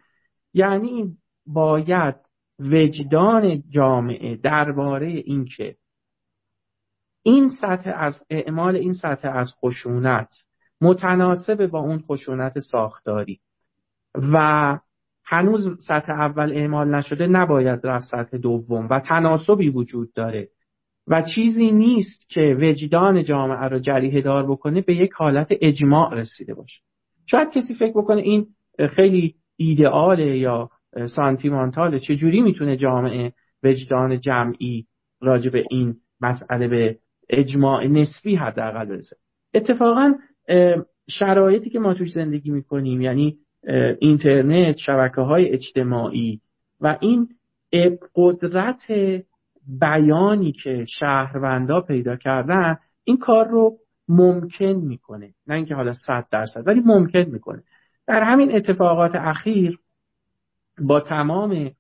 یعنی باید وجدان جامعه درباره اینکه این سطح از اعمال این سطح از خشونت متناسب با اون خشونت ساختاری. و هنوز سطح اول اعمال نشده نباید رفت سطح دوم و تناسبی وجود داره. و چیزی نیست که وجدان جامعه رو جریه دار بکنه به یک حالت اجماع رسیده باشه. شاید کسی فکر بکنه این خیلی ایدئاله یا سانتیمانتاله چجوری می‌تونه جامعه وجدان جمعی راجع به این مسئله به اجماع نسبی حداقل برسه؟ اتفاقا شرایطی که ما توش زندگی می‌کنیم یعنی اینترنت شبکه های اجتماعی و این قدرت بیانی که شهروندا پیدا کردن این کار رو ممکن می‌کنه. نه اینکه حالا صد درصد ولی ممکن می‌کنه. در همین اتفاقات اخیر با تمام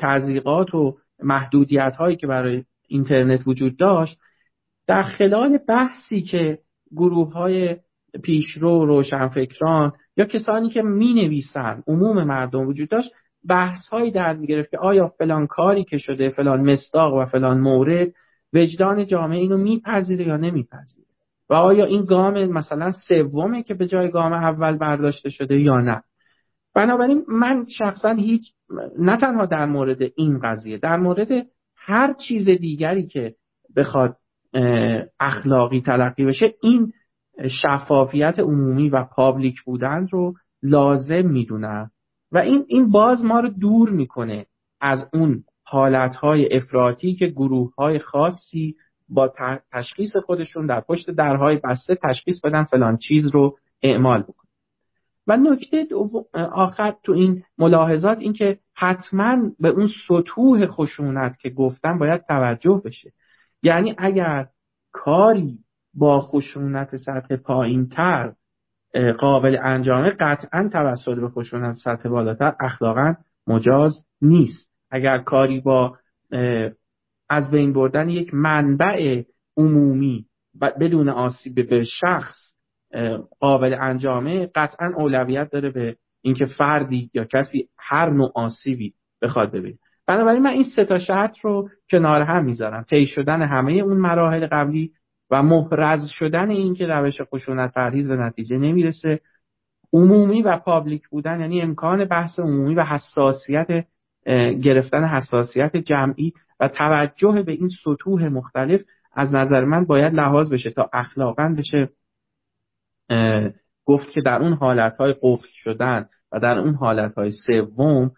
تضییقات و محدودیت هایی که برای اینترنت وجود داشت در خلال بحثی که گروه های پیشرو روشنفکران یا کسانی که می نویسن عموم مردم وجود داشت بحث هایی در می‌گرفت که آیا فلان کاری که شده فلان مصداق و فلان مورد وجدان جامعه اینو میپذیره یا نمیپذیره؟ و آیا این گام مثلا سومه که به جای گام اول برداشته شده یا نه؟ بنابراین من شخصا هیچ نه تنها در مورد این قضیه در مورد هر چیز دیگری که بخواد اخلاقی تلقی بشه این شفافیت عمومی و پابلیک بودن رو لازم می‌دونم و این این باز ما رو دور می‌کنه از اون حالتهای افراطی که گروه های خاصی با تشخیص خودشون در پشت درهای بسته تشخیص بدن فلان چیز رو اعمال بکنن. و نکته آخر تو این ملاحظات این که حتما به اون سطوح خشونت که گفتم باید توجه بشه. یعنی اگر کاری با خشونت سطح پایین تر قابل انجامه قطعا توسط به خشونت سطح بالاتر اخلاقا مجاز نیست. اگر کاری با از بین بردن یک منبع عمومی بدون آسیب به شخص قابل انجامه قطعا اولویت داره به اینکه فردی یا کسی هر نوع آسیبی بخواد ببینه. بنابراین من این سه تا شرط رو کنار هم می‌ذارم. طی شدن همه اون مراحل قبلی و محرز شدن این که روش خشونت پرهیز به نتیجه نمی‌رسه عمومی و پابلیک بودن یعنی امکان بحث عمومی و حساسیت گرفتن حساسیت جمعی و توجه به این سطوح مختلف از نظر من باید لحاظ بشه تا اخلاقا بشه گفت که در اون حالتهای قفل شدن و در اون حالتهای سوم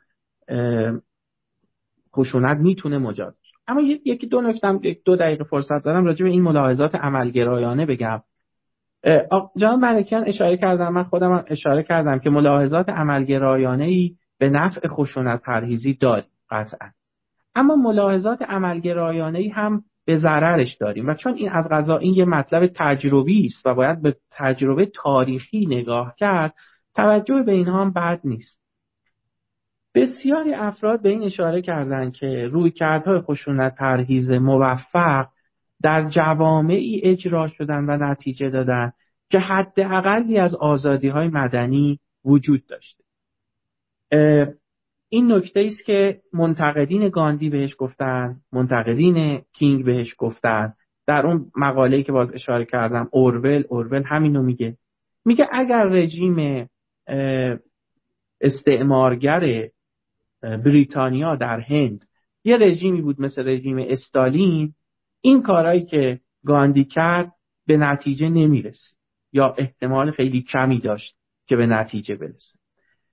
خشونت می‌تونه مجاز اما یکی دو نکتم یک دو دقیقه فرصت دارم راجع به این ملاحظات عملگرایانه بگم. جان ملکیان اشاره کردم من خودم اشاره کردم که ملاحظات عملگرایانه ای به نفع خشونت پرهیزی داریم قطعا. اما ملاحظات عملگرایانه ای هم به ضررش داریم و چون این از غذا این یه مطلب تجربی است و باید به تجربه تاریخی نگاه کرد توجه به اینها هم بد نیست. بسیاری افراد به این اشاره کردند که روی کردهای خشونت پرهیز موفق در جوامعی اجرا شدن و نتیجه دادن که حداقلی از آزادی های مدنی وجود داشته. این نکته است که منتقدین گاندی بهش گفتن منتقدین کینگ بهش گفتن. در اون مقاله‌ای که باز اشاره کردم اورول اورول همینو میگه. میگه اگر رژیم استعمارگر بریتانیا در هند. یه رژیمی بود مثل رژیم استالین. این کارهایی که گاندی کرد به نتیجه نمی‌رسید. یا احتمال خیلی کمی داشت که به نتیجه برسه.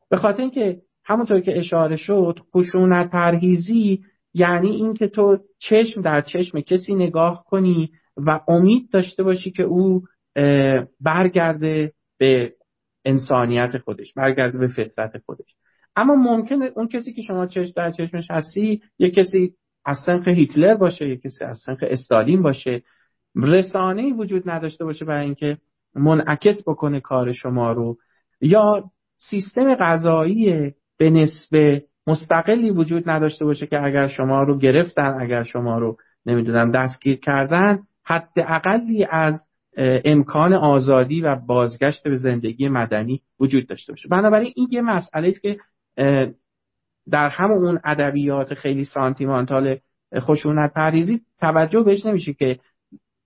به خاطر اینکه همونطور که اشاره شد خشونت پرهیزی یعنی اینکه تو چشم در چشم کسی نگاه کنی و امید داشته باشی که او برگرده به انسانیت خودش برگرده به فطرت خودش. اما ممکنه اون کسی که شما چشم در چشمش هستی یه کسی از سنخ هیتلر باشه یه کسی از سنخ استالین باشه. رسانه وجود نداشته باشه برای اینکه منعکس بکنه کار شما رو. یا سیستم غذایی به نسبه مستقلی وجود نداشته باشه که اگر شما رو گرفتن اگر شما رو نمی‌دونم دستگیر کردن حد اقلی از امکان آزادی و بازگشت به زندگی مدنی وجود داشته باشه. بنابراین این یه مسئله است که در همون ادبیات خیلی سانتیمانتال خشونت پریزی توجه بهش نمیشه که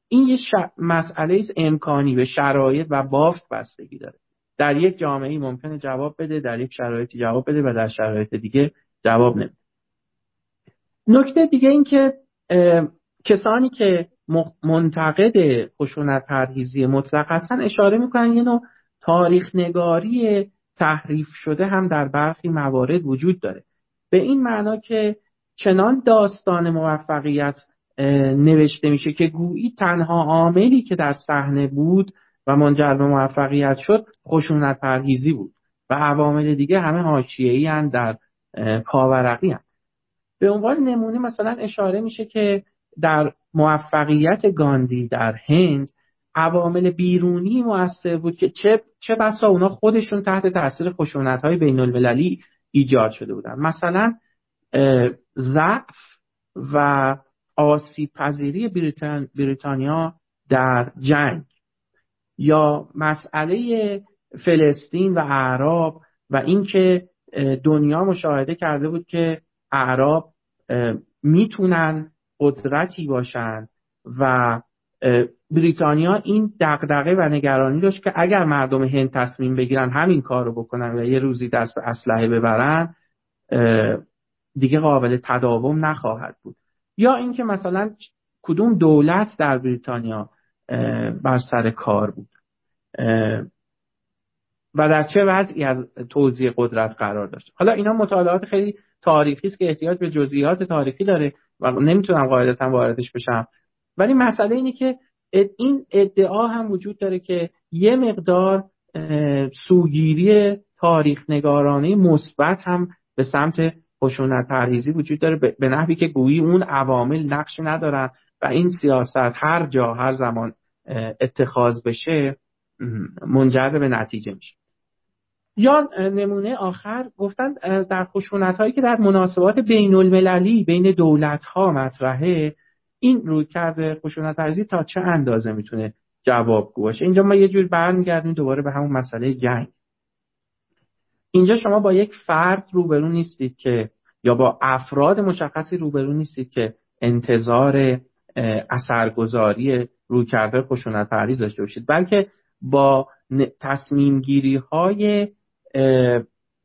این یه مسئله است امکانی به شرایط و بافت بستگی داره. در یک جامعه ممکنه جواب بده در یک شرایطی جواب بده و در شرایط دیگه جواب نمیده. نکته دیگه این که کسانی که منتقد خشونت پرهیزی مطلق هستن اشاره می‌کنن یه نوع تاریخ نگاری تحریف شده هم در برخی موارد وجود داره به این معنا که چنان داستان موفقیت نوشته میشه که گویی تنها عاملی که در صحنه بود و منجر به موفقیت شد خشونت پرهیزی بود و عوامل دیگه همه حاشیه‌ای در پاورقی هم. به عنوان نمونه مثلا اشاره میشه که در موفقیت گاندی در هند عوامل بیرونی موثر بود که چه چه بسا اونا خودشون تحت تاثیر خشونت های بین المللی ایجاد شده بودن. مثلا ضعف و آسیب پذیری بریتانیا در جنگ یا مسئله فلسطین و اعراب و اینکه دنیا مشاهده کرده بود که اعراب می‌تونن قدرتی باشن و بریتانیا این دغدغه و نگرانی داشت که اگر مردم هند تصمیم بگیرن همین کار رو بکنن و یه روزی دست به اسلحه ببرن دیگه قابل تداوم نخواهد بود. یا اینکه مثلا کدوم دولت در بریتانیا بر سر کار بود. و در چه وضعی از توزیع قدرت قرار داشت. حالا اینا مطالعات خیلی تاریخی است که احتیاج به جزئیات تاریخی داره و نمی‌تونم قاعدتا واردش بشم. ولی مسئله اینه که این ادعا هم وجود داره که یه مقدار سوگیری تاریخ نگارانه مثبت هم به سمت خشونت پرهیزی وجود داره به نحوی که گویی اون عوامل نقش ندارن و این سیاست هر جا هر زمان اتخاذ بشه منجر به نتیجه میشه. یا نمونه آخر گفتن در خشونت هایی که در مناسبات بین المللی بین دولت ها مطرحه این روی کرده خشونت پرهیزی تا چه اندازه می‌تونه جوابگو باشه؟ اینجا ما یه جور برمیگردیم دوباره به همون مسئله جنگ. اینجا شما با یک فرد روبرو نیستید که یا با افراد مشخصی روبرو نیستید که انتظار اثرگذاری روی کرده خشونت پرهیز داشته باشید بلکه با تصمیم گیری های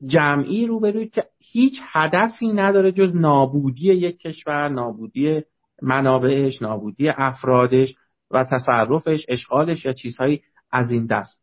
جمعی روبروید که هیچ هدفی نداره جز نابودی یک کشور نابودی منابعش نابودی افرادش و تصرفش اشغالش یا چیزهایی از این دست.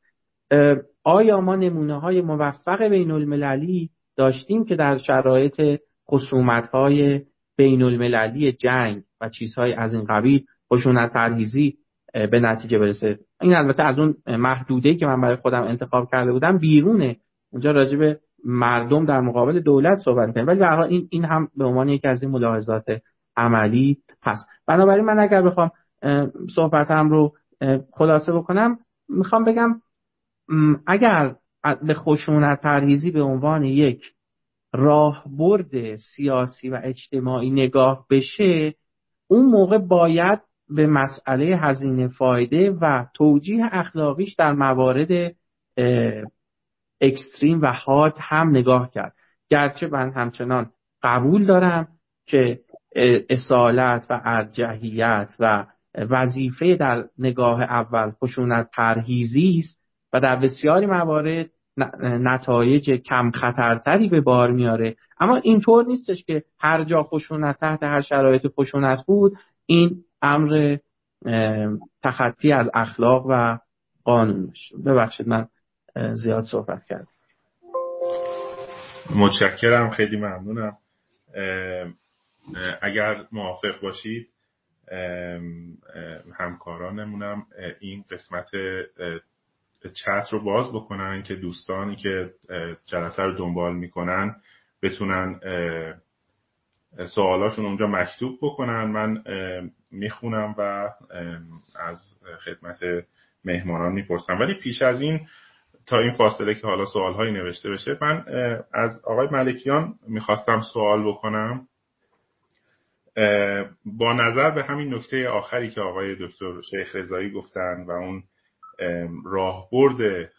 آیا ما نمونه های موفق بین المللی داشتیم که در شرایط خصومت های بین المللی جنگ و چیزهای از این قبیل خشونت پرهیزی به نتیجه برسه؟ این البته از اون محدوده که من برای خودم انتخاب کرده بودم بیرونه. اونجا راجع به مردم در مقابل دولت صحبت می‌کنیم ولی به این این هم به عنوان یکی از این ملاحظات عملی هست. بنابراین من اگر بخوام صحبتم رو خلاصه بکنم می‌خوام بگم اگر به خشونت پرهیزی به عنوان یک راهبرد سیاسی و اجتماعی نگاه بشه اون موقع باید به مسئله هزینه فایده و توجیه اخلاقیش در موارد اکستریم و حاد هم نگاه کرد. گرچه من همچنان قبول دارم که اصالت و ارجحیت و وظیفه در نگاه اول خشونت پرهیزی است و در بسیاری موارد نتایج کم خطرتری به بار میاره. اما اینطور نیستش که هر جا خشونت تحت هر شرایط خشونت بود این امر تخطی از اخلاق و قانون ببخشید من زیاد صحبت کردم. متشکرم خیلی ممنونم. اگر موافق باشید همکارانمونم این قسمت چت رو باز بکنن که دوستانی که جلسه رو دنبال می‌کنن بتونن سوالاشون اونجا مکتوب بکنن. من می‌خونم و از خدمت مهمانان می‌پرسم. ولی پیش از این تا این فاصله که حالا سوالهایی نوشته بشه من از آقای ملکیان می‌خواستم سوال بکنم. با نظر به همین نکته آخری که آقای دکتر شیخ رضایی گفتن و اون راهبرد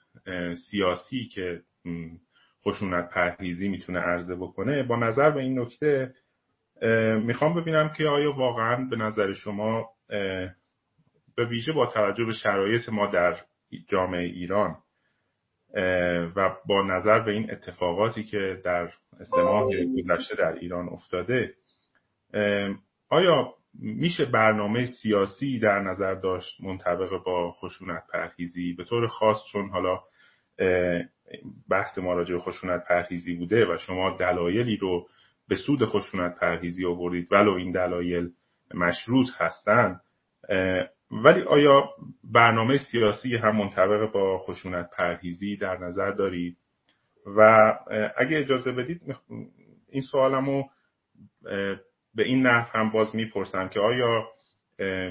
سیاسی که خشونت پرهیزی می‌تونه عرضه بکنه با نظر به این نکته می‌خوام ببینم که آیا واقعا به نظر شما به ویژه با توجه به شرایط ما در جامعه ایران و با نظر به این اتفاقاتی که در سه گذشته در ایران افتاده آیا میشه برنامه سیاسی در نظر داشت منطبق با خشونت پرهیزی؟ به طور خاص چون حالا بحث ما راجع به خشونت پرهیزی بوده و شما دلایلی رو به سود خشونت پرهیزی آوردید ولو این دلایل مشروط هستند ولی آیا برنامه سیاسی هم منطبق با خشونت پرهیزی در نظر دارید؟ و اگه اجازه بدید این سوالمو به این نحو هم باز می‌پرسم که آیا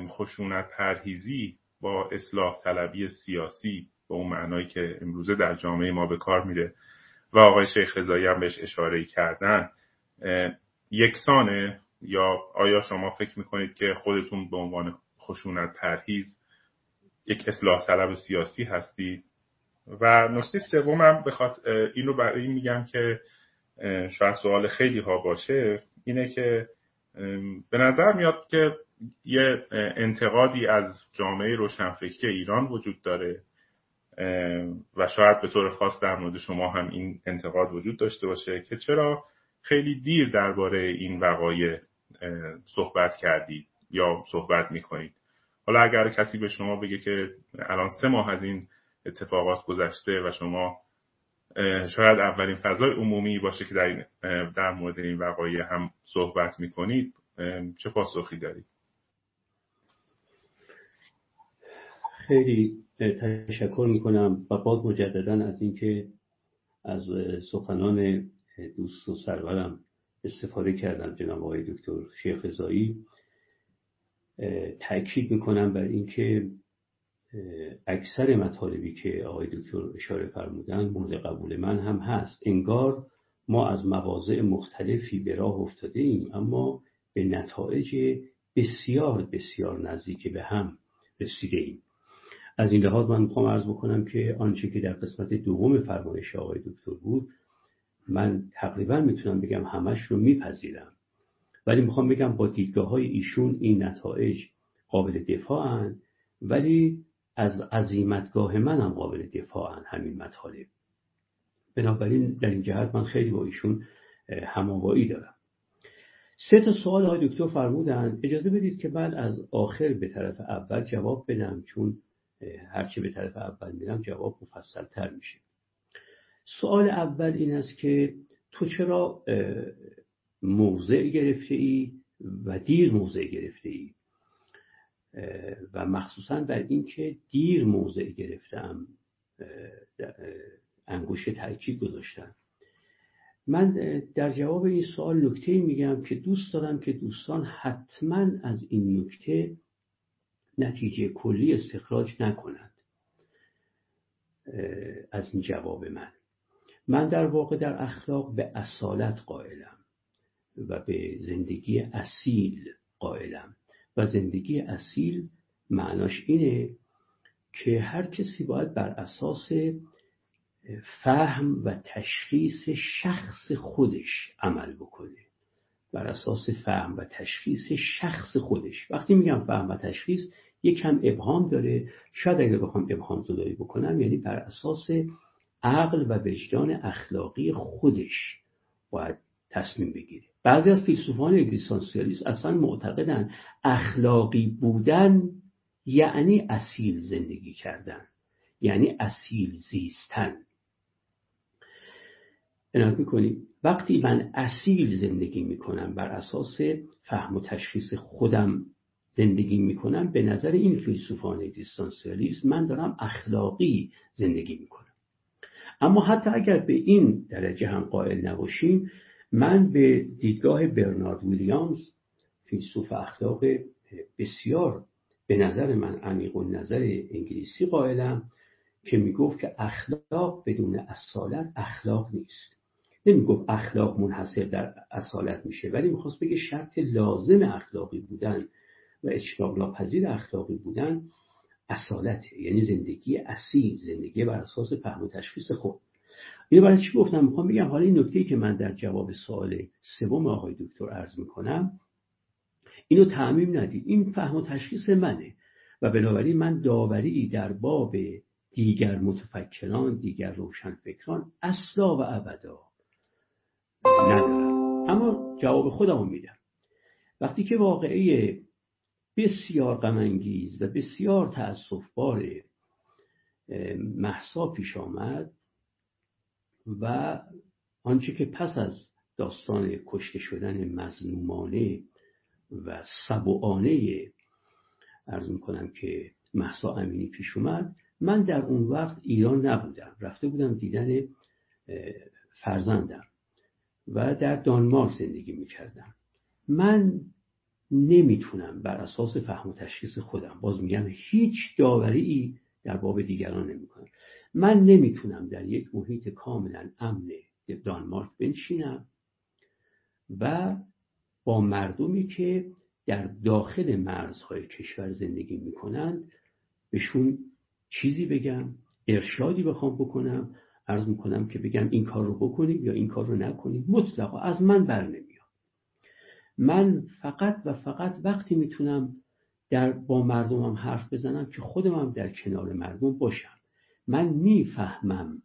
خشونت پرهیزی با اصلاح طلبی سیاسی به اون معنایی که امروزه در جامعه ما به کار میره و آقای شیخ رضایی هم بهش اشاره کردن یکسانه یا آیا شما فکر می‌کنید که خودتون به عنوان خشونت پرهیز یک اصلاح طلب سیاسی هستی و نکته سومم بخواد این رو برای این میگم که شاید سوال خیلی ها باشه اینه که به نظر میاد که یه انتقادی از جامعه روشنفکری ایران وجود داره و شاید به طور خاص در مورد شما هم این انتقاد وجود داشته باشه که چرا خیلی دیر درباره این وقایع صحبت کردید یا صحبت می‌کنید. حالا اگر کسی به شما بگه که الان سه ماه از این اتفاقات گذشته و شما شاید اولین فضای عمومی باشه که در, در مورد این وقایع هم صحبت می‌کنید. چه پاسخی دارید؟ خیلی تشکر می‌کنم و باز مجددا از اینکه از سخنان دوست و سرورم استفاده کردم جناب آقای دکتر شیخ رضایی. تاکید می‌کنم بر اینکه اکثر مطالبی که آقای دکتر اشاره فرمودن مورد قبول من هم هست. انگار ما از مواضع مختلفی به راه افتاده ایم اما به نتایج بسیار بسیار نزدیک به هم رسیده ایم. از این لحاظ من می‌خوام عرض بکنم که آنچه که در قسمت دوم فرمایش آقای دکتر بود من تقریبا می‌تونم بگم همش رو میپذیرم. ولی می‌خوام بگم با دیدگاه های ایشون این نتایج قابل دفاعن ولی از عظیمتگاه هم قابل دفاعن همین مطالب. بنابراین در این جهت من خیلی با ایشون هماوایی دارم. سه تا سوال های دکتر فرمودن. اجازه بدید که بعد از آخر به طرف اول جواب بدم چون هرچی به طرف اول میرم جواب مفصل تر میشه. سوال اول این است که تو چرا موضع گرفته ای و دیر موضع گرفته ای و مخصوصا در اینکه دیر موضع گرفتم انگوش تاکید گذاشتم. من در جواب این سوال نکته میگم که دوست دارم که دوستان حتما از این نکته نتیجه کلی استخراج نکنند. از این جواب من. من در واقع در اخلاق به اصالت قائلم و به زندگی اصیل قائلم. و زندگی اصیل معناش اینه که هر کسی باید بر اساس فهم و تشخیص شخص خودش عمل بکنه. بر اساس فهم و تشخیص شخص خودش. وقتی میگم فهم و تشخیص یکم ابهام داره. شاید اگر بخوام ابهام زدایی بکنم یعنی بر اساس عقل و وجدان اخلاقی خودش باید تصمیم بگیره. بعضی از فیلسوفان اگزیستانسیالیست اصلا معتقدن اخلاقی بودن یعنی اصیل زندگی کردن یعنی اصیل زیستن. عنایت می‌کنیم. وقتی من اصیل زندگی می‌کنم بر اساس فهم و تشخیص خودم زندگی می‌کنم به نظر این فیلسوفان اگزیستانسیالیسم من دارم اخلاقی زندگی می‌کنم. اما حتی اگر به این درجه هم قائل نباشیم من به دیدگاه برنارد ویلیامز فیلسوف اخلاق بسیار به نظر من عمیق و نظر انگلیسی قائلم که می‌گفت که اخلاق بدون اصالت اخلاق نیست. نمی‌گفت اخلاق منحصر در اصالت میشه ولی می‌خواست بگه شرط لازم اخلاقی بودن و اجتناب ناپذیر اخلاقی بودن اصالته یعنی زندگی اصیل زندگی بر اساس فهم و تشخیص خود. اینو برای چی گفتم؟ می‌خوام بگم حالا این نکته که من در جواب سوال سوم آقای دکتر عرض می‌کنم اینو تعمیم ندید. این فهم و تشخیص منه و بنابراین من داوری در باب دیگر متفکران دیگر روشنفکران اصلا و ابدا ندارم. اما جواب خودمو میدم. وقتی که واقعه بسیار غمانگیز و بسیار تأسف محسا پیش آمد و آنچه که پس از داستان کشته شدن مظلومانه و سبوانه ارز می‌کنم که محسا امینی پیش اومد من در اون وقت ایران نبودم. رفته بودم دیدن فرزندم و در دانمارک زندگی می‌کردم. من نمی‌تونم بر اساس فهم و تشخیص خودم باز میگم هیچ داوری در باب دیگران نمی‌کنم. من نمی‌تونم در یک محیط کاملا امن دانمارک بنشینم و با مردمی که در داخل مرزهای کشور زندگی می‌کنند بهشون چیزی بگم ارشادی بخوام بکنم عرض می‌کنم که بگم این کار رو بکنید یا این کار رو نکنید. مطلقا از من بر نمیاد. من فقط و فقط وقتی می‌تونم در با مردمم حرف بزنم که خودم هم در کنار مردم باشم. من می‌فهمم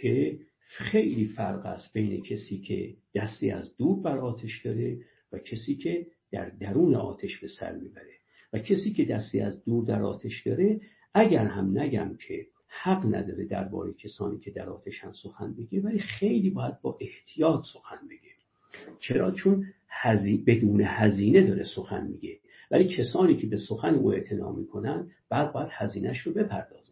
که خیلی فرق است بین کسی که دستی از دور بر آتش داره و کسی که در درون آتش به سر می‌بره. و کسی که دستی از دور در آتش داره اگر هم نگم که حق نداره درباره کسانی که در آتشن سخن بگه ولی خیلی باید با احتیاط سخن بگه. چرا؟ چون بدون هزینه داره سخن میگه. ولی کسانی که به سخن او اعتنا می‌کنن بعد باید هزینهش رو بپردازن.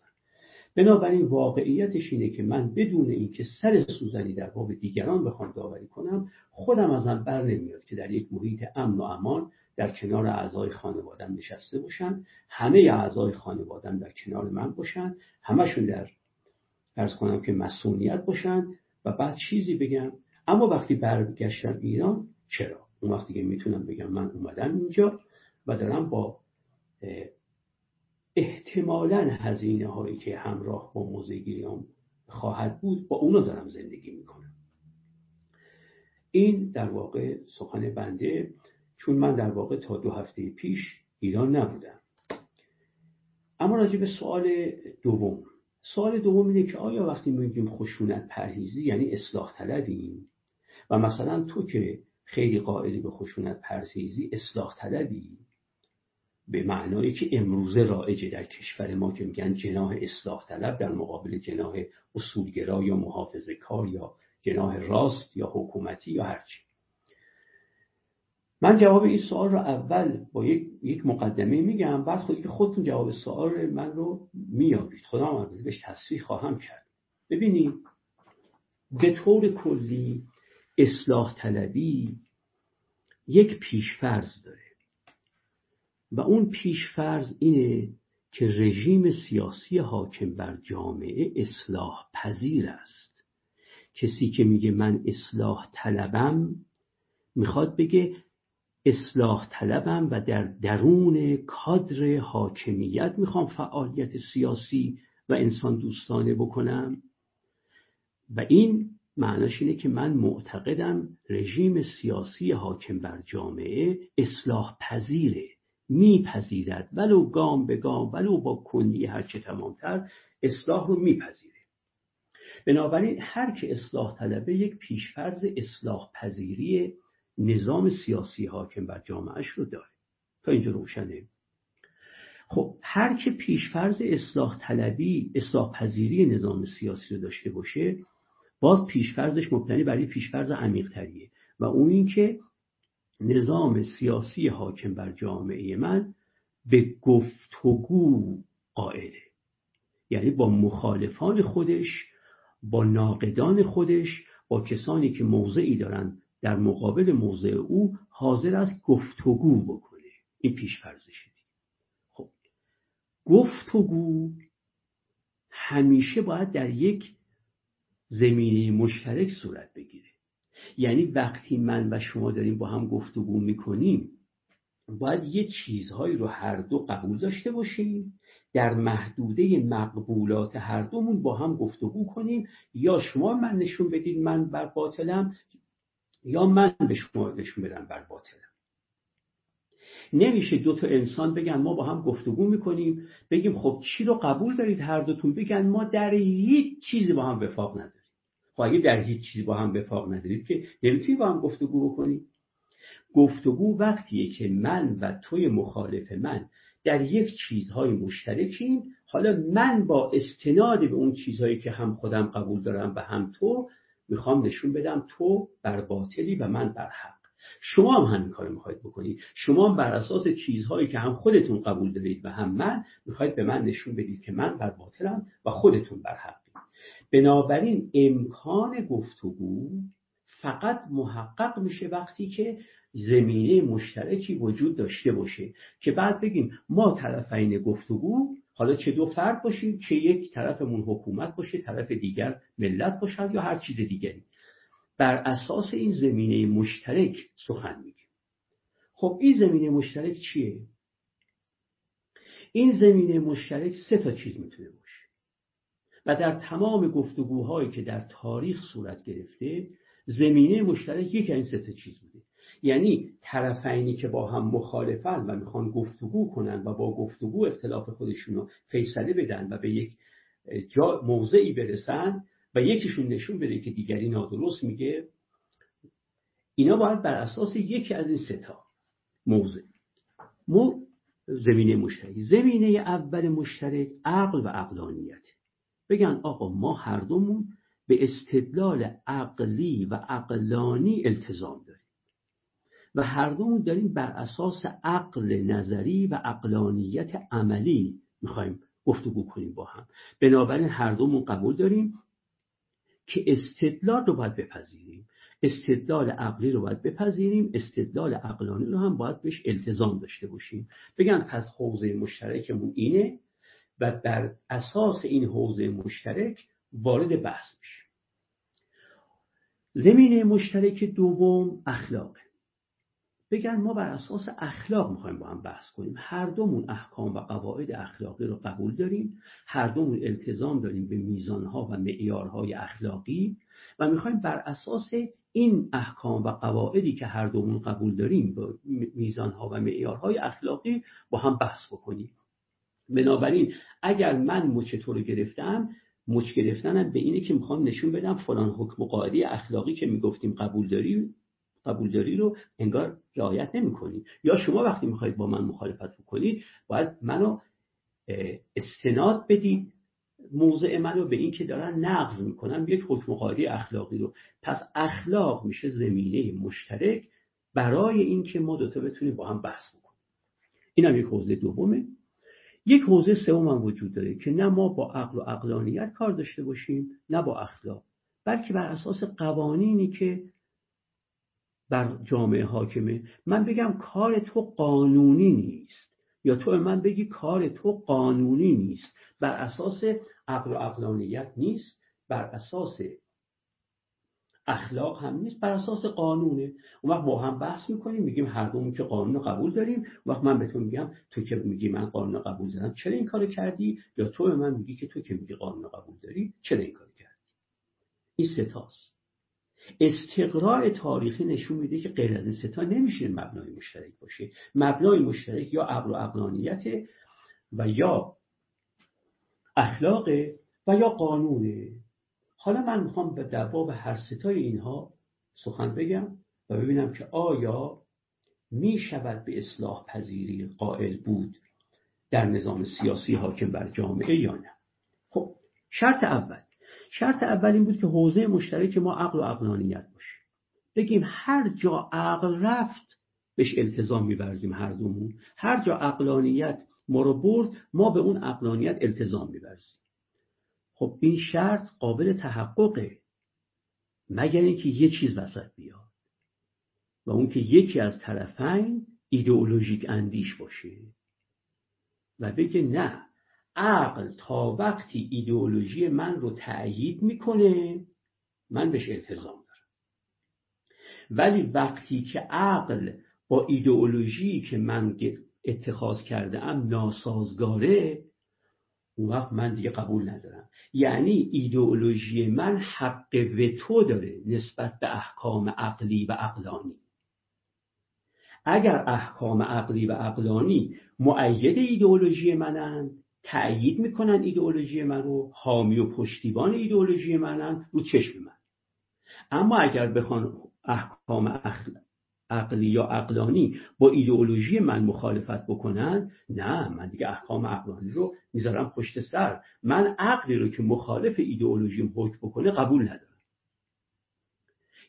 بنابراین واقعیتش اینه که من بدون اینکه سر سوزنی در باب دیگران بخوام داوری کنم خودم ازم بر نمیاد که در یک محیط امن و امان در کنار اعضای خانوادم نشسته باشن همه اعضای خانوادم در کنار من باشن همشون در ارز کنم که مسئولیت باشن و بعد چیزی بگم. اما وقتی برگشتم ایران چرا؟ اون وقتی که می‌تونم بگم من اومدم اینجا و دارم با احتمالا هزینه هایی که همراه با موزه گیریام خواهد بود با اونو دارم زندگی می‌کنم. این در واقع سخن بنده چون من در واقع تا دو هفته پیش ایران نبودم. اما راجع به سوال دوم. سوال دوم اینه که آیا وقتی میگیم خشونت پرهیزی یعنی اصلاح طلبیم؟ و مثلا تو که خیلی قائلی به خشونت پرهیزی اصلاح طلبی؟ به معنایی که امروزه رایجه در کشور ما که میگن جناه اصلاح طلب در مقابل جناه اصولگرا یا محافظه کار یا جناه راست یا حکومتی یا هرچی من جواب این سوال رو اول با یک, یک مقدمه میگم بعد خودی که خودتون جواب سوال من رو میابید خدا هم بهش تصریح خواهم کرد. ببینید به طور کلی اصلاح طلبی یک پیشفرض داره. و اون پیشفرض اینه که رژیم سیاسی حاکم بر جامعه اصلاح پذیر است. کسی که میگه من اصلاح طلبم می‌خواد بگه اصلاح طلبم و در درون کادر حاکمیت می‌خوام فعالیت سیاسی و انسان دوستانه بکنم. و این معناش اینه که من معتقدم رژیم سیاسی حاکم بر جامعه اصلاح پذیره. میپذیرد. ولو گام به گام ولو با کلی هرچه تمامتر اصلاح رو میپذیره بنابراین هر که اصلاح طلبه یک پیشفرز اصلاح پذیری نظام سیاسی حاکم بر جامعهش رو داره. تا اینجا روشنه؟ خب هر که پیشفرز اصلاح طلبی اصلاح پذیری نظام سیاسی رو داشته باشه باز پیشفرزش مبتنی برای پیشفرز عمیقتریه و اون اینکه نظام سیاسی حاکم بر جامعه من به گفتگو قائله. یعنی با مخالفان خودش با ناقدان خودش با کسانی که موضعی دارن در مقابل موضع او حاضر است گفتگو بکنه. این پیش فرضشه خب گفتگو همیشه باید در یک زمینه مشترک صورت بگیره. یعنی وقتی من و شما داریم با هم گفتگو می‌کنیم باید یه چیزهایی رو هر دو قبول داشته باشیم. در محدوده مقبولات هر دومون با هم گفتگو کنیم. یا شما من نشون بدید من بر باطلم یا من به شما نشون بدم بر باطلم. نمیشه دو تا انسان بگن ما با هم گفتگو می‌کنیم بگیم خب چی رو قبول دارید هر دوتون؟ بگن ما در هیچ چیزی با هم وفاق نداریم. خب اگه در هیچ چیزی با هم وفاق ندارید که نمی‌تونید با هم گفتگو بکنید گفتگو وقتیه که من و توی مخالف من در یک چیزهای مشترکیم. حالا من با استناد به اون چیزهایی که هم خودم قبول دارم و هم تو می‌خوام نشون بدم تو بر باطلی و من بر حق. شما هم همین کار می‌خواید بکنید شما هم بر اساس چیزهایی که هم خودتون قبول دارید و هم من می‌خواید به من نشون بدید که من بر باطلم و خودتون بر حق. بنابراین امکان گفتگو فقط محقق میشه وقتی که زمینه مشترکی وجود داشته باشه که بعد بگیم ما طرفین گفتگو حالا چه دو فرد باشیم چه یک طرفمون حکومت باشه طرف دیگر ملت باشد یا هر چیز دیگری. بر اساس این زمینه مشترک سخن میگیم. خب این زمینه مشترک چیه؟ این زمینه مشترک سه تا چیز می‌تونه باشه. و در تمام گفتگوهایی که در تاریخ صورت گرفته زمینه مشترک یکی این سه چیز بوده. یعنی طرفینی که با هم مخالفن و می‌خوان گفتگو کنن و با گفتگو اختلاف خودشون رو فیصله بدن و به یک جا موضعی برسن و یکیشون نشون بده که دیگری نادرست میگه اینا باید بر اساس یکی از این ستا موضع. مو زمینه مشترک. زمینه اول مشترک عقل و عقلانیت. بگن آقا ما هر دومون به استدلال عقلی و عقلانی التزام داریم. و هر دومون داریم بر اساس عقل نظری و عقلانیت عملی می‌خوایم گفتگو کنیم با هم. بنابراین هر دومون قبول داریم که استدلال رو باید بپذیریم. استدلال عقلی رو باید بپذیریم. استدلال عقلانی رو هم باید بهش التزام داشته باشیم. بگن پس حوزه مشترکمون اینه و بر اساس این حوزه مشترک وارد بحث میشیم زمینه مشترک دوم اخلاقه. بگن ما بر اساس اخلاق می‌خوایم با هم بحث کنیم. هر دومون احکام و قواعد اخلاقی رو قبول داریم. هر دومون التزام داریم به میزانها و معیارهای اخلاقی و می‌خوایم بر اساس این احکام و قواعدی که هر دومون قبول داریم با میزانها و معیارهای اخلاقی با هم بحث بکنیم. بنابراین اگر من مچ تو رو گرفتم مچ گرفتنم به اینه که می‌خوام نشون بدم فلان حکم و قاعده اخلاقی که می‌گفتیم قبول داریم قبولداری رو انگار رعایت نمی‌کنید یا شما وقتی می‌خواید با من مخالفت بکنید باید منو استناد بدید موضع منو به این که دارن نقض می‌کنن یک حکم قاعده اخلاقی رو. پس اخلاق میشه زمینه مشترک برای اینکه ما دوتا بتونیم با هم بحث بکنیم. این هم یک حوزه دومه. یک حوزه سوم هم وجود داره که نه ما با عقل و عقلانیت کار داشته باشیم نه با اخلاق. بلکه بر اساس قوانینی که بر جامعه حاکمه. من بگم کار تو قانونی نیست. یا تو من بگی کار تو قانونی نیست. بر اساس عقل و عقلانیت نیست. بر اساس اخلاق هم نیست بر اساس قانونه. اون وقت با هم بحث می‌کنیم میگیم هر دومون که قانون قبول داریم. وقت من به تو میگم تو که میگی من قانون قبول دارم چرا این کار کردی؟ یا تو به من میگی که تو که میگی قانون قبول داری چرا این کار کردی؟ این ستاست استقراء تاریخی نشون میده که غیر از این ستا نمیشه مبنای مشترک باشه. مبنای مشترک یا عقل و عقلانیت و یا اخلاق و یا قانونه حالا من می‌خوام به دباب هر ستای اینها سخن بگم و ببینم که آیا می شود به اصلاح پذیری قائل بود در نظام سیاسی حاکم بر جامعه یا نه. خب شرط اول. شرط اول این بود که حوزه مشترک ما عقل و عقلانیت باشه. بگیم هر جا عقل رفت بهش التزام میورزیم هر دومون. هر جا عقلانیت ما رو برد ما به اون عقلانیت التزام میورزیم. خب این شرط قابل تحققه. مگر اینکه یه چیز وسط بیاد و اون که یکی از طرفین ایدئولوژیک اندیش باشه و بگه نه عقل تا وقتی ایدئولوژی من رو تأیید می‌کنه من بهش التزام دارم. ولی وقتی که عقل با ایدئولوژی که من اتخاذ کرده ام ناسازگاره اون وقت من دیگه قبول ندارم. یعنی ایدئولوژی من حق وتو داره نسبت به احکام عقلی و عقلانی. اگر احکام عقلی و عقلانی معید ایدئولوژی منند تأیید می‌کنن ایدئولوژی من رو حامی و پشتیبان ایدئولوژی منن رو چشم من. اما اگر بخوان احکام عقلی یا عقلانی با ایدئولوژی من مخالفت بکنن؟ نه من دیگه احکام عقلانی رو می‌ذارم پشت سر. من عقلی رو که مخالف ایدئولوژیم حکم بکنه قبول ندارم.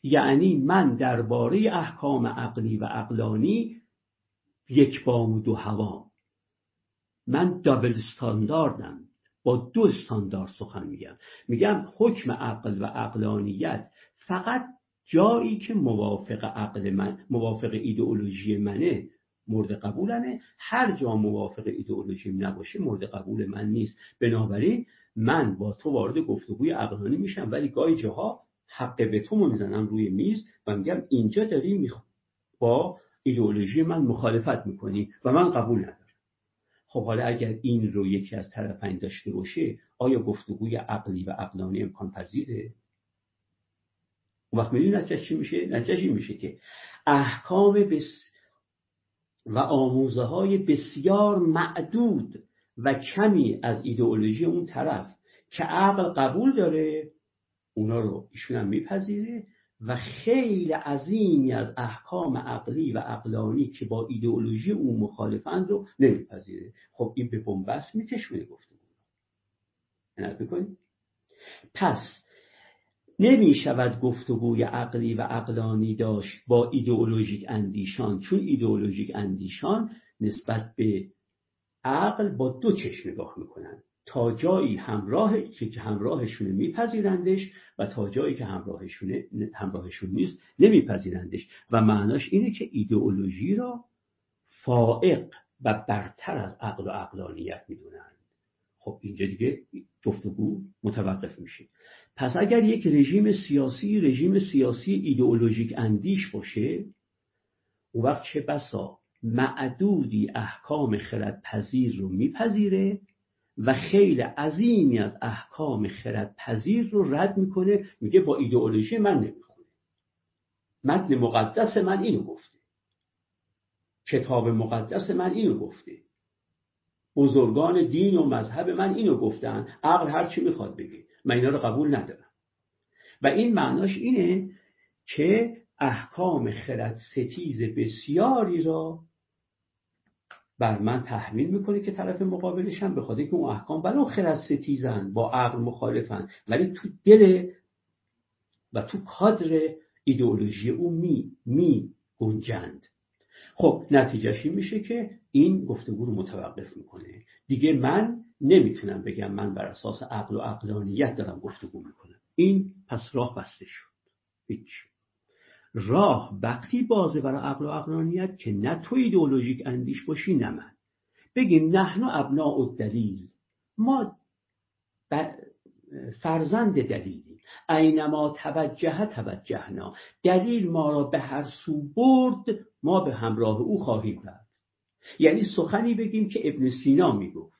یعنی من درباره احکام عقلی و عقلانی یک بام و دو هوام. من دابل استانداردم. با دو استاندارد سخن میگم. میگم حکم عقل و عقلانیت فقط جایی که موافق عقل من موافق ایدئولوژی منه مورد قبولمه. هر جا موافق ایدئولوژی نباشه مورد قبول من نیست. بنابراین من با تو وارد گفتگوی عقلانی میشم ولی گاهی جاها حق به تو می‌زنم روی میز و میگم اینجا داری با ایدئولوژی من مخالفت می‌کنی و من قبول ندارم. خب حالا اگر این رو یکی از طرفین داشته باشه آیا گفتگوی عقلی و عقلانی امکان پذیره اون وقت می‌دونی نتیجه چی میشه؟ نتیجه این میشه که احکام بس و آموزه های بسیار معدود و کمی از ایدئولوژی اون طرف که عقل قبول داره اونا رو ایشون هم میپذیره و خیلی عظیمی از احکام عقلی و عقلانی که با ایدئولوژی او مخالفند رو نمیپذیره. خب این به بنبست میکشونه گفته بکنید. پس نمی شود گفتگوی عقلی و عقلانی داشت با ایدئولوژیک اندیشان چون ایدئولوژیک اندیشان نسبت به عقل با دو چشم نگاه می‌کنند. تا جایی همراه که همراهشونه میپذیرندش و تا جایی که همراهشونه همراهشون نیست نمیپذیرندش. و معناش اینه که ایدئولوژی را فائق و برتر از عقل و عقلانیت می‌دونند. خب اینجا دیگه گفتگو متوقف میشه. پس اگر یک رژیم سیاسی رژیم سیاسی ایدئولوژیک اندیش باشه او وقت چه بسا معدودی احکام خردپذیر رو میپذیره و خیلی عظیمی از احکام خردپذیر رو رد می‌کنه میگه با ایدئولوژی من نمی‌خونه. متن مقدس من اینو گفته. کتاب مقدس من اینو گفته. بزرگان دین و مذهب من اینو گفتن. عقل هر چی می‌خواد بگه. من اینا رو قبول ندارم. و این معناش اینه که احکام خرد ستیز بسیاری را بر من تحمیل می‌کنه که طرف مقابلش هم به که اون احکام ولو خرد ستیزن با عقل مخالفن. ولی تو دل و تو کادر ایدئولوژی او می می گنجند. خب نتیجهش این میشه که این گفتگو رو متوقف می‌کنه. دیگه من نمی‌تونم بگم من بر اساس عقل و عقلانیت دارم گفتگو می‌کنم. این پس راه بسته شد. هیچ. راه وقتی بازه برای عقل و عقلانیت که نه تو ایدئولوژیک اندیش باشی نه من. بگیم نحن ابناء و دلیل ما فرزند دلیلیم. اینما توجه توجهنا. دلیل ما را به هر سو برد ما به همراه او خواهیم رفت. یعنی سخنی بگیم که ابن سینا می‌گفت.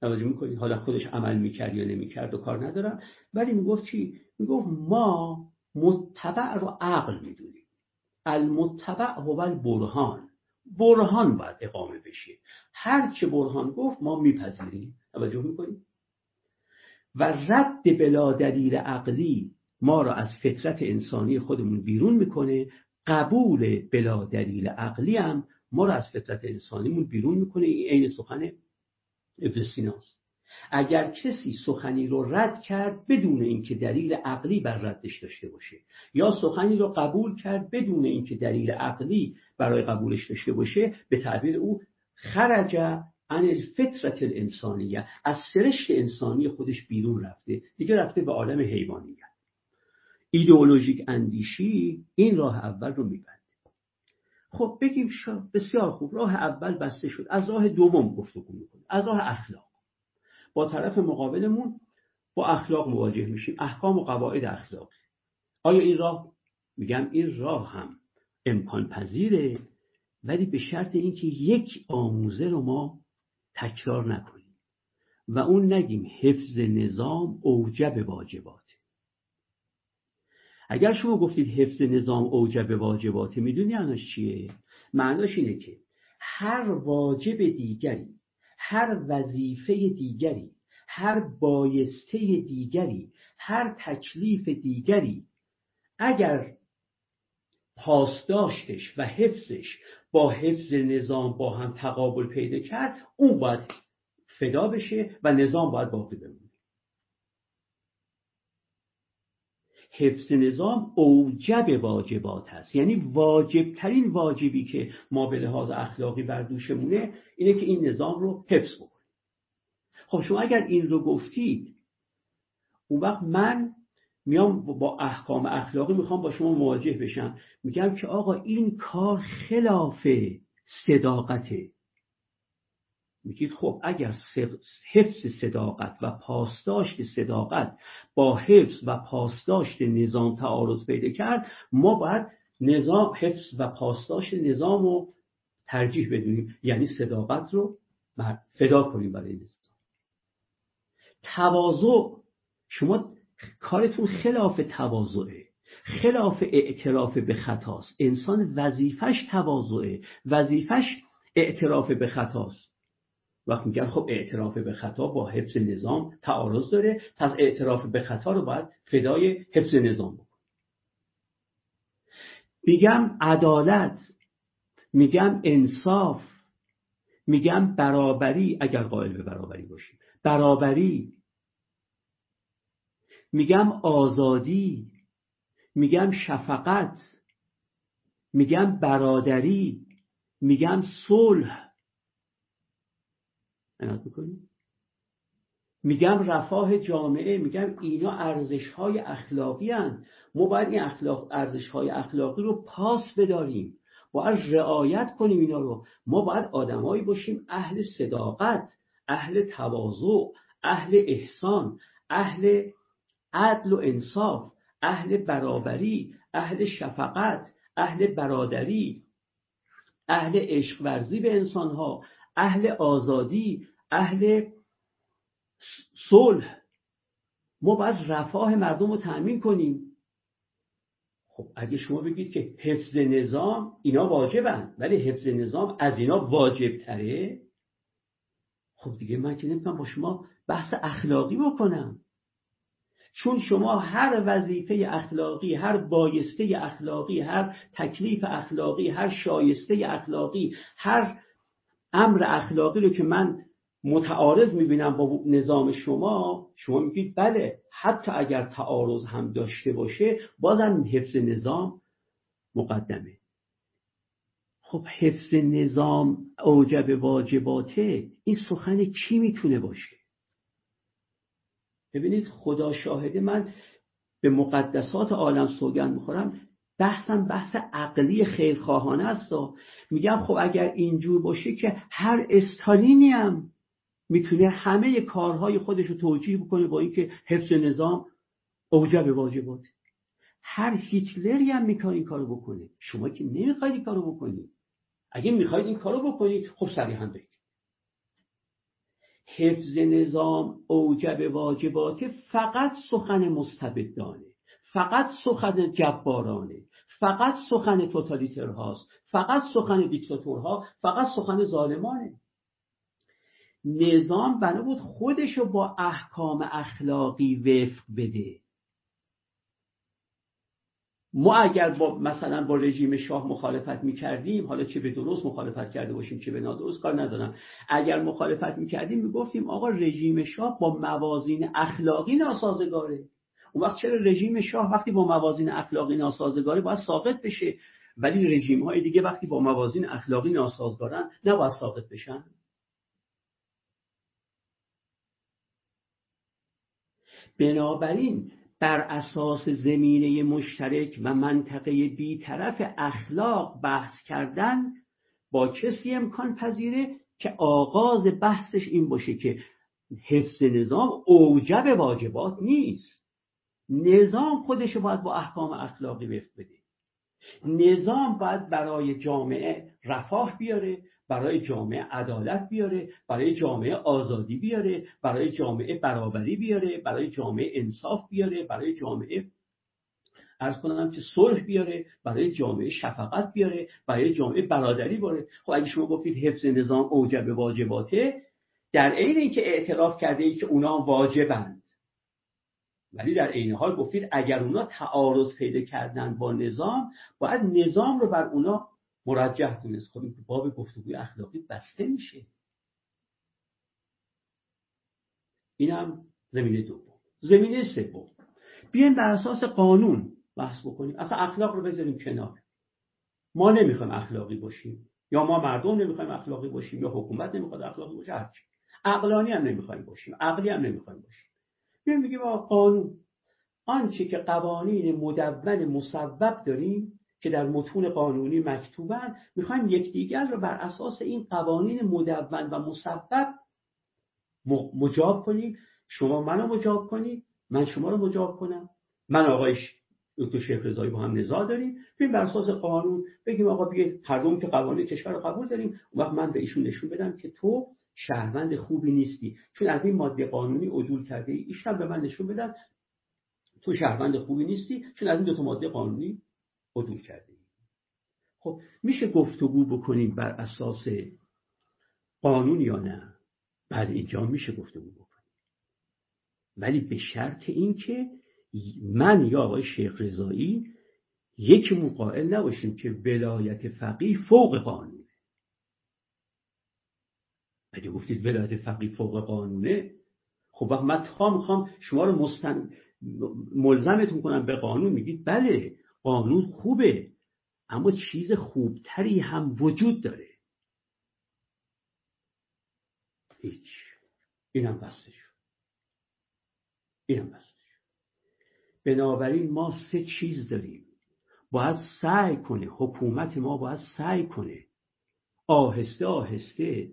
توجه می‌کنید حالا خودش عمل می‌کرد یا نمی‌کرد و کار ندارم. ولی می‌گفت چی؟ می‌گفت ما متبع رو عقل می‌دونیم. المتبع هو البرهان. برهان باید اقامه بشه. هر چه برهان گفت ما میپذیریم. توجه می‌کنیم و رد بلا دلیل عقلی ما را از فطرت انسانی خودمون بیرون می‌کنه. قبول بلا دلیل عقلی هم ما را از فطرت انسانیمون بیرون می‌کنه. این عین سخن ابن سیناست اگر کسی سخنی رو رد کرد بدون اینکه دلیل عقلی بر ردش داشته باشه یا سخنی رو قبول کرد بدون اینکه دلیل عقلی برای قبولش داشته باشه به تعبیر او خرج عن الفطرت الانسانیه از سرشت انسانی خودش بیرون رفته. دیگه رفته به عالم حیوانیت. ایدئولوژیک اندیشی این راه اول رو میبنده خب بگیم بسیار خوب راه اول بسته شد. از راه دوم گفتگو می‌کنه از راه اخلاق. با طرف مقابلمون با اخلاق مواجه میشیم. احکام و قواعد اخلاق آیا این راه میگم این راه هم امکان پذیره ولی به شرط اینکه یک آموزه رو ما تکرار نکنیم و اون نگیم حفظ نظام اوجب واجبات. اگر شما گفتید حفظ نظام اوجب واجبات می‌دونی معناش چیه؟ معناش اینه که هر واجب دیگری هر وظیفه دیگری هر بایسته دیگری هر تکلیف دیگری اگر پاسداشتش و حفظش با حفظ نظام با هم تقابل پیدا کرد اون باید فدا بشه و نظام باید باقی بمونه. حفظ نظام اوجب واجبات هست یعنی واجبترین واجبی که ما به لحاظ اخلاقی بر دوشمونه اینه که این نظام رو حفظ بکنیم. خب شما اگر این رو گفتید اون وقت من میام با احکام اخلاقی می‌خوام با شما مواجه بشم. میگم که آقا این کار خلاف صداقته. میگید خب اگر حفظ صداقت و پاسداشت صداقت با حفظ و پاسداشت نظام تعارض پیدا کرد ما باید نظام حفظ و پاسداشت نظام رو ترجیح بدونیم یعنی صداقت رو فدا کنیم برای نظام. تواضع شما کارتون خلاف تواضعه. خلاف اعتراف به خطاست. انسان وظیفش تواضعه. وظیفش اعتراف به خطاست. وقتی میگن خب اعتراف به خطا با حفظ نظام تعارض داره پس اعتراف به خطا رو باید فدای حفظ نظام بکن. میگم عدالت میگم انصاف میگم برابری اگر قائل به برابری باشیم. برابری. میگم آزادی میگم شفقت میگم برادری میگم صلح. میگم رفاه جامعه میگم اینا ارزش های اخلاقی هن. ما باید این اخلاق ارزش های اخلاقی رو پاس بداریم. باید رعایت کنیم اینا رو. ما باید آدمایی باشیم اهل صداقت اهل تواضع اهل احسان اهل عدل و انصاف اهل برابری اهل شفقت اهل برادری اهل عشق ورزی به انسانها. اهل آزادی اهل صلح. ما باید رفاه مردم رو تأمین کنیم. خب اگه شما بگید که حفظ نظام اینا واجبن ولی حفظ نظام از اینا واجب تره خب دیگه من که نمی‌تونم با شما بحث اخلاقی بکنم. چون شما هر وظیفه اخلاقی هر بایسته اخلاقی هر تکلیف اخلاقی هر شایسته اخلاقی هر امر اخلاقی رو که من متعارض می‌بینم با نظام شما شما میگید بله حتی اگر تعارض هم داشته باشه بازم حفظ نظام مقدمه. خب حفظ نظام اوجب واجباته این سخن کی می‌تونه باشه؟ ببینید خدا شاهده من به مقدسات عالم سوگند می‌خورم. بحثم بحث عقلی خیرخواهانه است و میگم خب اگر اینجور باشه که هر استالینی هم می‌تونه همه کارهای خودش رو توجیه بکنه با اینکه حفظ نظام اوجب واجبات هر هیتلری هم می‌کنه این کارو بکنه. شما که نمی‌خواید این کارو بکنید اگه می‌خواید این کارو بکنید خب صریحا بگید حفظ نظام اوجب واجبات فقط سخن مستبدانه. فقط سخن جبارانه فقط سخن توتالیتر هاست فقط سخن دیکتاتورها فقط سخن ظالمانه. نظام بنا بود خودشو با احکام اخلاقی وفق بده. ما اگر با مثلا با رژیم شاه مخالفت می‌کردیم حالا چه به درست مخالفت کرده باشیم چه به نادرست کار ندارم. اگر مخالفت می‌کردیم می‌گفتیم آقا رژیم شاه با موازین اخلاقی ناسازگاره. اون وقت چرا رژیم شاه وقتی با موازین اخلاقی ناسازگاره باید ساقط بشه؟ ولی رژیم های دیگه وقتی با موازین اخلاقی ناسازگارن نباید ساقط بشن. بنابراین بر اساس زمینه مشترک و منطقه بیطرف اخلاق بحث کردن با کسی امکان پذیره که آغاز بحثش این باشه که حفظ نظام اوجب واجبات نیست. نظام خودش باید با احکام اخلاقی وفق بده. نظام باید برای جامعه رفاه بیاره برای جامعه عدالت بیاره برای جامعه آزادی بیاره برای جامعه برابری بیاره برای جامعه انصاف بیاره برای جامعه ارز کنم که صلح بیاره برای جامعه شفقت بیاره برای جامعه برادری بیاره. خب اگه شما گفتید حفظ نظام اوجب واجباته در عین اینکه اعتراف کرده ای که اونا واجبند ولی در عین حال گفتید اگر اونا تعارض پیدا کردن با نظام باید نظام رو بر اونا مرجح دونست خب این باب گفتگوی اخلاقی بسته میشه. اینم زمینه دوم. زمینه سوم. بیایم بر اساس قانون بحث بکنیم. اصلا اخلاق رو بذاریم کنار. ما نمی‌خوایم اخلاقی باشیم. یا ما مردم نمی‌خوایم اخلاقی باشیم یا حکومت نمی‌خواد اخلاقی باشه هرچی. عقلانی هم نمی‌خوایم باشیم. عقلی هم نمی‌خوایم باشیم. بیایم بگیم قانون. آنچه که قوانین مدون مصوب داریم که در متون قانونی مکتوبن می‌خوایم یکدیگر رو بر اساس این قوانین مدون و مصوب مجاب کنیم. شما منو مجاب کنید من شما رو مجاب کنم. من آقای دکتر شیخ رضایی با هم نزاع داریم. بیم بر اساس قانون بگیم آقا بیاید هر که قوانین کشور رو قبول داریم اون وقت من به ایشون نشون بدم که تو شهروند خوبی نیستی. چون از این ماده قانونی عدول کرده ای ایشان به من نشون بدن تو شهروند خوبی نیستی چون از این دو تا ماده قانونی عدول کرده ای. خب میشه گفتگو بکنیم بر اساس قانون یا نه؟ بعد اینجا میشه گفتگو بکنیم. ولی به شرط اینکه من یا آقای شیخ رضایی یک قائل نباشیم که ولایت فقیه فوق قانونه اگه گفتید ولایت فقیه فوق قانونه خب وقت من تا می‌خوام شما رو مستن... ملزمتون کنم به قانون. میگید بله قانون خوبه اما چیز خوبتری هم وجود داره. هیچ. اینم بسته شد. اینم بسته شد. بنابراین ما سه چیز داریم. باید سعی کنه حکومت ما باید سعی کنه. آهسته آهسته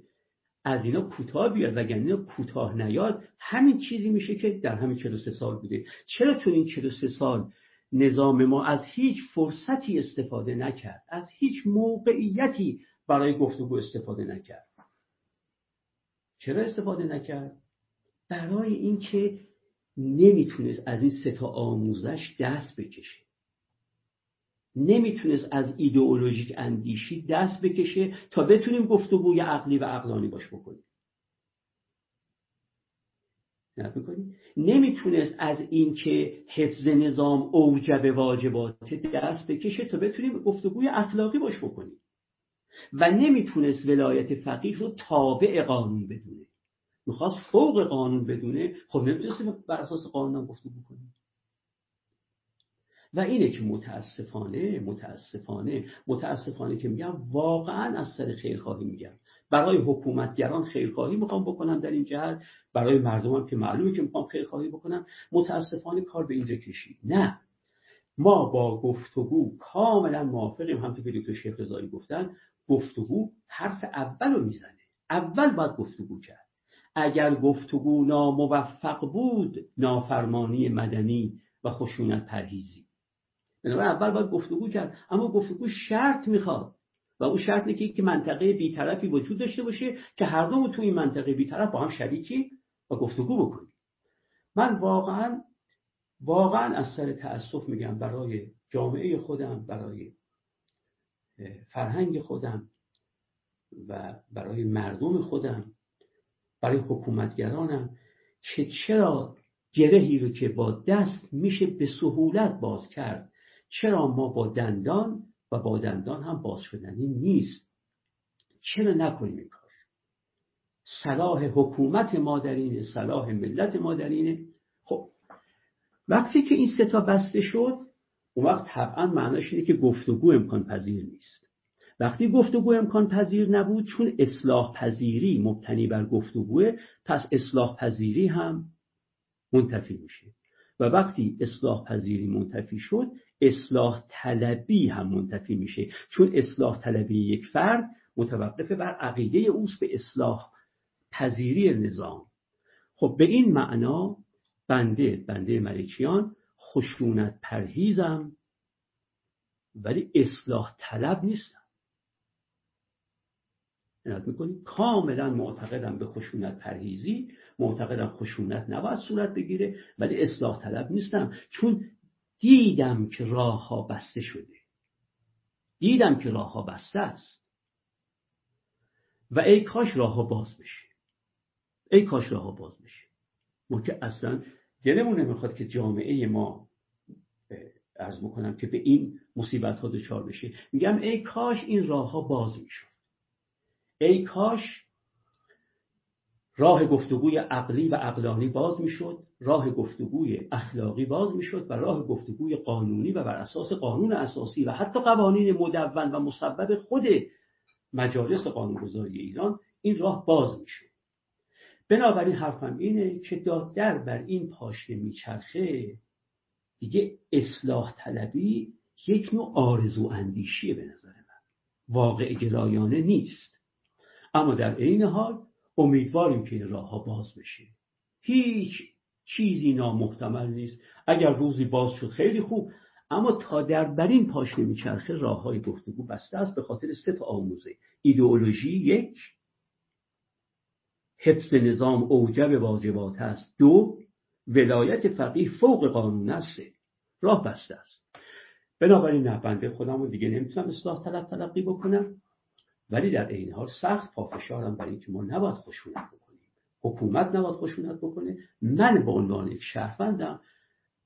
از اینا کوتاه بیاد وگرنه کوتاه نیاد همین چیزی میشه که در همین 43 سال بوده. چرا تو این 43 سال نظام ما از هیچ فرصتی استفاده نکرد؟ از هیچ موقعیتی برای گفتگو استفاده نکرد. چرا استفاده نکرد؟ برای اینکه نمی‌تونست از این سه تا آموزش دست بکشه. نمی‌تونست از ایدئولوژیک اندیشی دست بکشه تا بتونیم گفتگوی عقلی و عقلانی باش بکنیم. نمی‌تونست از اینکه حفظ نظام اوجب واجبات دست بکشه تا بتونیم گفتگوی اخلاقی باش بکنیم. و نمی‌تونست ولایت فقیه رو تابع قانون بدونه. می‌خواست فوق قانون بدونه. خب نمی‌تونست بر اساس قانون گفتگو کنیم. و اینه که متاسفانه متاسفانه متاسفانه که میگم واقعا از سر خیرخواهی میگم. برای حکومتگران خیرخواهی می‌خوام بکنم در این جهت. برای مردمم که معلومه که می‌خوام خیرخواهی بکنم. متاسفانه کار به اینجا کشید. نه. ما با گفتگو کاملا موافقیم. همونطور که دکتر شیخ رضایی گفتن گفتگو حرف اول رو می‌زنه. اول باید گفتگو کرد. اگر گفتگو ناموفق بود نافرمانی مدنی و خشونت پرهیزی. بنابراین اول باید گفتگو کرد. اما گفتگو شرط می‌خواد. و اون شرط اینه که منطقه بیطرفی وجود داشته باشه که هر دومون تو این منطقه بیطرف با هم شریکی و گفتگو بکنیم. من واقعا واقعا از سر تأسف میگم برای جامعه خودم برای فرهنگ خودم و برای مردم خودم برای حکومتگرانم که چرا گرهی رو که با دست میشه به سهولت باز کرد چرا ما با دندان و با دندان هم باز شدنی نیست؟ چرا نکنیم این کار؟ صلاح حکومت مادرینه صلاح ملت مادرینه خب وقتی که این ستا بسته شد اون وقت طبعا معناش اینه که گفتگو امکان پذیر نیست. وقتی گفتگو امکان پذیر نبود چون اصلاح پذیری مبتنی بر گفتگوه پس اصلاح پذیری هم منتفی میشه. و وقتی اصلاح پذیری منتفی شد اصلاح طلبی هم منتفی میشه. چون اصلاح طلبی یک فرد متوقف بر عقیده اوست به اصلاح پذیری نظام. خب به این معنا بنده بنده ملکیان خشونت پرهیزم ولی اصلاح طلب نیستم عنایت می‌کنید کاملا معتقدم به خشونت پرهیزی معتقدم خشونت نباید صورت بگیره ولی اصلاح طلب نیستم. چون دیدم که راه ها بسته شده. دیدم که راه ها بسته است. و ای کاش راه ها باز بشه. ای کاش راه ها باز بشه. ما که اصلا دلمون نمی‌خواد که جامعه ما ارز بکنم که به این مصیبت ها دچار بشه. میگم ای کاش این راه ها باز می‌شد. ای کاش راه گفتگوی عقلی و عقلانی باز می‌شد راه گفتگوی اخلاقی باز می‌شد و راه گفتگوی قانونی و بر اساس قانون اساسی و حتی قوانین مدون و مسبب خود مجالس قانونگذاری ایران این راه باز می‌شد. بنابراین حرفم اینه که در بر این پاشنه میچرخه دیگه اصلاح طلبی یک نوع آرزو اندیشیه به نظر من. واقع گرایانه نیست. اما در عین حال امیدواریم که این راه ها باز بشه. هیچ چیزی نامحتمل نیست. اگر روزی باز شد خیلی خوب اما تا در بر این پاشنه میچرخه راه های گفتگو بسته است به خاطر سه تا آموزه. ایدئولوژی یک حفظ نظام اوجب واجبات است. دو ولایت فقیه فوق قانون است. راه بسته است. بنابراین نه بنده خودم رو دیگه نمی‌تونم اصلاح طلب تلقی بکنم. ولی در این حال سخت پافشارم برای اینکه ما نباید خشونت بکنیم. حکومت نباید خشونت بکنه. من به عنوان یک شهروندم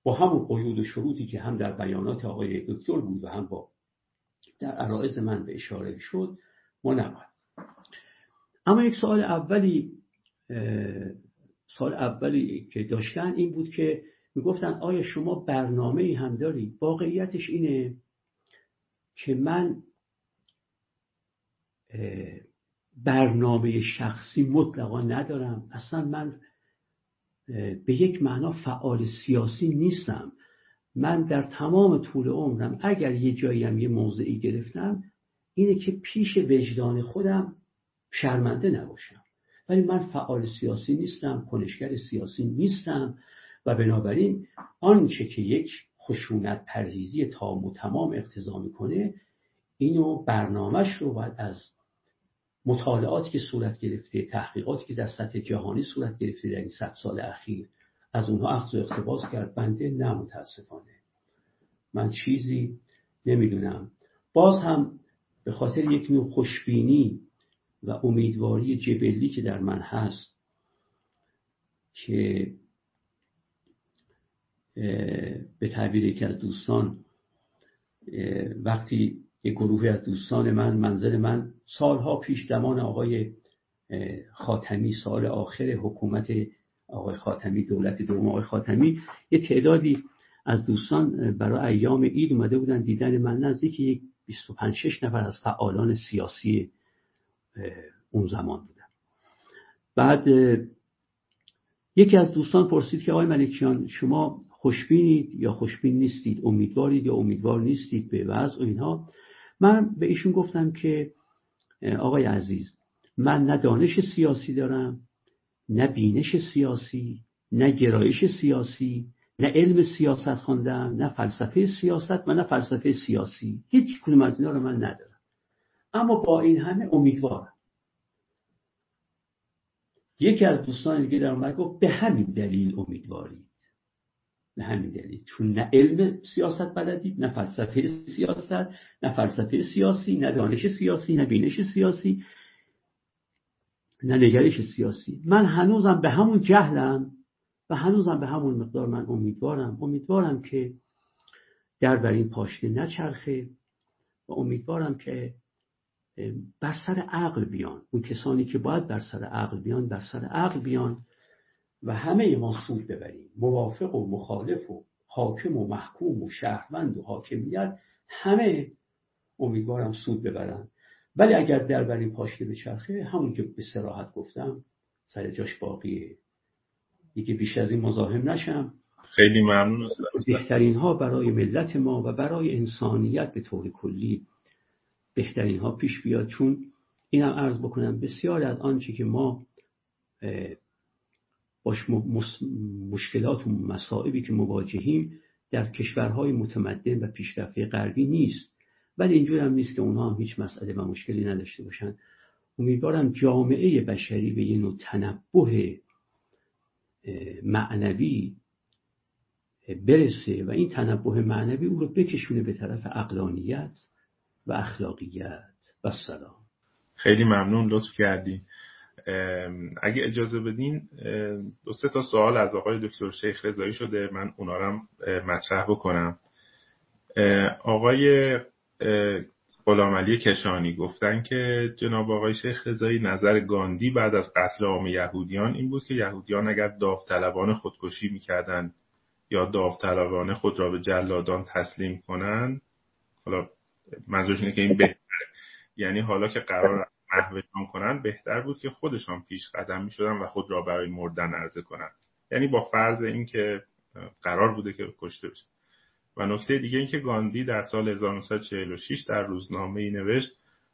با همون قیود و شروطی که هم در بیانات آقای دکتر بود و هم با در عرائز من به اشاره شد ما نباید. اما یک سوال اولی سال اولی که داشتن این بود که می‌گفتن آیا شما برنامه هم دارید؟ واقعیتش اینه که من برنامه شخصی مطلقا ندارم. اصلا من به یک معنا فعال سیاسی نیستم. من در تمام طول عمرم اگر یه جایی هم یه موضعی گرفتم اینه که پیش وجدان خودم شرمنده نباشم. ولی من فعال سیاسی نیستم کنشگر سیاسی نیستم و بنابراین آنچه که یک خشونت پرهیزی تام و تمام اقتضا می‌کنه اینو برنامهش رو باید از مطالعاتی که صورت گرفته تحقیقاتی که در سطح جهانی صورت گرفته در این صد سال اخیر از اونها اخذ و اقتباس کرد. بنده نه متاسفانه. من چیزی نمی‌دونم. باز هم به خاطر یک نوع خوشبینی و امیدواری جبلی که در من هست که به تعبیر یکی از دوستان وقتی یک گروهی از دوستان من منزل من سالها پیش دمان آقای خاتمی سال آخر حکومت آقای خاتمی دولت دوم آقای خاتمی. یه تعدادی از دوستان برای ایام عید اومده بودن دیدن من نزدیک یک 25 6 نفر از فعالان سیاسی اون زمان بودن. بعد یکی از دوستان پرسید که آقای ملکیان شما خوشبینید یا خوشبین نیستید؟ امیدوارید یا امیدوار نیستید؟ به وضع اینها. من به ایشون گفتم که آقای عزیز من نه دانش سیاسی دارم نه بینش سیاسی نه گرایش سیاسی نه علم سیاست خواندم نه فلسفه سیاست و نه فلسفه سیاسی. هیچ کدوم از اینا رو من ندارم. اما با این همه امیدوارم. یکی از دوستان دیگه در اومد گفت به همین دلیل امیدوارید به همین دلیل. چون نه علم سیاست بلدید نه فلسفه سیاست نه فلسفه سیاسی نه دانش سیاسی نه بینش سیاسی نه نگرش سیاسی. من هنوزم به همون جهلم و هنوزم به همون مقدار من امیدوارم. امیدوارم که در بر این پاشنه نچرخه و امیدوارم که بر سر عقل بیان. اون کسانی که باید بر سر عقل بیان بر سر عقل بیان. و همه ما سود ببریم. موافق و مخالف و حاکم و محکوم و شهروند و حاکمیت همه امیدوارم سود ببرن. ولی اگر در بر این پاشنه بچرخه همون که به سراحت گفتم سر جاش باقیه. دیگه بیش از این مزاحم نشم. خیلی ممنون بهترین ها برای ملت ما و برای انسانیت به طور کلی بهترین ها پیش بیاد. چون اینم عرض بکنم بسیار از آنچه که ما باش مشکلات و مصائبی که مواجهیم در کشورهای متمدن و پیشرفته غربی نیست. ولی اینجور هم نیست که اونها هم هیچ مسئله و مشکلی نداشته باشن. امیدوارم جامعه بشری به یه نوع تنبه معنوی برسه و این تنبه معنوی او رو بکشونه به طرف اقلانیت و اخلاقیت. و سلام. خیلی ممنون لطف کردی. اگه اجازه بدین دو سه تا سوال از آقای دکتر شیخ رضایی شده. من اونا رو مطرح بکنم. آقای غلام علی کشانی گفتن که جناب آقای شیخ رضایی نظر گاندی بعد از قتل عام یهودیان این بود که یهودیان اگر داوطلبانه خودکشی می‌کردند یا داوطلبانه خود را به جلادان تسلیم کنند حالا منظورش اینه که این بهتره. یعنی حالا که قرار محوشان کنن بهتر بود که خودشان پیش قدم می شدن و خود را برای مردن عرضه کنند یعنی با فرض اینکه قرار بوده که کشته بشه. و نکته دیگه اینکه گاندی در سال 1946 در روزنامه ای نوشت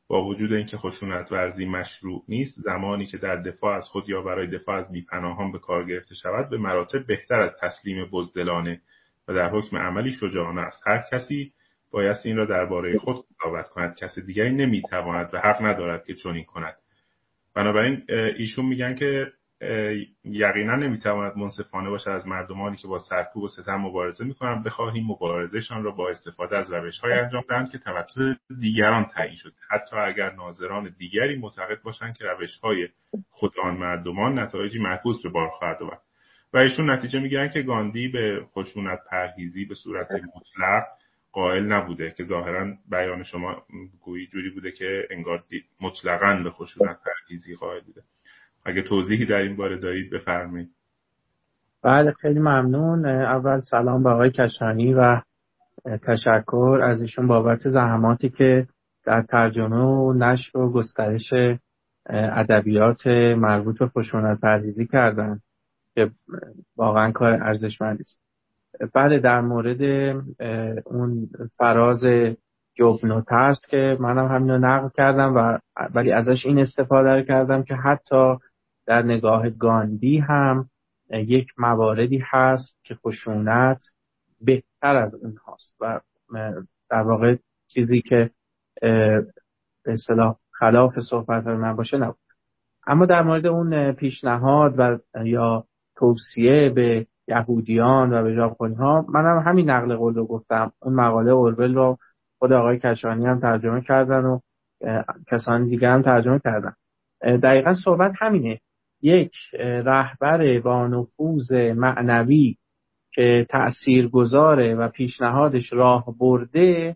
با وجود اینکه خشونت ورزی مشروع نیست زمانی که در دفاع از خود یا برای دفاع از بیپناهان به کار گرفته شود به مراتب بهتر از تسلیم بزدلانه و در حکم عملی شجاعانه است. هر کسی بایست این را درباره خود قضاوت کند. کسی دیگری نمی‌تواند و حق ندارد که چنین کند. بنابراین ایشون میگن که یقینا نمی‌تواند منصفانه باشد از مردمانی که با سرکوب و ستم مبارزه می‌کنند. بخواهیم مبارزهشان را با استفاده از روش های انجام دهند که توسط دیگران تعیین شد حتی اگر ناظران دیگری معتقد باشند که روش های خود آن مردمان نتایجی معکوس به بار خواهد آورد. و ایشون نتیجه میگن که گاندی به خشونت پرهیزی به صورت مطلق قائل نبوده که ظاهرا بیان شما گویی جوری بوده که انگار مطلقا به خشونت پرهیزی قائل بوده. اگه توضیحی در این باره دارید بفرمایید. بله خیلی ممنون. اول سلام به آقای کشانی و تشکر از ایشون بابت زحماتی که در ترجمه و نشر و گسترش ادبیات مربوط به خشونت پرهیزی کردن که واقعا کار ارزشمندی است. بله در مورد اون فراز جبن و ترس که منم همین رو نقل کردم و ولی ازش این استفاده کردم که حتی در نگاه گاندی هم یک مواردی هست که خشونت بهتر از اون هاست و در واقع چیزی که به اصطلاح خلاف صحبت من باشه نبود. اما در مورد اون پیشنهاد و یا توصیه به یهودیان و به ژاپنی ها. منم همین نقل قول رو گفتم. اون مقاله اورول رو خود آقای کشانی هم ترجمه کردن و کسانی دیگه هم ترجمه کردن. دقیقا صحبت همینه. یک رهبر با نفوذ معنوی که تأثیر گذاره و پیشنهادش راه برده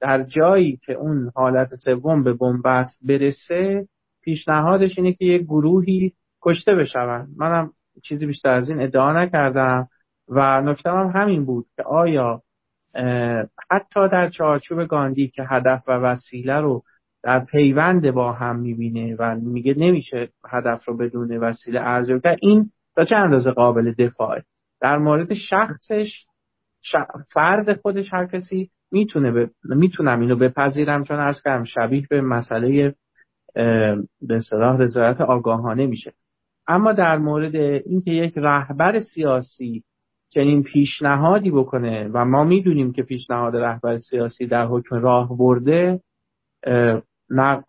در جایی که اون حالت سوم به بنبست برسه پیشنهادش اینه که یک گروهی کشته بشون منم چیزی بیشتر از این ادعا نکردم. و نکته هم همین بود که آیا حتی در چارچوب گاندی که هدف و وسیله رو در پیوند با هم می‌بینه و میگه نمیشه هدف رو بدون وسیله ارزیابی کرد این تا چه اندازه قابل دفاعه؟ در مورد شخصش فرد خودش هر کسی می‌تونه ب... می‌تونم اینو بپذیرم چون ارز کردم شبیه به مسئله به صلاح رضایت آگاهانه میشه. اما در مورد اینکه یک رهبر سیاسی چنین پیشنهادی بکنه و ما می‌دونیم که پیشنهاد رهبر سیاسی در حکم راه برده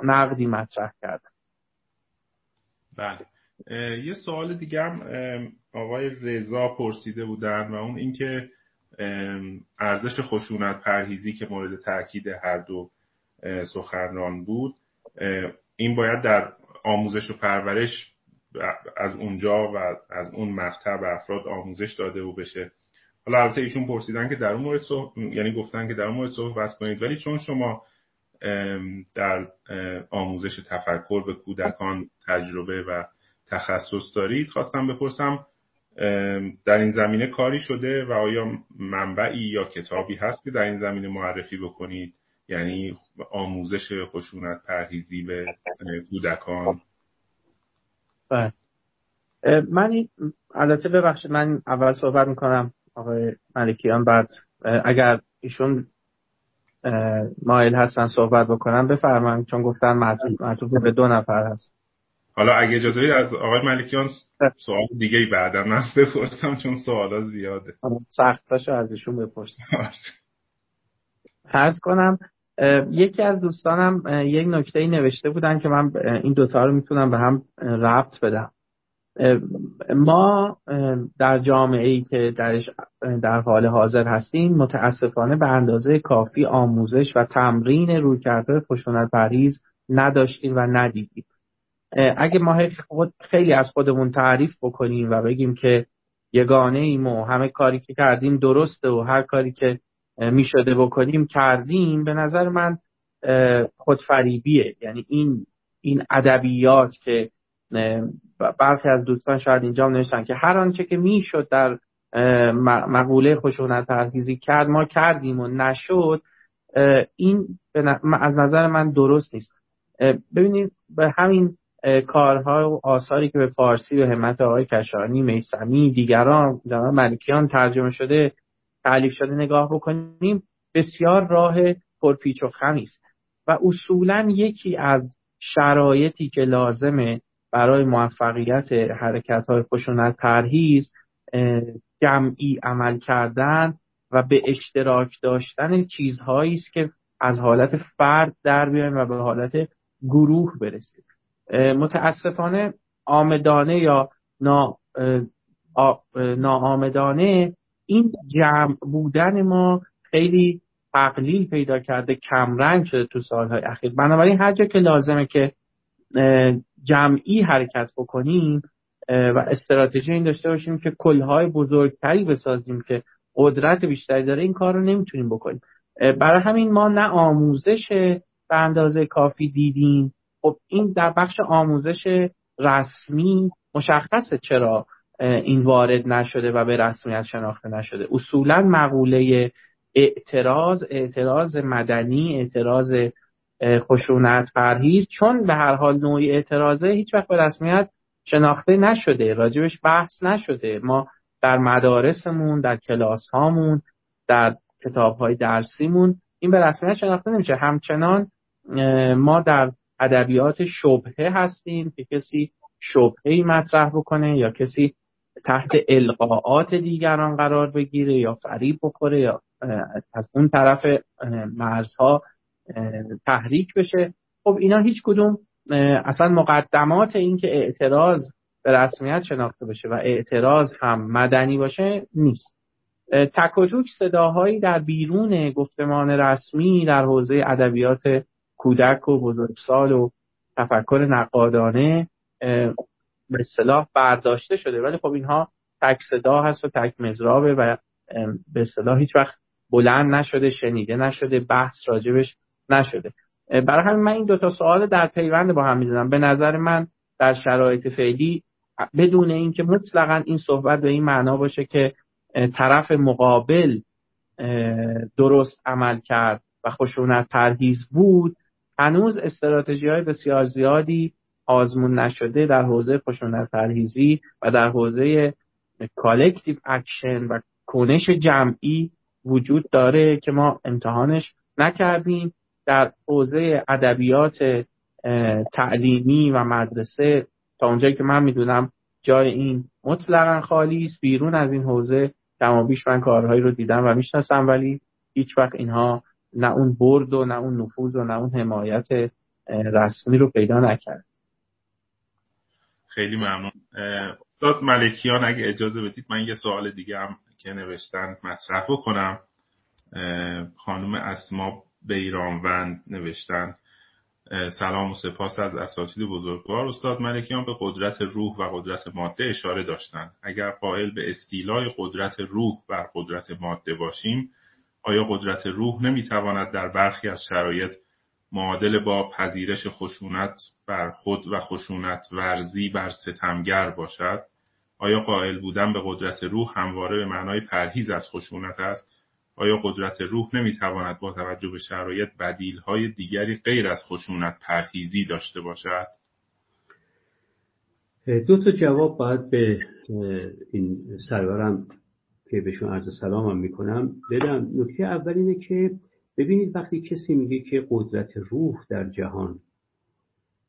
نقدی مطرح کردن بله. یه سوال دیگه هم آقای رضا پرسیده بودن و اون اینکه ارزش خشونت پرهیزی که مورد تاکید هر دو سخنران بود این باید در آموزش و پرورش از اونجا و از اون مقطع به افراد آموزش داده و بشه. حالا البته ایشون پرسیدن که در اون مورد یعنی گفتن که در اون مورد صحبت کنید ولی چون شما در آموزش تفکر به کودکان تجربه و تخصص دارید خواستم بپرسم در این زمینه کاری شده و آیا منبعی یا کتابی هست که در این زمینه معرفی بکنید؟ یعنی آموزش خشونت پرهیزی به کودکان. بله. من این البته ببخشید من اول صحبت می‌کنم آقای ملکیان بعد اگر ایشون مایل هستن صحبت بکنم بفرمایید چون گفتن معطوف به دو نفر هست. حالا اگه اجازه از آقای ملکیان سوال دیگه بعدا من [LAUGHS] بپرسم چون سوالا زیاده. سختاشو از ایشون بپرسم. عرض کنم یکی از دوستانم یک نکته ای نوشته بودن که من این دوتا رو می‌تونم به هم ربط بدم. ما در جامعه ای که درش در حال حاضر هستیم متاسفانه به اندازه کافی آموزش و تمرین رویکردهای خشونت پرهیز نداشتیم و ندیدیم. اگه ما خود خیلی از خودمون تعریف بکنیم و بگیم که یگانه ایم و همه کاری که کردیم درسته و هر کاری که می شده بکنیم کردیم به نظر من خودفریبیه. یعنی این این ادبیات که برخی از دوستان شاید اینجا نوشتن که هر آنچه که می‌شد در مقوله خشونت پرهیزی کرد ما کردیم و نشد این از نظر من درست نیست. ببینید به همین کارها و آثاری که به فارسی به همت آقای کشانی میسمی دیگران ملکیان ترجمه شده تعلیف شده نگاه بکنیم بسیار راه پرپیچ و خمی است. و اصولا یکی از شرایطی که لازمه برای موفقیت حرکت های خشونت پرهیز جمعی عمل کردن و به اشتراک داشتن چیزهایی است که از حالت فرد در بیایم و به حالت گروه برسیم. متاسفانه آمدانه یا نا ناآمدانه این جمع بودن ما خیلی تقلیل پیدا کرده کمرنگ شده تو سالهای اخیر. بنابراین هر جا که لازمه که جمعی حرکت بکنیم و استراتژی این داشته باشیم که کلهای بزرگتری بسازیم که قدرت بیشتری داره این کار رو نمی‌تونیم بکنیم. برای همین ما نه آموزش به اندازه کافی دیدیم. خب این در بخش آموزش رسمی مشخصه چرا؟ این وارد نشده و به رسمیت شناخته نشده. اصولا مقوله اعتراض اعتراض مدنی اعتراض خشونت پرهیز چون به هر حال نوعی اعتراضه هیچ وقت به رسمیت شناخته نشده. راجبش بحث نشده. ما در مدارسمون در کلاس هامون در کتاب های درسیمون این به رسمیت شناخته نمیشه. همچنان ما در ادبیات شبهه هستیم که کسی شبهه مطرح بکنه یا کسی تحت القاعات دیگران قرار بگیره یا فریب بخوره یا از اون طرف مرزها تحریک بشه. خب اینا هیچ کدوم اصلا مقدمات این که اعتراض به رسمیت شناخته بشه و اعتراض هم مدنی باشه نیست. تک و صداهایی در بیرون گفتمان رسمی در حوزه ادبیات کودک و بزرگسال و تفکر نقادانه به اصطلاح برداشته شده. ولی خب اینها تک صدا هست و تک مزرابه و به اصطلاح هیچ وقت بلند نشده شنیده نشده بحث راجبش نشده. برای همین من این دوتا سوال در پیوند با هم می‌دونم به نظر من در شرایط فعلی بدون اینکه مطلقا این صحبت به این معنا باشه که طرف مقابل درست عمل کرد و خشونت پرهیز بود هنوز استراتژی های بسیار زیادی آزمون نشده در حوزه خشونت پرهیزی و در حوزه collective action و کنش جمعی وجود داره که ما امتحانش نکردیم. در حوزه ادبیات تعلیمی و مدرسه تا اونجایی که من می‌دونم جای این مطلقا خالی است. بیرون از این حوزه بیش من کارهایی رو دیدم و می‌شناسم ولی هیچ وقت اینها نه اون برد و نه اون نفوذ و نه اون حمایت رسمی رو پیدا نکرد خیلی ممنون. استاد ملکیان اگه اجازه بدید من یه سوال دیگه هم که نوشتن مطرح بکنم. خانم اسما بیرانوند نوشتن. سلام و سپاس از اساتید بزرگوار. استاد ملکیان به قدرت روح و قدرت ماده اشاره داشتند اگر قائل به استیلای قدرت روح بر قدرت ماده باشیم آیا قدرت روح نمی‌تواند در برخی از شرایط معادل با پذیرش خشونت بر خود و خشونت ورزی بر ستمگر باشد آیا قائل بودن به قدرت روح همواره به معنای پرهیز از خشونت است؟ آیا قدرت روح نمی‌تواند با توجه به شرایط های دیگری غیر از خشونت پرهیزی داشته باشد؟ دو تا جواب باید به این سرورم که بهشون عرض سلامم می‌کنم بدم. نکته اول اینه که ببینید وقتی کسی میگه که قدرت روح در جهان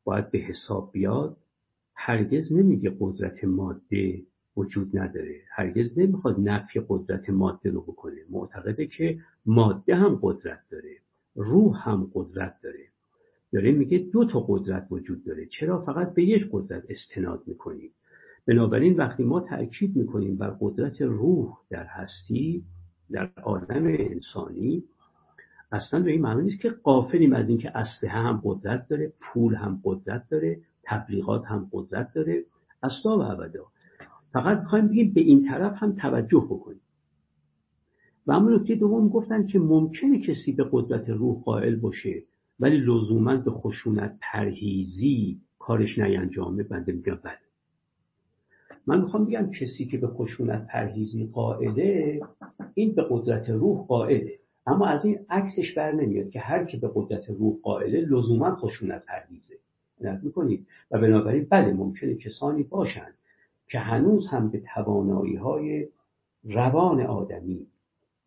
باید به حساب بیاد هرگز نمیگه قدرت ماده وجود نداره. هرگز نمی‌خواد نفی قدرت ماده رو بکنه. معتقده که ماده هم قدرت داره روح هم قدرت داره. داره میگه دو تا قدرت وجود داره. چرا؟ فقط به یک قدرت استناد می‌کنیم. بنابراین وقتی ما تأکید می‌کنیم بر قدرت روح در هستی در عالم انسانی اصلا به این معنی نیست که قافلیم از اینکه اسلحه هم قدرت داره پول هم قدرت داره تبلیغات هم قدرت داره. اصلا و ابدا. فقط می‌خوایم بگیم به این طرف هم توجه بکنیم. و اما نکته دوم گفتن که ممکنه کسی به قدرت روح قائل باشه ولی لزوما به خشونت پرهیزی کارش نینجامه بنده میگم بله. من می‌خوام بگم کسی که به خشونت پرهیزی قائله این به قدرت روح قائله. اما از این عکسش بر نمیاد که هر که به قدرت روح قائله لزوما خشونت پرهیزه می‌کنید؟ و بنابراین بله ممکنه کسانی باشند که هنوز هم به توانایی های روان آدمی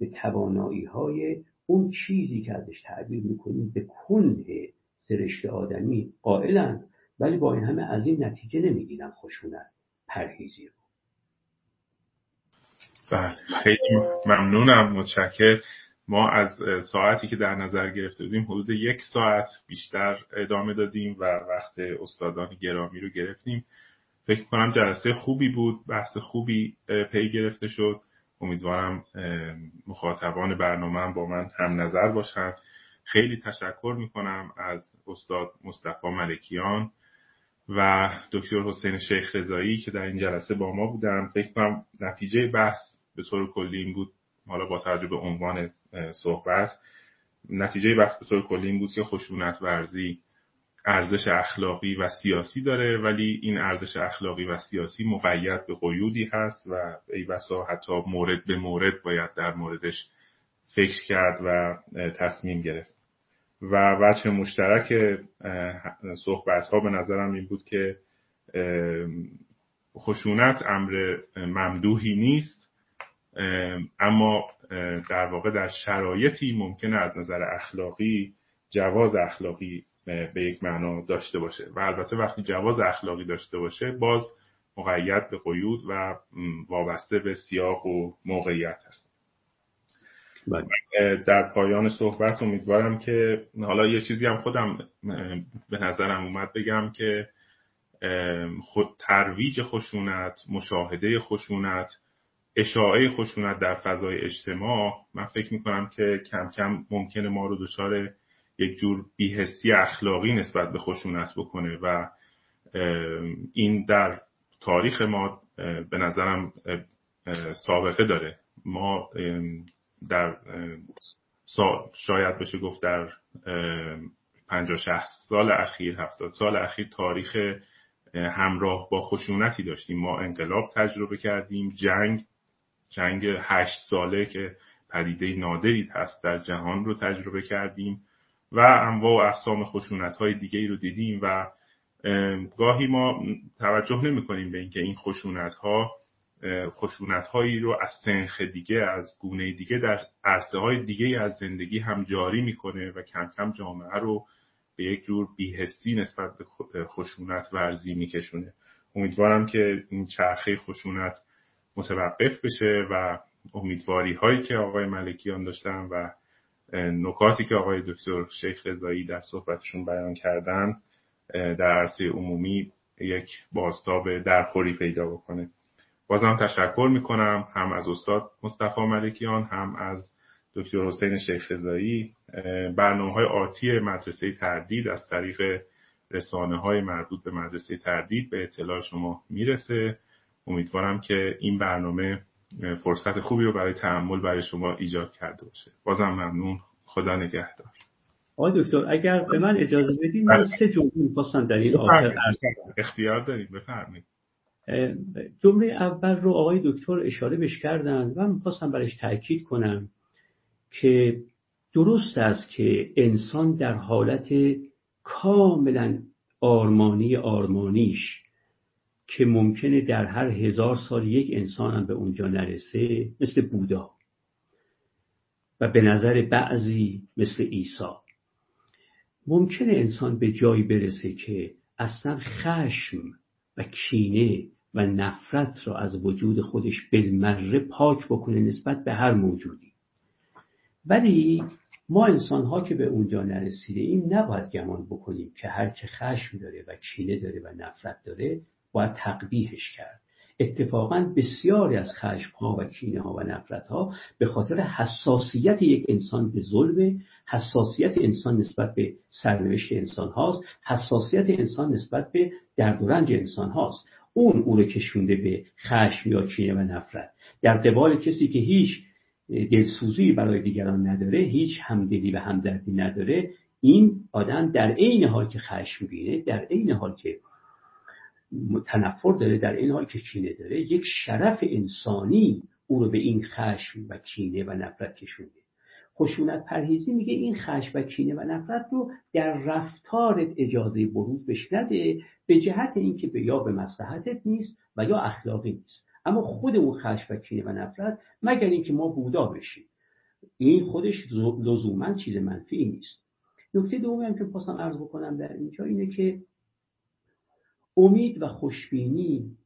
به توانایی های اون چیزی که ازش تعبیر می‌کنیم به کنه سرشت آدمی قائلند ولی با این همه از این نتیجه نمی‌گیرن خشونت پرهیزی رو. بله خیلی ممنونم متشکر ما از ساعتی که در نظر گرفته بودیم حدود یک ساعت بیشتر ادامه دادیم و وقت استادان گرامی رو گرفتیم. فکر کنم جلسه خوبی بود بحث خوبی پی گرفته شد. امیدوارم مخاطبان برنامه با من هم نظر باشن. خیلی تشکر می‌کنم از استاد مصطفی ملکیان و دکتر حسین شیخ رضایی که در این جلسه با ما بودن. فکر کنم نتیجه بحث به طور کلی این بود. حالا با توجه به عنوان صحبت نتیجه بحث به طور کلی این بود که خشونت ورزی ارزش اخلاقی و سیاسی داره ولی این ارزش اخلاقی و سیاسی مقید به قیودی هست و ای بسا حتی مورد به مورد باید در موردش فکر کرد و تصمیم گرفت. و وجه مشترک صحبت ها به نظرم این بود که خشونت امر ممدوحی نیست. اما در واقع در شرایطی ممکنه از نظر اخلاقی جواز اخلاقی به یک معنا داشته باشه و البته وقتی جواز اخلاقی داشته باشه باز مقید به قیود و وابسته به سیاق و موقعیت هست بله. در پایان صحبت امیدوارم که حالا یه چیزی هم خودم به نظرم اومد بگم که خود ترویج خشونت مشاهده خشونت اشاعه خشونت در فضای اجتماع من فکر می‌کنم که کم کم ممکنه ما رو دچار یک جور بیهستی اخلاقی نسبت به خشونت بکنه و این در تاریخ ما به نظرم سابقه داره. ما در شاید بشه گفت در پنجاه شهست سال اخیر هفتاد سال اخیر تاریخ همراه با خشونتی داشتیم. ما انقلاب تجربه کردیم جنگ جنگ هشت ساله که پدیده نادری هست در جهان رو تجربه کردیم و انواع و اقسام خشونت های دیگه ای رو دیدیم و گاهی ما توجه نمی کنیم به اینکه این خشونت ها خشونت هایی رو از سنخ دیگه از گونه دیگه در عرصه های دیگه از زندگی هم جاری می‌کنه و کم کم جامعه رو به یک جور بیهستی نسبت به خشونت ورزی میکشونه. امیدوارم که این چرخه خشونت متوقف بشه و امیدواری هایی که آقای ملکیان داشتن و نکاتی که آقای دکتر شیخ رضایی در صحبتشون بیان کردن در عرصه عمومی یک بازتاب درخوری پیدا بکنه. بازم تشکر می‌کنم هم از استاد مصطفی ملکیان هم از دکتر حسین شیخ رضایی. برنامه های آتی مدرسه تردید از طریق رسانه های مربوط به مدرسه تردید به اطلاع شما می‌رسه. امیدوارم که این برنامه فرصت خوبی رو برای تحمل برای شما ایجاد کرده باشه. بازم ممنون. خدا نگهدار. آقای دکتر اگر به من اجازه بدید من سه جمله می‌خواستم در این آخر اختیار دارید بفرمایید. جمله اول رو آقای دکتر اشاره بش کردن و می‌خواستم برش تاکید کنم که درست است که انسان در حالت کاملا آرمانی آرمانیش که ممکنه در هر هزار سال یک انسان هم به اونجا نرسه مثل بودا. و به نظر بعضی مثل عیسی. ممکنه انسان به جایی برسه که اصلا خشم و کینه و نفرت را از وجود خودش بالمره پاک بکنه نسبت به هر موجودی. ولی ما انسان ها که به اونجا نرسیده این نباید گمان بکنیم که هر که خشم داره و کینه داره و نفرت داره باید تقبیهش کرد. اتفاقا بسیاری از خشم ها و کینه ها و نفرت ها به خاطر حساسیت یک انسان به ظلم حساسیت انسان نسبت به سرنوشت انسان هاست حساسیت انسان نسبت به درد و رنج انسان هاست. اون او رو کشونده به خشم یا کینه و نفرت. در قبال کسی که هیچ دلسوزی برای دیگران نداره هیچ همدلی و همدردی نداره این آدم در عین حال که خشمگینه در عین حال که تنفر داره در این حال که کینه داره یک شرف انسانی او رو به این خشم و کینه و نفرت کشونده. خشونت پرهیزی میگه این خشم و کینه و نفرت رو در رفتارت اجازه بروز بش نده به جهت اینکه به یا به مصلحتت نیست و یا اخلاقی نیست. اما خود اون خشم و کینه و نفرت مگر اینکه ما بودا بشیم. این خودش لزوما چیز منفی نیست. نکته دومی هم که خواستم عرض بکنم در اینجا اینه که امید و خوشبینی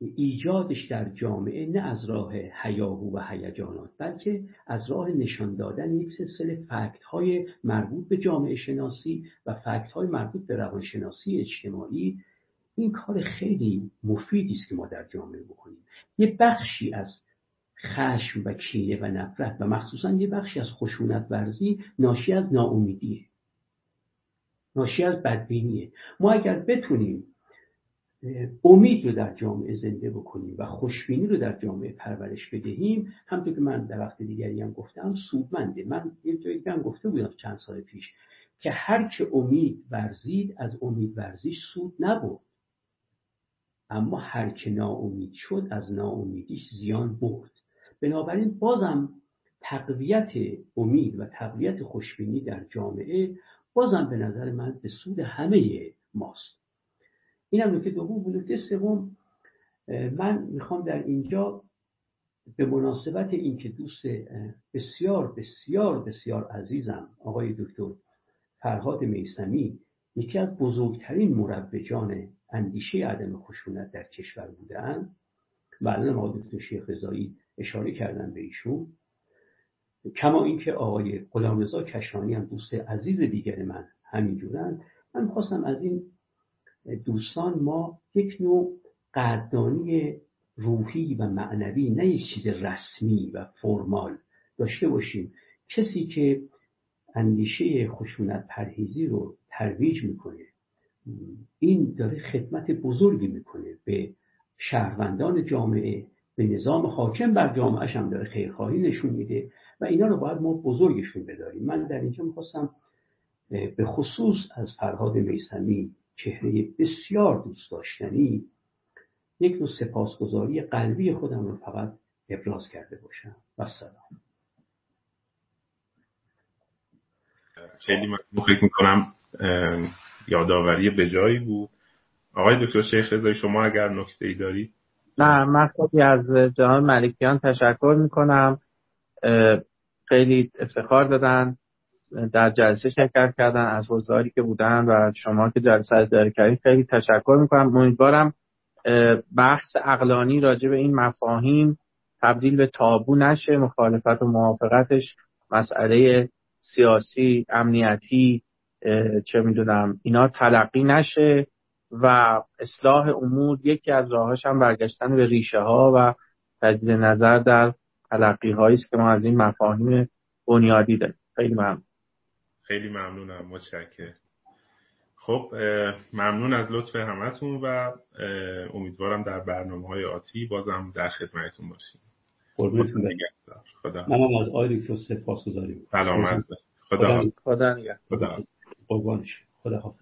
ایجادش در جامعه نه از راه هیاهو و هیجانات بلکه از راه نشان دادن یک سلسله فکت های مربوط به جامعه شناسی و فکت های مربوط به روانشناسی اجتماعی. این کار خیلی مفیدی است که ما در جامعه بکنیم. یه بخشی از خشم و کینه و نفرت و مخصوصا یه بخشی از خشونت ورزی ناشی از ناامیدیه. ناشی از بدبینیه. ما اگر بتونیم امید رو در جامعه زنده بکنیم و خوشبینی رو در جامعه پرورش بدهیم همطور که من در وقت دیگری هم گفتم سودمنده. من یه جایی هم گفته بودم چند سال پیش که هر که امید ورزید از امید ورزیش سود نبود اما هر که ناامید شد از ناامیدیش زیان برد. بنابراین بازم تقویت امید و تقویت خوشبینی در جامعه بازم به نظر من به سود همه ماست. این هم نکته دوم و نکته سوم من می‌خوام در اینجا به مناسبت اینکه دوست بسیار بسیار بسیار عزیزم آقای دکتر فرهاد میسمی یکی از بزرگترین مربجان اندیشه عدم خشونت در کشور بودن و الان آقای دکتر شیخ رضایی اشاره کردن به ایشون. کما اینکه آقای غلامرضا کشانی هم دوست عزیز دیگر من همینجورن من خواستم از این دوستان ما یک نوع قدردانی روحی و معنوی نه یک چیز رسمی و فرمال داشته باشیم. کسی که اندیشه خشونت پرهیزی رو ترویج می‌کنه این داره خدمت بزرگی می‌کنه. به شهروندان جامعه به نظام حاکم بر جامعهش هم داره خیرخواهی نشون میده. و اینا رو باید ما بزرگشون بداریم. من در اینجا می‌خواستم به خصوص از فرهاد میسمی چهره بسیار دوست داشتنی یک نوع سپاسگزاری قلبی خودم رو فقط ابراز کرده باشم. و سلام. خیلی من فکر می‌کنم یادآوری به جایی بود. آقای دکتر شیخ رضایی شما اگر نکته ای دارید. نه من خیلی از جهان ملکیان تشکر می‌کنم. خیلی افتخار دادن در جلسه شرکت کردن از حضاری که بودن و شما که جلسه داره کردید خیلی تشکر می‌کنم. امیدوارم بحث اقلانی راجع به این مفاهیم تبدیل به تابو نشه مخالفت و موافقتش. مسئله سیاسی امنیتی چه می‌دونم اینا تلقی نشه و اصلاح امور یکی از راهاش هم برگشتن به ریشه ها و تجدید نظر در تلقی هایی است که ما از این مفاهیم بنیادی داریم. خیلی ممنون. خیلی ممنونم. متشکرم. خب ممنون از لطف همتون و امیدوارم در برنامه های آتی بازم در خدمتتون باشیم. خدا منم از آقای دکتر سپاس گذاریم سلامت خدا خدا خدا, خدا. خدا. خدا.